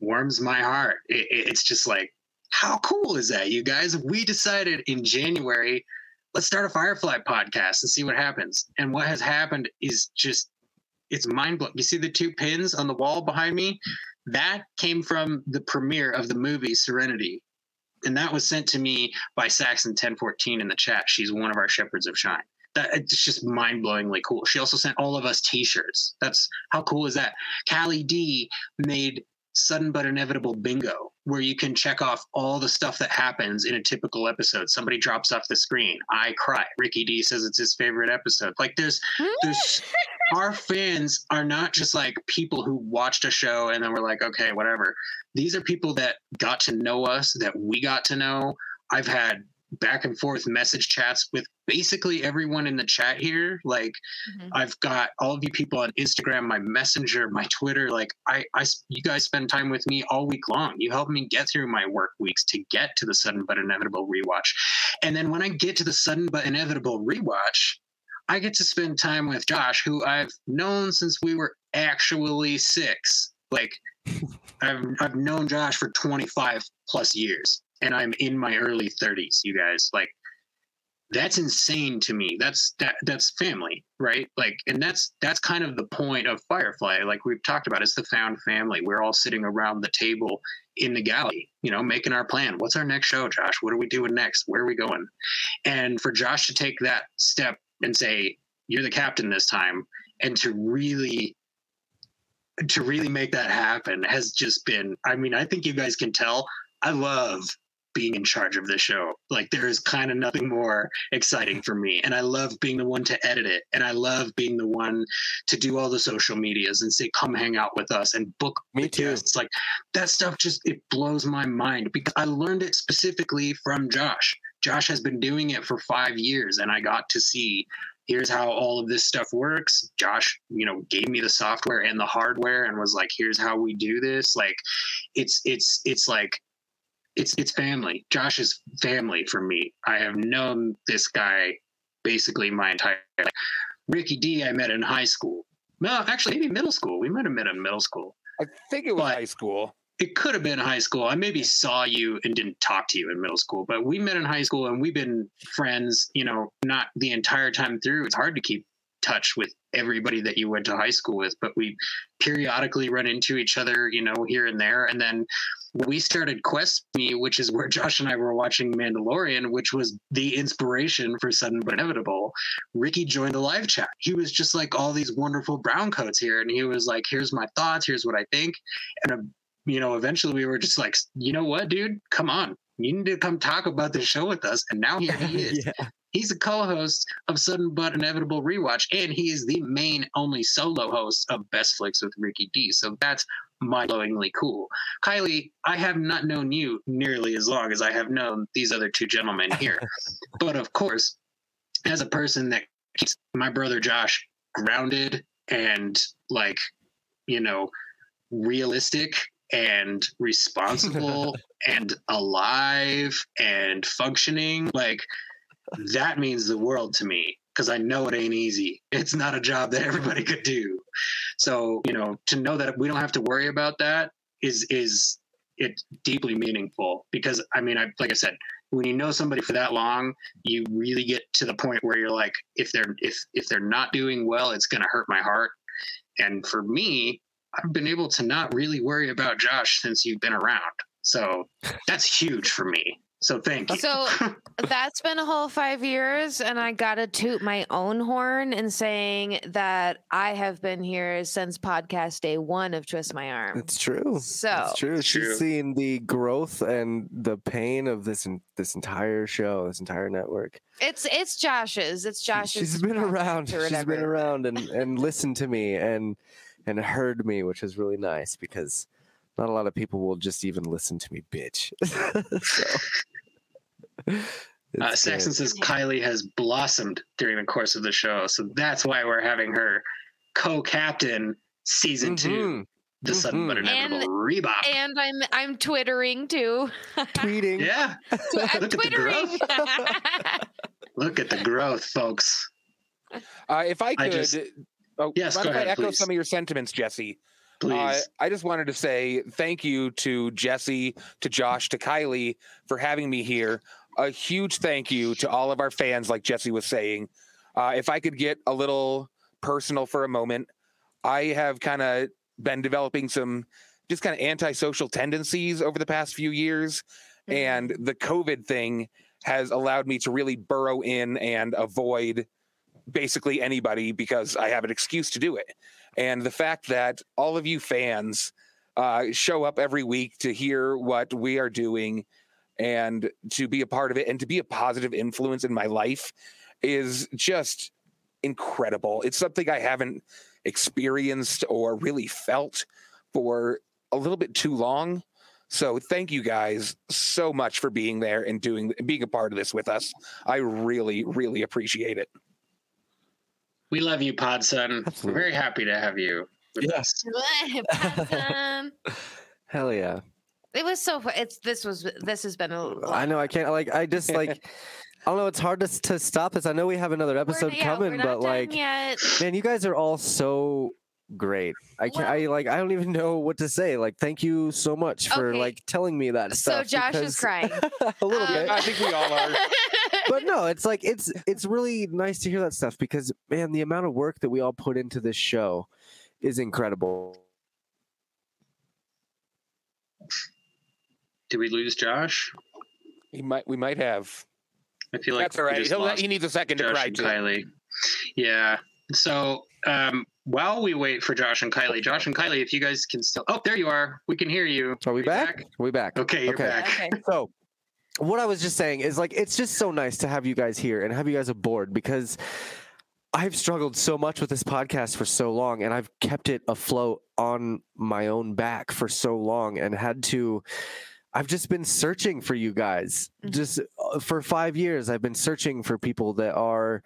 warms my heart. It, it- it's just like, how cool is that, you guys? We decided in January, let's start a Firefly podcast and see what happens. And what has happened is just it's mind blowing. You see the two pins on the wall behind me? That came from the premiere of the movie Serenity. And that was sent to me by Saxon 1014 in the chat. She's one of our shepherds of shine. That it's just mind blowingly cool. She also sent all of us t-shirts. That's how cool is that? Callie D made sudden but inevitable bingo where you can check off all the stuff that happens in a typical episode. Somebody drops off the screen. I cry. Ricky d says it's his favorite episode. Like there's there's our fans are not just like people who watched a show and then we're like okay whatever. These are people that got to know us that we got to know. I've had back and forth message chats with basically everyone in the chat here like Mhm. I've got all of you people on Instagram, my messenger, my Twitter. Like I, I, you guys spend time with me all week long. You help me get through my work weeks to get to the sudden but inevitable rewatch. And then when I get to the sudden but inevitable rewatch, I get to spend time with Josh, who I've known since we were actually six. Like I've, I've known Josh for 25 plus years and I'm in my early 30s, you guys. Like that's insane to me. That's that that's family right? Like and that's that's kind of the point of firefly. Like we've talked about it's the found family. We're all sitting around the table in the galley you know making our plan. What's our next show josh? What are we doing next? Where are we going? And for josh to take that step and say you're the captain this time and to really to really make that happen has just been i mean i think you guys can tell i love being in charge of the show. Like there is kind of nothing more exciting for me. And I love being the one to edit it. And I love being the one to do all the social medias and say, come hang out with us and book Me too. guests. Like that stuff just it blows my mind because I learned it specifically from Josh. Josh has been doing it for five years and I got to see here's how all of this stuff works. Josh, you know, gave me the software and the hardware and was like, here's how we do this. Like it's it's it's like it's it's family. Josh is family for me. I have known this guy basically my entire life. Ricky D I met in high school. No, actually maybe middle school. We might have met in middle school. I think it was But- high school. It could have been high school. I maybe saw you and didn't talk to you in middle school, but we met in high school and we've been friends, you know, not the entire time through. It's hard to keep touch with everybody that you went to high school with, but we periodically run into each other, you know, here and there. And then we started Quest Me, which is where Josh and I were watching Mandalorian, which was the inspiration for Sudden But Inevitable. Ricky joined the live chat. He was just like all these wonderful brown coats here, and he was like, "Here's my thoughts. Here's what I think." And uh, you know, eventually we were just like, "You know what, dude? Come on." You need to come talk about the show with us. And now here he is. yeah. He's a co-host of Sudden But Inevitable Rewatch, and he is the main only solo host of Best Flicks with Ricky D. So that's mind-blowingly cool. Kylie, I have not known you nearly as long as I have known these other two gentlemen here. but of course, as a person that keeps my brother Josh grounded and like, you know, realistic and responsible and alive and functioning. Like that means the world to me because I know it ain't easy. It's not a job that everybody could do. So, you know, to know that we don't have to worry about that is is it deeply meaningful because I mean, I like I said, when you know somebody for that long, you really get to the point where you're like, if they're if if they're not doing well, it's gonna hurt my heart. And for me, I've been able to not really worry about Josh since you've been around. So that's huge for me. So thank you. So that's been a whole five years, and I got to toot my own horn in saying that I have been here since podcast day one of Twist My Arm. It's true. So It's true. True. She's seen the growth and the pain of this this entire show, this entire network. it's it's Josh's. It's Josh's. She's been around. She's been around and and listened to me and and heard me, which is really nice because not a lot of people will just even listen to me, bitch. so, Uh, Saxon says Kylie has blossomed during the course of the show, so that's why we're having her co-captain season two, Mhm. the sudden but inevitable And- rebop. And I'm I'm twittering too. tweeting. yeah, I'm Look at the twittering. look at the growth, folks. Uh, if I I could, just- oh, Yes, go if I ahead, echo please. some of your sentiments, Jesse. Please. Uh, I just wanted to say thank you to Jesse, to Josh, to Kylie for having me here. A huge thank you to all of our fans, like Jesse was saying. Uh, if I could get a little personal for a moment, I have kind of been developing some just kind of antisocial tendencies over the past few years. And the COVID thing has allowed me to really burrow in and avoid basically anybody because I have an excuse to do it. And the fact that all of you fans uh, show up every week to hear what we are doing and to be a part of it and to be a positive influence in my life is just incredible. It's something I haven't experienced or really felt for a little bit too long. So thank you guys so much for being there and doing being a part of this with us. I really, really appreciate it. We love you, Podson. We're very happy to have you. Yes. us. Patson. Hell yeah. it was so. It's this was this has been a I know I can't like I just like I don't know it's hard to to stop this. I know we have another We're- episode yeah, we're coming, not but done like yet. man, you guys are all so great. I can't I like I don't even know what to say. Like thank you so much for Okay. like telling me that stuff. So stuff. Josh is crying. a little Um, bit. I think we all are. But no, it's like it's it's really nice to hear that stuff because man, the amount of work that we all put into this show is incredible. Did we lose Josh? He might we might have. I feel like That's all we right. just He'll, lost he needs a second to cry and too. Kylie. Yeah. So um, while we wait for Josh and Kylie, Josh and Kylie, if you guys can still, oh, there you are. We can hear you. Are we you back? Are we back? Okay, you're Okay. back. okay. So, what I was just saying is like it's just so nice to have you guys here and have you guys aboard because I've struggled so much with this podcast for so long and I've kept it afloat on my own back for so long and had to I've just been searching for you guys. Mhm. Just uh, for 5 years I've been searching for people that are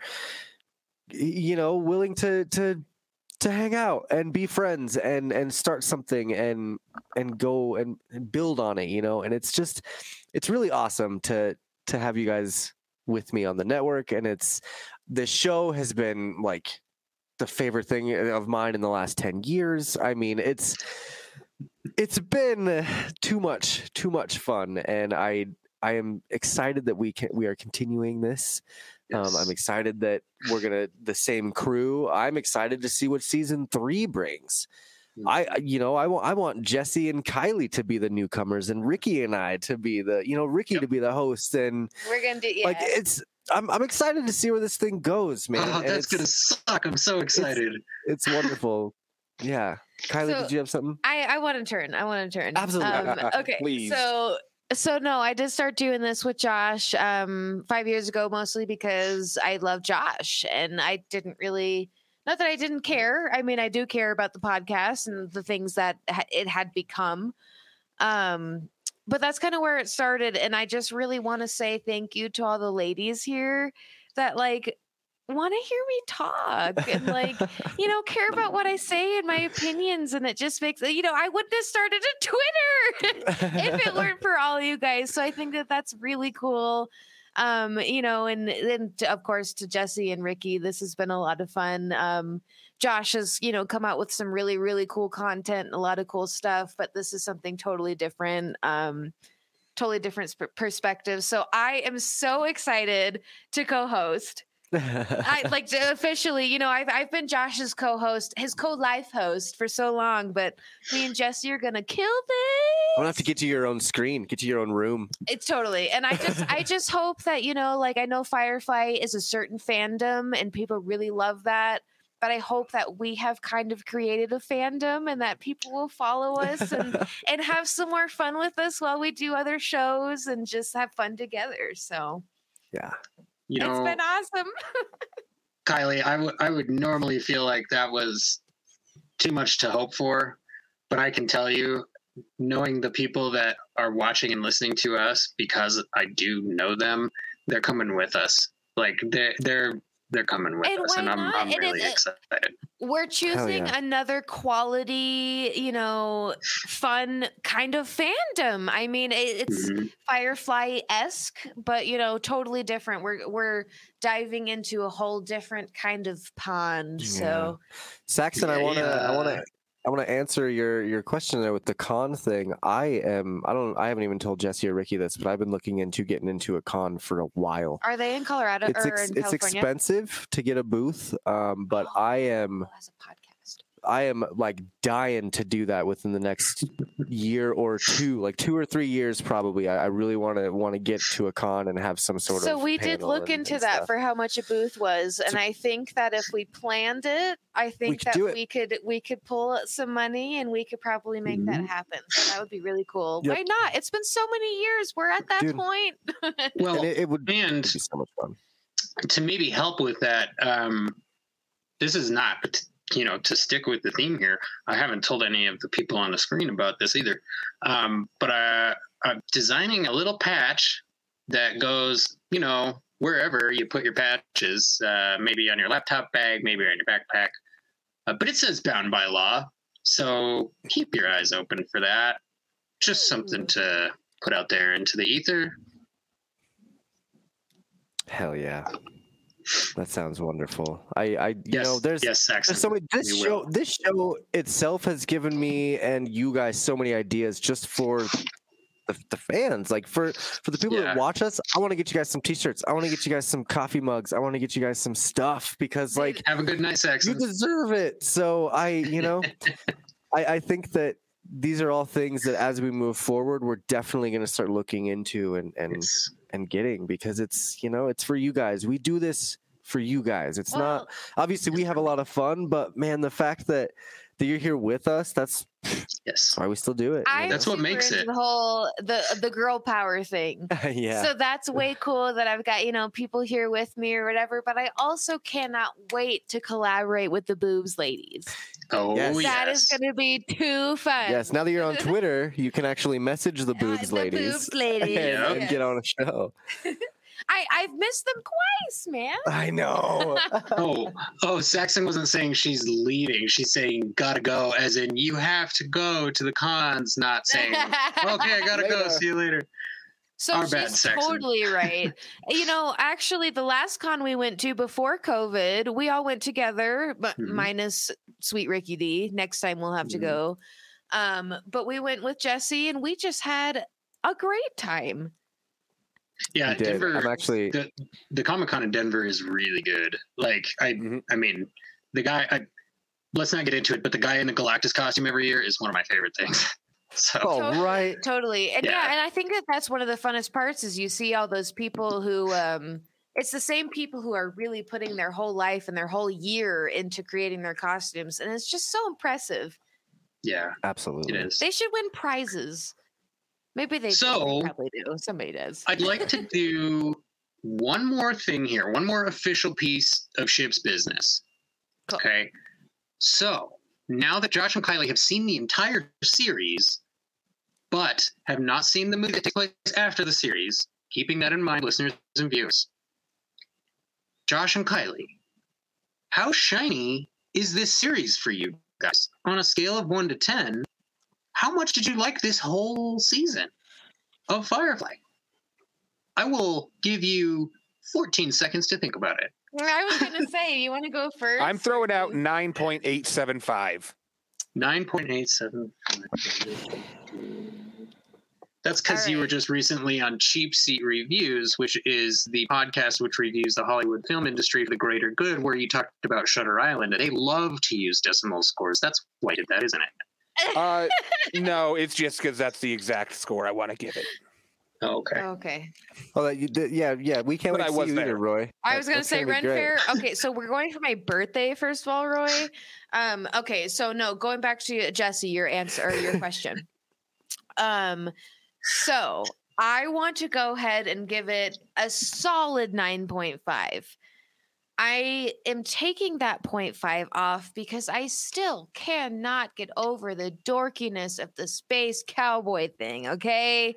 you know willing to to to hang out and be friends and and start something and and go and, and build on it you know and it's just it's really awesome to to have you guys with me on the network and it's the show has been like the favorite thing of mine in the last 10 years. I mean it's it's been too much too much fun and i i am excited that we can we are continuing this. Um, i'm excited that we're gonna the same crew. I'm excited to see what season three brings I, I- you know, I want I want Jesse and Kylie to be the newcomers, and Ricky and I to be the, you know, Ricky Yep. to be the host, and We're gonna do yeah. like it's. I'm I'm excited to see where this thing goes, man. oh, that's gonna suck. I'm so excited. It's wonderful. Yeah, Kylie, So- did you have something? I I want to turn. I want to turn. Absolutely. Um, okay. Please. So so no, I did start doing this with Josh um 5 years ago mostly because I love Josh and I didn't really not that I didn't care. I mean, I do care about the podcast and the things that it had become. Um but that's kind of where it started and I just really want to say thank you to all the ladies here that like want to hear me talk and like you know care about what I say and my opinions and it just makes you know I wouldn't have started a Twitter if it weren't for all you guys so I think that that's really cool um you know and then of course to Jesse and Ricky this has been a lot of fun. Um Josh has you know come out with some really really cool content and a lot of cool stuff but this is something totally different um totally different sp- perspective. So I am so excited to co-host I like officially, you know, I've I've been Josh's co-host, his co-life host for so long, but me and Jesse are gonna kill this. I'm gonna have to get to your own screen, get to your own room. It's totally, and I just I just hope that you know, like I know Firefly is a certain fandom, and people really love that. But I hope that we have kind of created a fandom, and that people will follow us and and have some more fun with us while we do other shows and just have fun together. So Yeah. You it's know, been awesome. Kylie, I would I would normally feel like that was too much to hope for, but I can tell you, knowing the people that are watching and listening to us, because I do know them, they're coming with us. Like they're they're they're coming with And us, and I'm? I'm really it- it- excited. we're choosing yeah. another quality, you know, fun kind of fandom. I mean, it, it's Mhm. Firefly esque, but you know, totally different. We're we're diving into a whole different kind of pond. So Saxon, I wanna I wanna I wanna answer your your question there with the con thing. I am I don't I haven't even told Jesse or Ricky this, but I've been looking into getting into a con for a while. are they in Colorado It's or ex- in it's California? expensive to get a booth, um, but I am Oh, as a podcast. I am like dying to do that within the next year or two, like two or three years probably. I, I really want to want to get to a con and have some sort so of. So we did look and- into and that stuff. for how much a booth was and So- i think that if we planned it i think could that we could we could pull some money and we could probably make that Mhm. happen so that would be really cool Yep. why not it's been so many years we're at that Dude. point Well, and it, it would and it'd be so much fun. to maybe help with that, um, this is not, you know, to stick with the theme here. I haven't told any of the people on the screen about this either. Um, but uh, I'm designing a little patch that goes, you know, wherever you put your patches, uh, maybe on your laptop bag, maybe on your backpack. Uh, but it says bound by law. So keep your eyes open for that. Just something to put out there into the ether. Hell yeah, that sounds wonderful. I I you Yes, know there's yes, Saxon. There's so many. This we show, will. this show itself has given me and you guys so many ideas just for the, the fans. Like for for the people Yeah. that watch us, I want to get you guys some t-shirts. I want to get you guys some coffee mugs. I want to get you guys some stuff because like Have a good night, sex. you deserve it. So I, you know, I I think that these are all things that as we move forward, we're definitely going to start looking into and and It's- and getting because it's you know it's for you guys. We do this for you guys. It's not obviously we have a lot of fun, but man, the fact that that you're here with us, that's yes. why we still do it. I'm? That's what makes it. the whole the the girl power thing yeah. So that's way cool that I've got, you know, people here with me or whatever. But I also cannot wait to collaborate with the boobs ladies. Oh, Yes. yes. That is going to be too fun. yes, now that you're on Twitter, you can actually message the boobs the ladies boobs ladies. and, and get on a show. I, I've missed them twice, man. I know. Oh, oh, Saxon wasn't saying she's leaving. She's saying gotta go, as in you have to go to the cons, not saying, okay, I gotta go. See you later. So Our she's Saxon. totally right. you know, actually, the last con we went to before COVID, we all went together, but Mhm. minus Sweet Ricky D. Next time we'll have to Mhm. go. Um, but we went with Jesse, and we just had a great time. Yeah, You. Denver. I'm actually the the Comic Con in Denver is really good. Like I, Mhm. I mean, the guy. I, let's not get into it, but the guy in the Galactus costume every year is one of my favorite things. So all Totally. right. Totally. And yeah. Yeah. and I think that that's one of the funnest parts is you see all those people who um it's the same people who are really putting their whole life and their whole year into creating their costumes and it's just so impressive. yeah, Absolutely. is. They should win prizes. Maybe they do. So- They probably do. Somebody does. I'd like to do one more thing here, one more official piece of ship's business. Cool. Okay. So now that Josh and Kylie have seen the entire series, but have not seen the movie that takes place after the series, keeping that in mind, listeners and viewers. Josh and Kylie, how shiny is this series for you guys? On a scale of one to 10, how much did you like this whole season of Firefly? I will give you 14 seconds to think about it. I was gonna say, you want to go first? I'm throwing out 9.875. 9.87. That's because you were just recently on Cheap Seat Reviews, which is the podcast which reviews the Hollywood film industry for the greater good, where you talked about Shutter Island. And they love to use decimal scores. That's why did that, isn't it? Uh, no, it's just because that's the exact score I want to give it. Okay. Okay. Oh, that you did, yeah, yeah. We can't But wait I to see was you there. either, Roy. I That- was gonna say be Ren. Fair. Okay, so we're going for my birthday first of all, Roy. Um, okay, so no, going back to Jesse, your answer or your question. Um, so I want to go ahead and give it a solid nine point five. I am taking that 0.5 off because I still cannot get over the dorkiness of the space cowboy thing. Okay,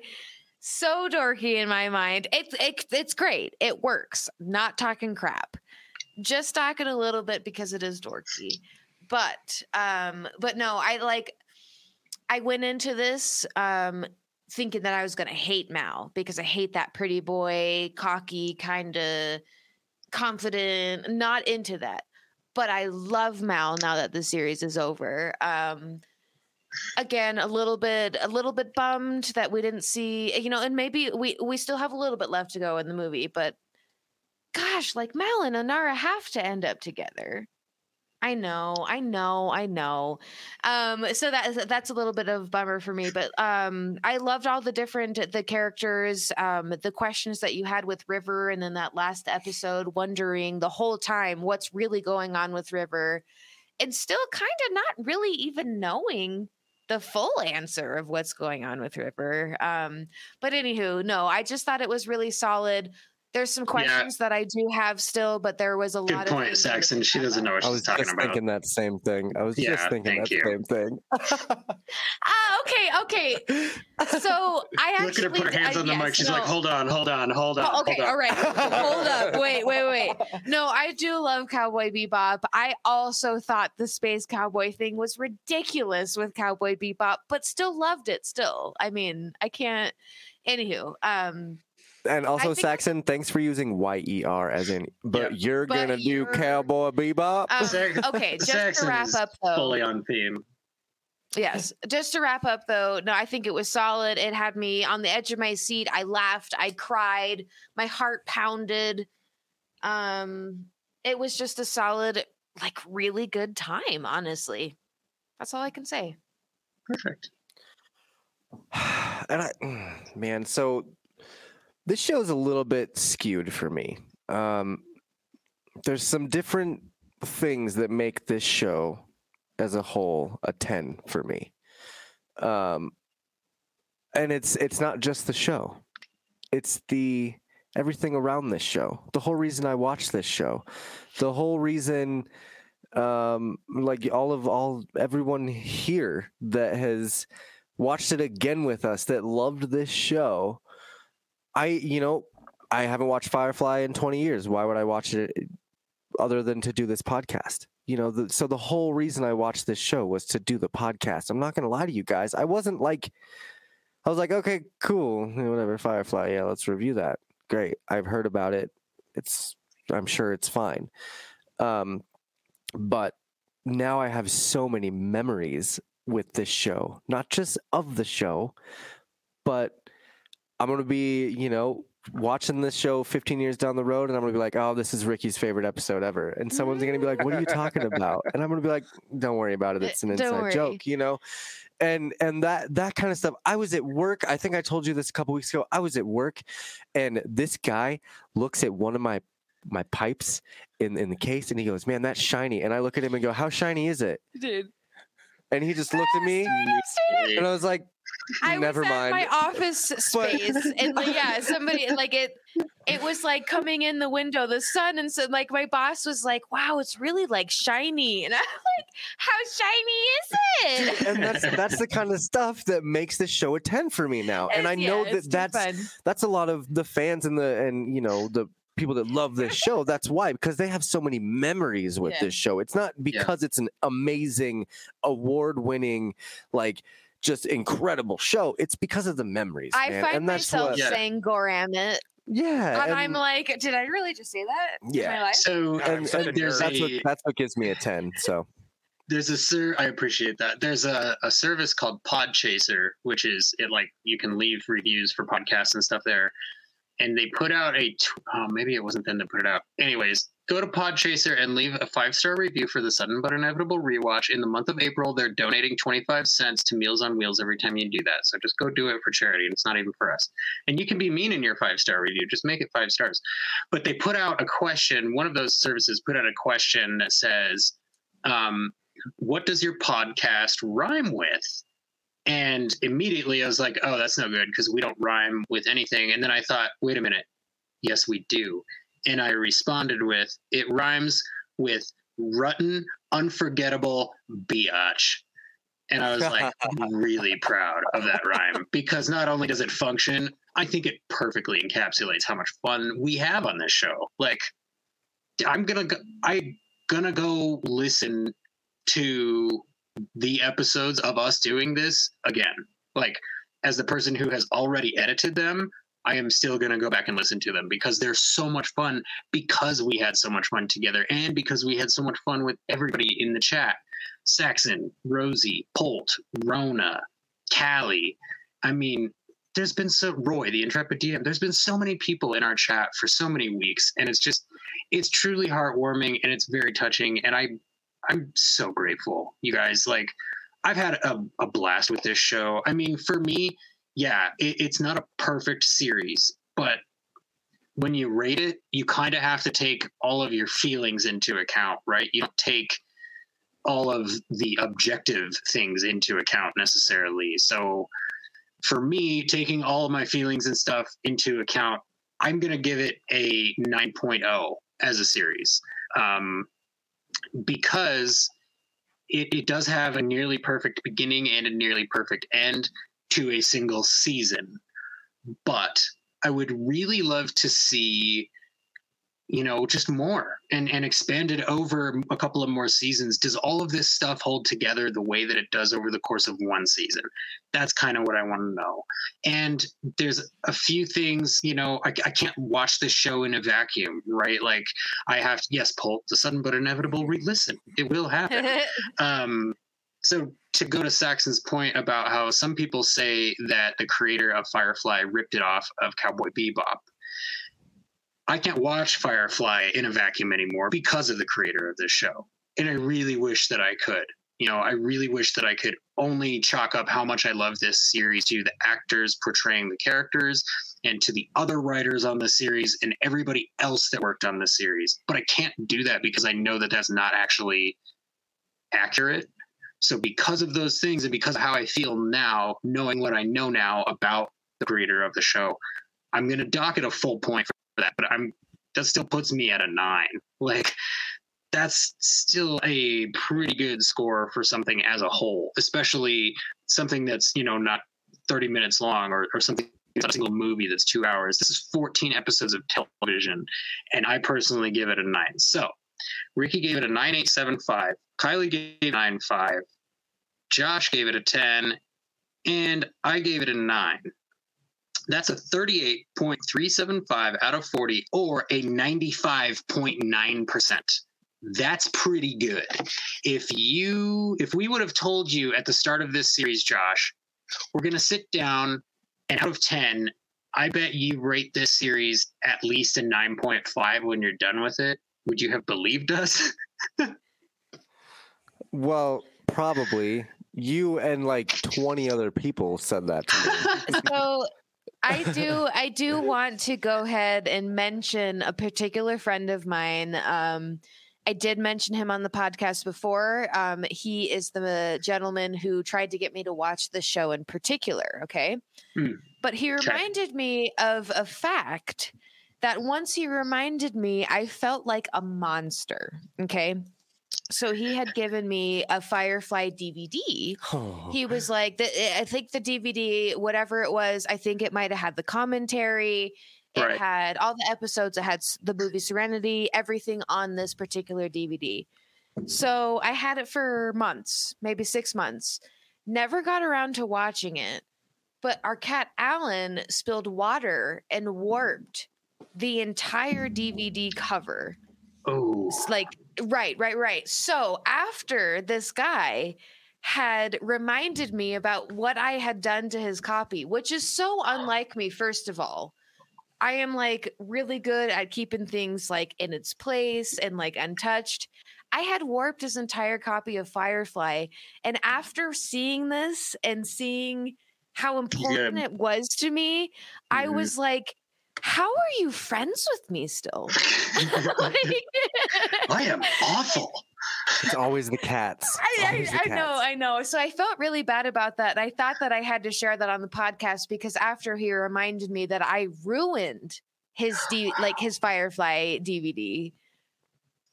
so dorky in my mind. It's it, it's great. It works. Not talking crap. Just talking a little bit because it is dorky. But um, but no, I like. I went into this um thinking that I was gonna hate Mal because I hate that pretty boy, cocky, kind of confident. Not into that. But I love Mal now that the series is over. Um, again a little bit a little bit bummed that we didn't see you know and maybe we we still have a little bit left to go in the movie but gosh like mal and Inara have to end up together i know i know i know um so that that's a little bit of bummer for me but um i loved all the different the characters um the questions that you had with river and then that last episode wondering the whole time what's really going on with river and still kind of not really even knowing the full answer of what's going on with River. Um, but anywho, no, I just thought it was really solid. There's some questions that I do have still, but there was a Good lot of point, things Saxon. She doesn't know what I she's was talking just about. thinking that same thing. I was Yeah, just thinking that you. same thing. Ah, okay, okay. So I actually Look at her put her hands I- on the yes, mic. She's no. like, hold on, hold on, hold on. Oh, okay, hold on. all right. Hold up. Wait, wait, wait. No, I do love Cowboy Bebop. I also thought the space cowboy thing was ridiculous with Cowboy Bebop, but still loved it still. I mean, I can't anywho. Um And also, think- Saxon, thanks for using Y E R as in, but Yeah. you're But gonna do you're- Cowboy Bebop. um, okay, just to wrap up though. Fully on theme. Yes. Just to wrap up though, no, I think it was solid. It had me on the edge of my seat. I laughed, I cried, my heart pounded. Um it was just a solid like really good time, honestly. That's all I can say. Perfect. and I, man, so this show's a little bit skewed for me. Um, there's some different things that make this show as a whole a 10 for me. Um, and it's it's not just the show. It's the everything around this show. The whole reason I watch this show. The whole reason um like all of all everyone here that has watched it again with us that loved this show. I, you know, I haven't watched Firefly in 20 years. Why would I watch it other than to do this podcast? You know, the, so the whole reason I watched this show was to do the podcast. I'm not going to lie to you guys. I wasn't like, I was like, okay, cool, whatever, Firefly. Yeah, let's review that. Great. I've heard about it. It's, I'm sure it's fine. Um, but now I have so many memories with this show, not just of the show, but I'm going to be, you know, watching this show 15 years down the road and I'm going to be like, oh, this is Ricky's favorite episode ever. And someone's going to be like, what are you talking about? And I'm going to be like, don't worry about it. It's an inside joke, you know? And and that that kind of stuff. I was at work. I think I told you this a couple weeks ago. I was at work and this guy looks at one of my my pipes in in the case and he goes, "Man, that's shiny." And I look at him and go, "How shiny is it?" Dude. And he just looked at me and I was like, I Never was mind. at my office But- space, and like, yeah, somebody like it. It was like coming in the window, the sun, and so like my boss was like, "Wow, it's really like shiny," and I'm like, "How shiny is it?" and that's that's the kind of stuff that makes this show a 10 for me now. And I It's- know that that's fun. that's a lot of the fans and the and you know the people that love this show. That's why because they have so many memories with Yeah. this show. It's not because it's an amazing, award-winning, like just incredible show. It's because of the memories. I man. find and that's myself what, Yeah. saying Goramit, yeah, and, I'm like, did I really just say that? in Yeah. my life? So God, I'm and, such a that's what that's what gives me a ten. So there's a sir I appreciate that. There's a, a service called Podchaser, which is it like you can leave reviews for podcasts and stuff there. And they put out a tw- oh, maybe it wasn't them that put it out. Anyways, go to Podchaser and leave a five star review for the sudden but inevitable rewatch. In the month of April, they're donating 25 cents to Meals on Wheels every time you do that. So just go do it for charity. and It's not even for us. And you can be mean in your five star review. Just make it five stars. But they put out a question. One of those services put out a question that says, um, what does your podcast rhyme with? And immediately I was like, oh, that's no good because we don't rhyme with anything. And then I thought, wait a minute. Yes, we do. And I responded with, it rhymes with Rutten, unforgettable biatch. And I was like, really proud of that rhyme because not only does it function, I think it perfectly encapsulates how much fun we have on this show. Like, I'm gonna go, I'm gonna go listen to the episodes of us doing this again. Like, as the person who has already edited them, I am still going to go back and listen to them because they're so much fun because we had so much fun together and because we had so much fun with everybody in the chat. Saxon, Rosie, Polt, Rona, Callie. I mean, there's been so Roy, the intrepid DM. There's been so many people in our chat for so many weeks, and it's just it's truly heartwarming and it's very touching. And I I'm so grateful, you guys. Like, I've had a, a blast with this show. I mean, for me, yeah, it, it's not a perfect series, but when you rate it, you kind of have to take all of your feelings into account, right? You don't take all of the objective things into account necessarily. So, for me, taking all of my feelings and stuff into account, I'm going to give it a 9.0 as a series. Um, because it, it does have a nearly perfect beginning and a nearly perfect end to a single season. But I would really love to see, you know, just more and, and expanded over a couple of more seasons. Does all of this stuff hold together the way that it does over the course of one season? That's kind of what I want to know. And there's a few things, you know, I, I can't watch this show in a vacuum, right? Like I have to, yes, pull the sudden but inevitable re-listen. It will happen. um, so to go to Saxon's point about how some people say that the creator of Firefly ripped it off of Cowboy Bebop. I can't watch Firefly in a vacuum anymore because of the creator of this show. And I really wish that I could. You know, I really wish that I could only chalk up how much I love this series to the actors portraying the characters and to the other writers on the series and everybody else that worked on the series. But I can't do that because I know that that's not actually accurate. So, because of those things and because of how I feel now, knowing what I know now about the creator of the show, I'm going to dock it a full point for that. But I'm that still puts me at a nine. Like that's still a pretty good score for something as a whole, especially something that's you know not 30 minutes long or, or something. Not a single movie that's two hours. This is 14 episodes of television, and I personally give it a nine. So, Ricky gave it a 9875. Kylie gave it a 9.5. Josh gave it a 10. And I gave it a 9. That's a 38.375 out of 40 or a 95.9%. That's pretty good. If you if we would have told you at the start of this series, Josh, we're going to sit down and out of 10, I bet you rate this series at least a 9.5 when you're done with it. Would you have believed us? Well, probably you and like 20 other people said that to me. so I do I do want to go ahead and mention a particular friend of mine. Um, I did mention him on the podcast before. Um, he is the gentleman who tried to get me to watch the show in particular. Okay. Hmm. But he Okay. reminded me of a fact that once he reminded me, I felt like a monster. Okay. So he had given me a Firefly DVD Oh. he was like the, i think the dvd whatever it was i think it might have had the commentary It Right. had all the episodes. It had the movie Serenity, everything on this particular DVD. So I had it for months, maybe six months. Never got around to watching it. But our cat Alan spilled water and warped the entire DVD cover. Oh, It's like right right right. So after this guy had reminded me about what i had done to his copy which is so unlike me first of all. I am like really good at keeping things like in its place and like untouched. I had warped his entire copy of firefly and after seeing this and seeing how important it was to me i Mhm. was like how are you friends with me still Like- I am awful. It's always the cats. I, Always the I, I know. I know. So I felt really bad about that. I thought that I had to share that on the podcast because after he reminded me that I ruined his D, like his Firefly DVD.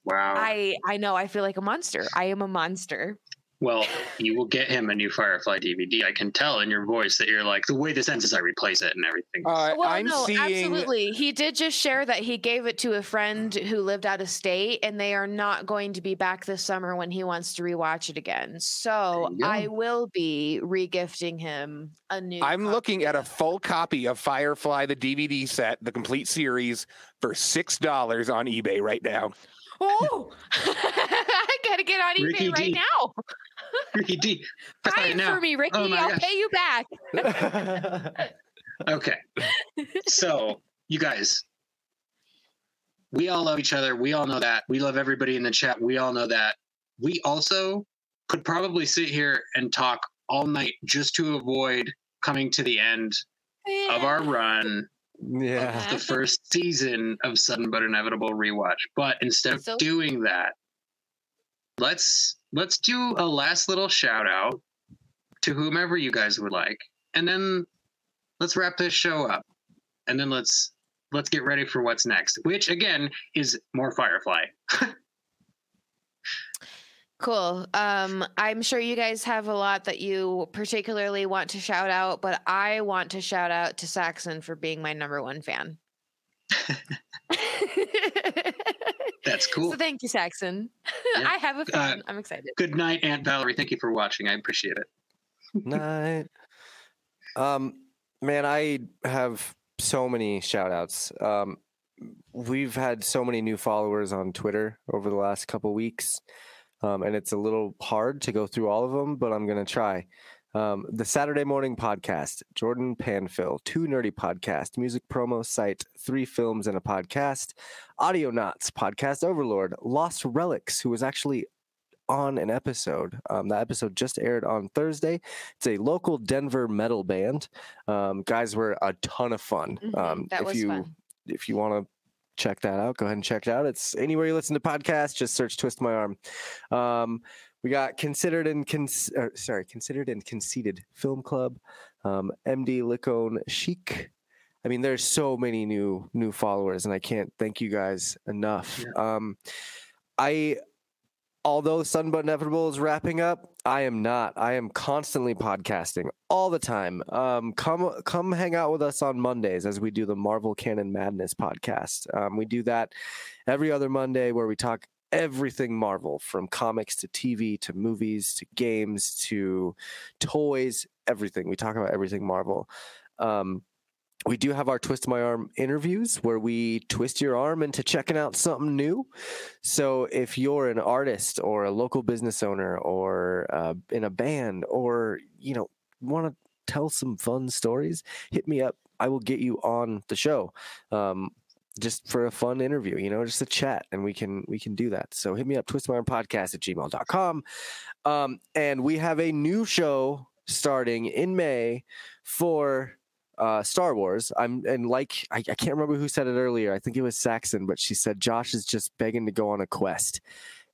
Wow. I I know. I feel like a monster. I am a monster. Well, you will get him a new Firefly DVD. I can tell in your voice that you're like the way this ends is I replace it and everything. Uh, well, I'm no, seeing. absolutely. He did just share that he gave it to a friend who lived out of state, and they are not going to be back this summer when he wants to rewatch it again. So There you go. I will be regifting him a new. I'm copy looking at a full copy of Firefly, the DVD set, the complete series, for six dollars on eBay right now. Oh, I gotta get on eBay Ricky right D. now. Ricky D. buy Buy it it for me, oh Ricky. Oh I'll gosh. pay you back. Okay. So, you guys, we all love each other. We all know that. We love everybody in the chat. We all know that. We also could probably sit here and talk all night just to avoid coming to the end of our run Yeah. of the first season of Sudden but Inevitable rewatch. But instead of So- doing that, let's let's do a last little shout out to whomever you guys would like, and then let's wrap this show up, and then let's let's get ready for what's next, which again is more Firefly. Cool. Um, I'm sure you guys have a lot that you particularly want to shout out, but I want to shout out to Saxon for being my number one fan. That's cool. So thank you, Saxon. Yeah. I have a fan. I'm excited. Good night, Aunt Valerie. Thank you for watching. I appreciate it. Night. Um, man, I have so many shout outs. Um, we've had so many new followers on Twitter over the last couple weeks. Um, and it's a little hard to go through all of them, but I'm going to try. Um, the Saturday Morning Podcast, Jordan Panfill, Two Nerdy Podcast, Music Promo Site, Three Films and a Podcast, Audio Knots, Podcast Overlord, Lost Relics, who was actually on an episode. Um, that episode just aired on Thursday. It's a local Denver metal band. Um, guys were a ton of fun. Mhm, Um, that if was you fun. if you want to check that out, go ahead and check it out. It's anywhere you listen to podcasts. Just search "Twist My Arm." We got considered and cons- or, sorry, considered and conceded film club. Um, MD Licone Chic. I mean, there's so many new new followers, and I can't thank you guys enough. Um, I although Sudden But Inevitable is wrapping up, I am not. I am constantly podcasting all the time. Um, come come hang out with us on Mondays as we do the Marvel Canon Madness podcast. Um, we do that every other Monday where we talk everything Marvel from comics to TV to movies to games to toys, everything. We talk about everything Marvel. Um, we do have our twist my arm interviews where we twist your arm into checking out something new so if you're an artist or a local business owner or uh, in a band or you know want to tell some fun stories hit me up i will get you on the show um, just for a fun interview you know just a chat and we can we can do that so hit me up twist my arm podcast at gmail.com um, and we have a new show starting in may for uh, Star Wars. I'm and like I, I can't remember who said it earlier. I think it was Saxon, but she said Josh is just begging to go on a quest.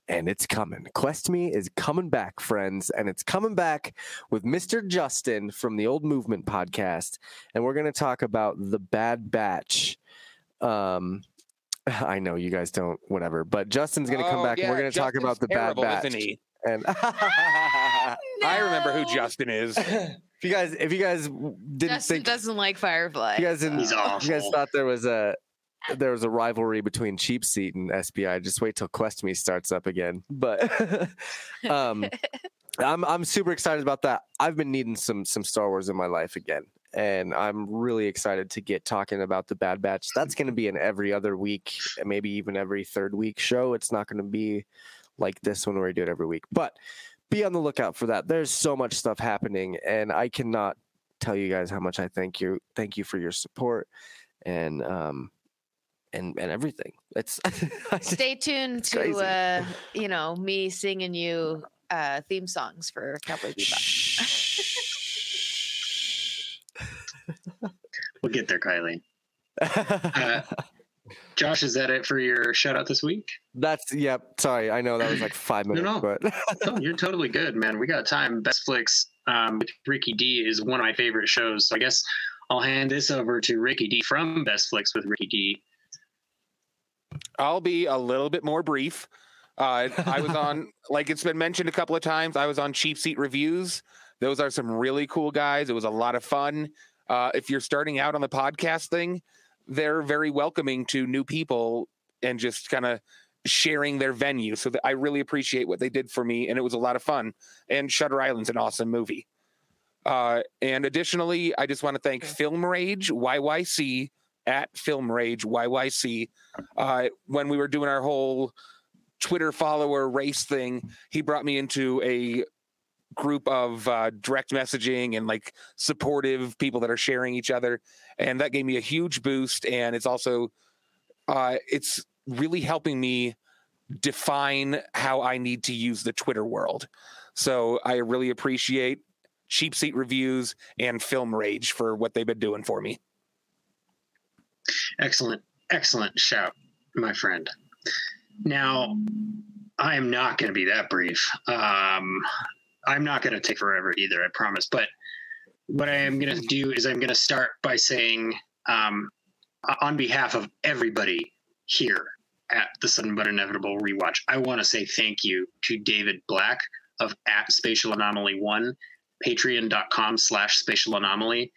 And it's coming. Quest Me is coming back, friends, and it's coming back with Mr. Justin from the Old Movement podcast, and we're going to talk about the Bad Batch. Um, I know you guys don't, whatever, but Justin's going to come Oh, back, and we're going to talk about the terrible, Bad Batch. isn't he? And I remember who Justin is. If you guys, if you guys didn't Justin think, doesn't like Firefly. you guys didn't, He's you guys thought there was a there was a rivalry between Cheap Seat and SBI. Just wait till Quest Me starts up again. But um, I'm I'm super excited about that. I've been needing some some Star Wars in my life again, and I'm really excited to get talking about the Bad Batch. That's going to be an every other week, maybe even every third week show. It's not going to be like this one where we do it every week, but be on the lookout for that. There's so much stuff happening, and I cannot tell you guys how much I thank you. Thank you for your support and um and and everything. It's Stay tuned It's to uh, you know me singing you uh, theme songs for Cowboy Bebop. We'll get there, Kylie. Uh, Josh, is that it for your shout out this week? That's yep. Sorry, I know that was like five minutes, no. but Oh, you're totally good, man. We got time. Best Flicks um, with Ricky D is one of my favorite shows. So I guess I'll hand this over to Ricky D from Best Flicks with Ricky D. I'll be a little bit more brief. Uh, I was on, like it's been mentioned a couple of times, I was on Cheap Seat Reviews. Those are some really cool guys. It was a lot of fun. Uh, if you're starting out on the podcast thing, they're very welcoming to new people and just kind of sharing their venue. So that I really appreciate what they did for me, and it was a lot of fun. And Shutter Island's an awesome movie. Uh, and additionally, I just want to thank Film Rage YYC at Film Rage YYC. Uh, when we were doing our whole Twitter follower race thing, he brought me into a group of uh, direct messaging and like supportive people that are sharing each other, and that gave me a huge boost. And it's also uh, it's really helping me define how I need to use the Twitter world. So I really appreciate Cheap Seat Reviews and Film Rage for what they've been doing for me. Excellent, excellent shout, my friend. Now, I am not going to be that brief. Um, I'm not going to take forever either, I promise. But what I am going to do is I'm going to start by saying, um, on behalf of everybody here at the Sudden But Inevitable Rewatch, I want to say thank you to David Black of at Spatial Anomaly One, Patreon.com slash Spatial Anomaly.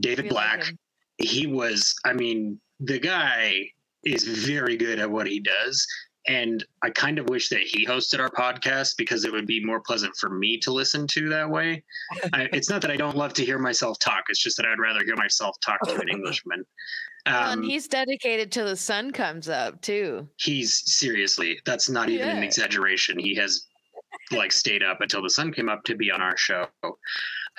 David We Black him. he was i mean the guy is very good at what he does and i kind of wish that he hosted our podcast because it would be more pleasant for me to listen to that way. I, it's not that i don't love to hear myself talk it's just that i'd rather hear myself talk to an englishman. Well, um, and he's dedicated till the sun comes up too. he's seriously that's not even an exaggeration. He has like stayed up until the sun came up to be on our show.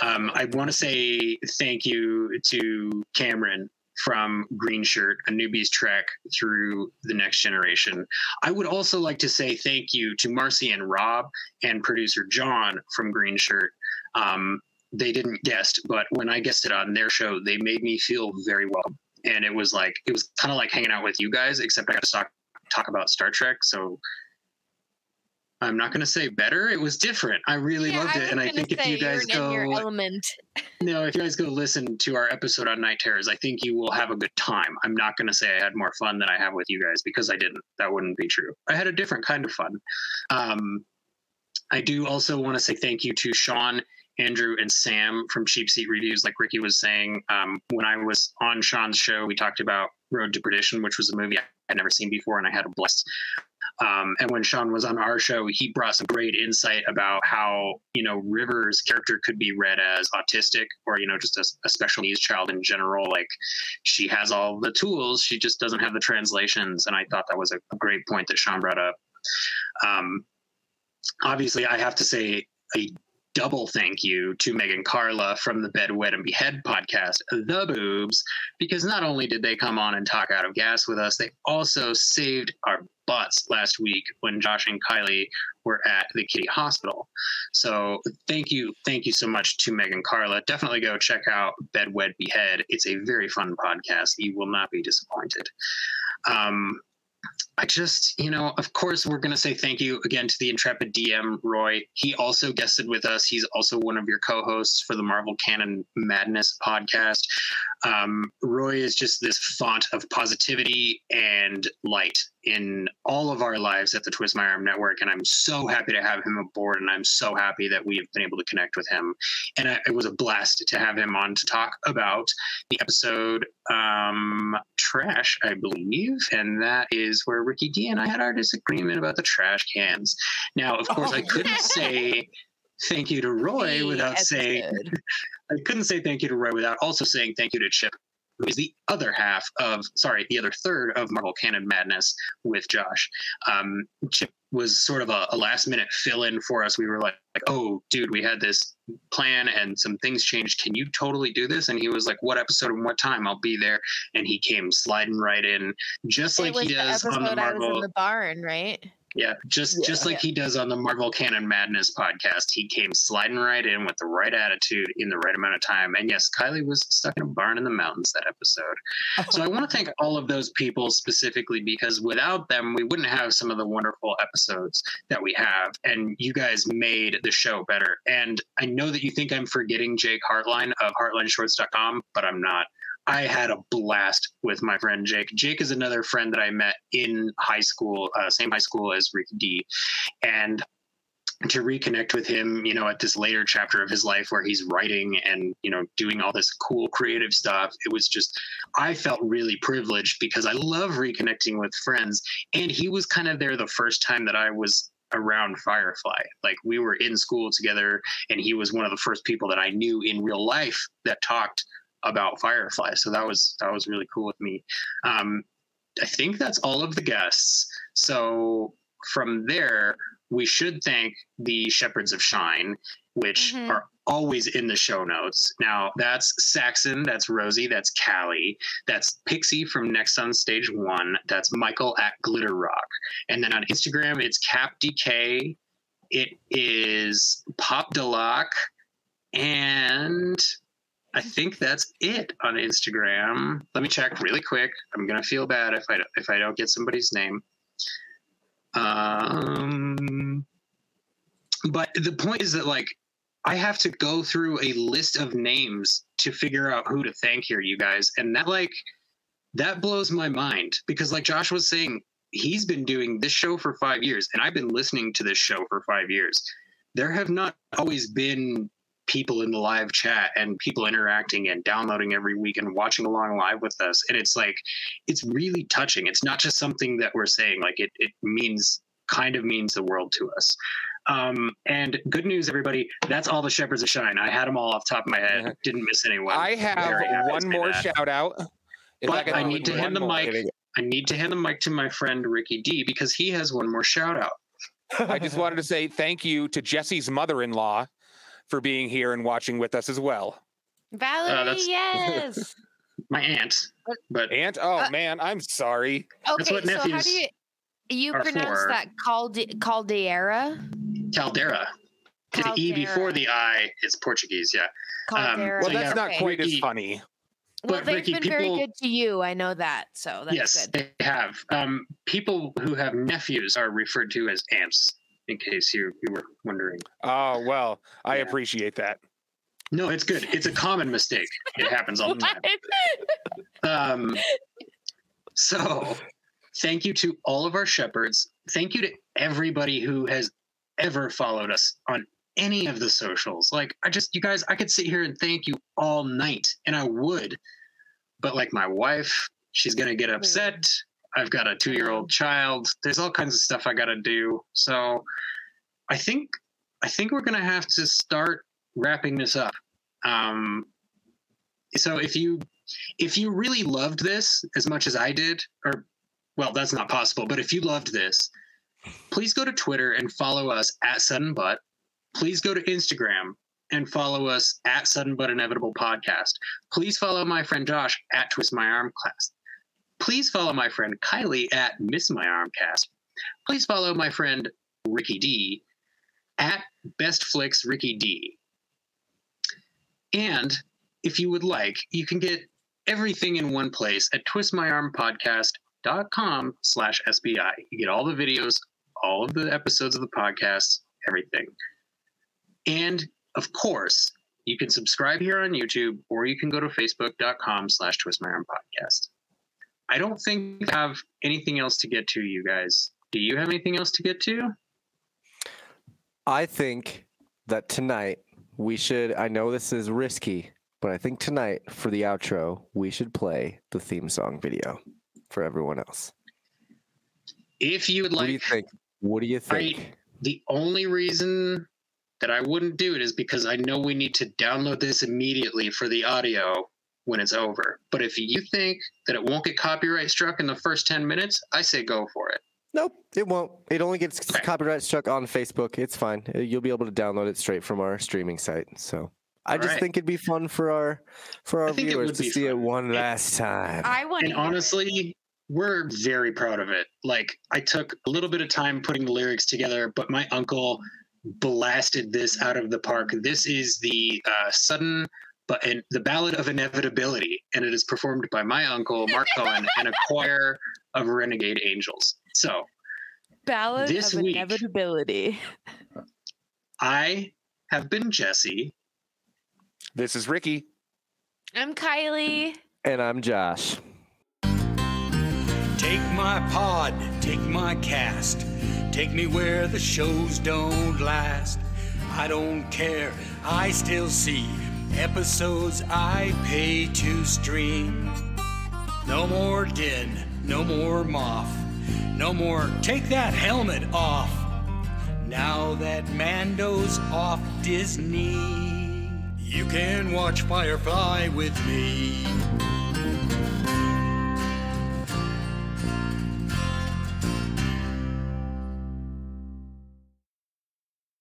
Um, i want to say thank you to cameron from green shirt a newbie's trek through the next generation. I would also like to say thank you to marcy and rob and producer john from green shirt. Um, they didn't guest but when i guested on their show they made me feel very welcome and it was like it was kind of like hanging out with you guys except i got to talk talk about Star Trek. So I'm not going to say better. It was different. I really Yeah, loved I it, and I think if you guys go, element. no, if you guys go listen to our episode on Night Terrors, I think you will have a good time. I'm not going to say I had more fun than I have with you guys because I didn't. That wouldn't be true. I had a different kind of fun. Um, I do also want to say thank you to Sean, Andrew, and Sam from Cheap Seat Reviews. Like Ricky was saying, um, when I was on Sean's show, we talked about Road to Perdition, which was a movie I'd never seen before, and I had a blast. Um, and when Sean was on our show, he brought some great insight about how you know River's character could be read as autistic or you know just a, a special needs child in general. Like she has all the tools, she just doesn't have the translations. And I thought that was a, great point that Sean brought up. Um, obviously, I have to say a double thank you to Megan Carla from the Bed, Wet, and Behead podcast, The Boobs, because not only did they come on and talk out of gas with us, they also saved our butts last week when Josh and Kylie were at the Kitty Hospital. So thank you, thank you so much to Megan Carla. Definitely go check out Bed, Wet, Behead. It's a very fun podcast. You will not be disappointed. Um, I just, you know, of course, we're going to say thank you again to the intrepid DM, Roy. He also guested with us. He's also one of your co hosts for the Marvel Canon Madness podcast. Um, Roy is just this font of positivity and light in all of our lives at the Twist My Arm Network, and I'm so happy to have him aboard, and I'm so happy that we have been able to connect with him. And I, it was a blast to have him on to talk about the episode um, Trash, I believe, and that is where Ricky D and I had our disagreement about the trash cans. Now, of course, I couldn't say thank you to Roy without saying. I couldn't say thank you to Roy without also saying thank you to Chip, who is the other half of, sorry, the other third of Marvel Canon Madness with Josh. Um, Chip was sort of a, a last minute fill in for us. We were like, like, oh, dude, we had this plan and some things changed. Can you totally do this? And he was like, what episode and what time? I'll be there. And he came sliding right in, just it like he does on the I was in the barn, right? Yeah, just just like he does on the Marvel Canon Madness podcast, he came sliding right in with the right attitude in the right amount of time. And yes, Kylie was stuck in a barn in the mountains that episode. So I want to thank all of those people specifically because without them, we wouldn't have some of the wonderful episodes that we have. And you guys made the show better. And I know that you think I'm forgetting Jake Hartline of HeartlineShorts.com, but I'm not. I had a blast with my friend Jake. Jake is another friend that I met in high school, uh, same high school as Ricky D. And to reconnect with him, you know, at this later chapter of his life where he's writing and, you know, doing all this cool creative stuff, it was just, I felt really privileged because I love reconnecting with friends. And he was kind of there the first time that I was around Firefly. Like we were in school together, and he was one of the first people that I knew in real life that talked about Firefly. So that was that was really cool with me. Um, I think that's all of the guests. So from there, we should thank the Shepherds of Shine, which Mhm. are always in the show notes. Now that's Saxon, that's Rosie, that's Callie, that's Pixie from Next on Stage One, that's Michael at Glitter Rock, and then on Instagram it's Cap DK, it is Pop Delac, and I think that's it on Instagram. Let me check really quick. I'm gonna feel bad if I if I don't get somebody's name. Um, but the point is that like I have to go through a list of names to figure out who to thank here, you guys, and that like that blows my mind because like Josh was saying, he's been doing this show for five years, and I've been listening to this show for five years. There have not always been people in the live chat and people interacting and downloading every week and watching along live with us. And it's like, it's really touching. It's not just something that we're saying, like it, it means kind of means the world to us. Um, and good news, everybody. That's all the Shepherds of Shine. I had them all off the top of my head. Didn't miss anyone. I have one more that. shout out. If But can I need to hand the mic. I need to hand the mic to my friend Ricky D because he has one more shout out. I just wanted to say thank you to Jesse's mother-in-law for being here and watching with us as well. Valerie, that's- yes. My aunt, but Aunt, oh Uh, man, I'm sorry. That's Okay, what so how do you you pronounce for. that Calde- Caldera? Caldera. The E before the I is Portuguese. Yeah. Caldera. Well, so that's yeah, not okay. quite as funny. Well, but they've Ricky, been very people- good to you. I know that, so that's yes, good. they have. Um, people who have nephews are referred to as aunts. In case you, you were wondering. Oh well, I Yeah. appreciate that. No, it's good. It's a common mistake. It happens all the time. Um, so, thank you to all of our shepherds. Thank you to everybody who has ever followed us on any of the socials. Like, I just, you guys, I could sit here and thank you all night, and I would. But, like, my wife, she's going to get upset. I've got a two year old child. There's all kinds of stuff I got to do. So, I think, I think we're going to have to start wrapping this up. Um, so if you if you really loved this as much as I did, or well, that's not possible, but if you loved this, please go to Twitter and follow us at Sudden Butt. Please go to Instagram and follow us at Sudden But Inevitable Podcast. Please follow my friend Josh at Twist My Arm Class. Please follow my friend Kylie at Miss My Arm Cast. Please follow my friend Ricky D at Best Flicks Ricky D. And if you would like, you can get everything in one place at twistmyarmpodcast.com slash SBI. You get all the videos, all of the episodes of the podcast, everything. And of course, you can subscribe here on YouTube or you can go to facebook.com slash twist my arm podcast. I don't think I have anything else to get to, you guys. Do you have anything else to get to? I think that tonight we should. I know this is risky, but I think tonight for the outro we should play the theme song video for everyone else. If you would what do you like, think? What do you think? I, the only reason that I wouldn't do it is because I know we need to download this immediately for the audio when it's over. But if you think that it won't get copyright struck in the first 10 minutes, I say go for it. Nope, it won't. It only gets copyright struck on Facebook. It's fine. Uh, You'll be able to download it straight from our streaming site. So I just Alright. think it'd be fun for our for our viewers to be see it fun. one last time. I want And honestly, we're very proud of it. Like, I took a little bit of time putting the lyrics together, but my uncle blasted this out of the park. This is the uh, sudden but and the ballad of inevitability, and it is performed by my uncle Mark Cohen and a choir of renegade angels. So Ballad This of week- inevitability. I have been Jesse. This is Ricky. I'm Kylie. And I'm Josh. Take my pod, take my cast, take me where the shows don't last. I don't care, I still see episodes I pay to stream. No more din, no more moth, no more take that helmet off. Now that Mando's off Disney, you can watch Firefly with me.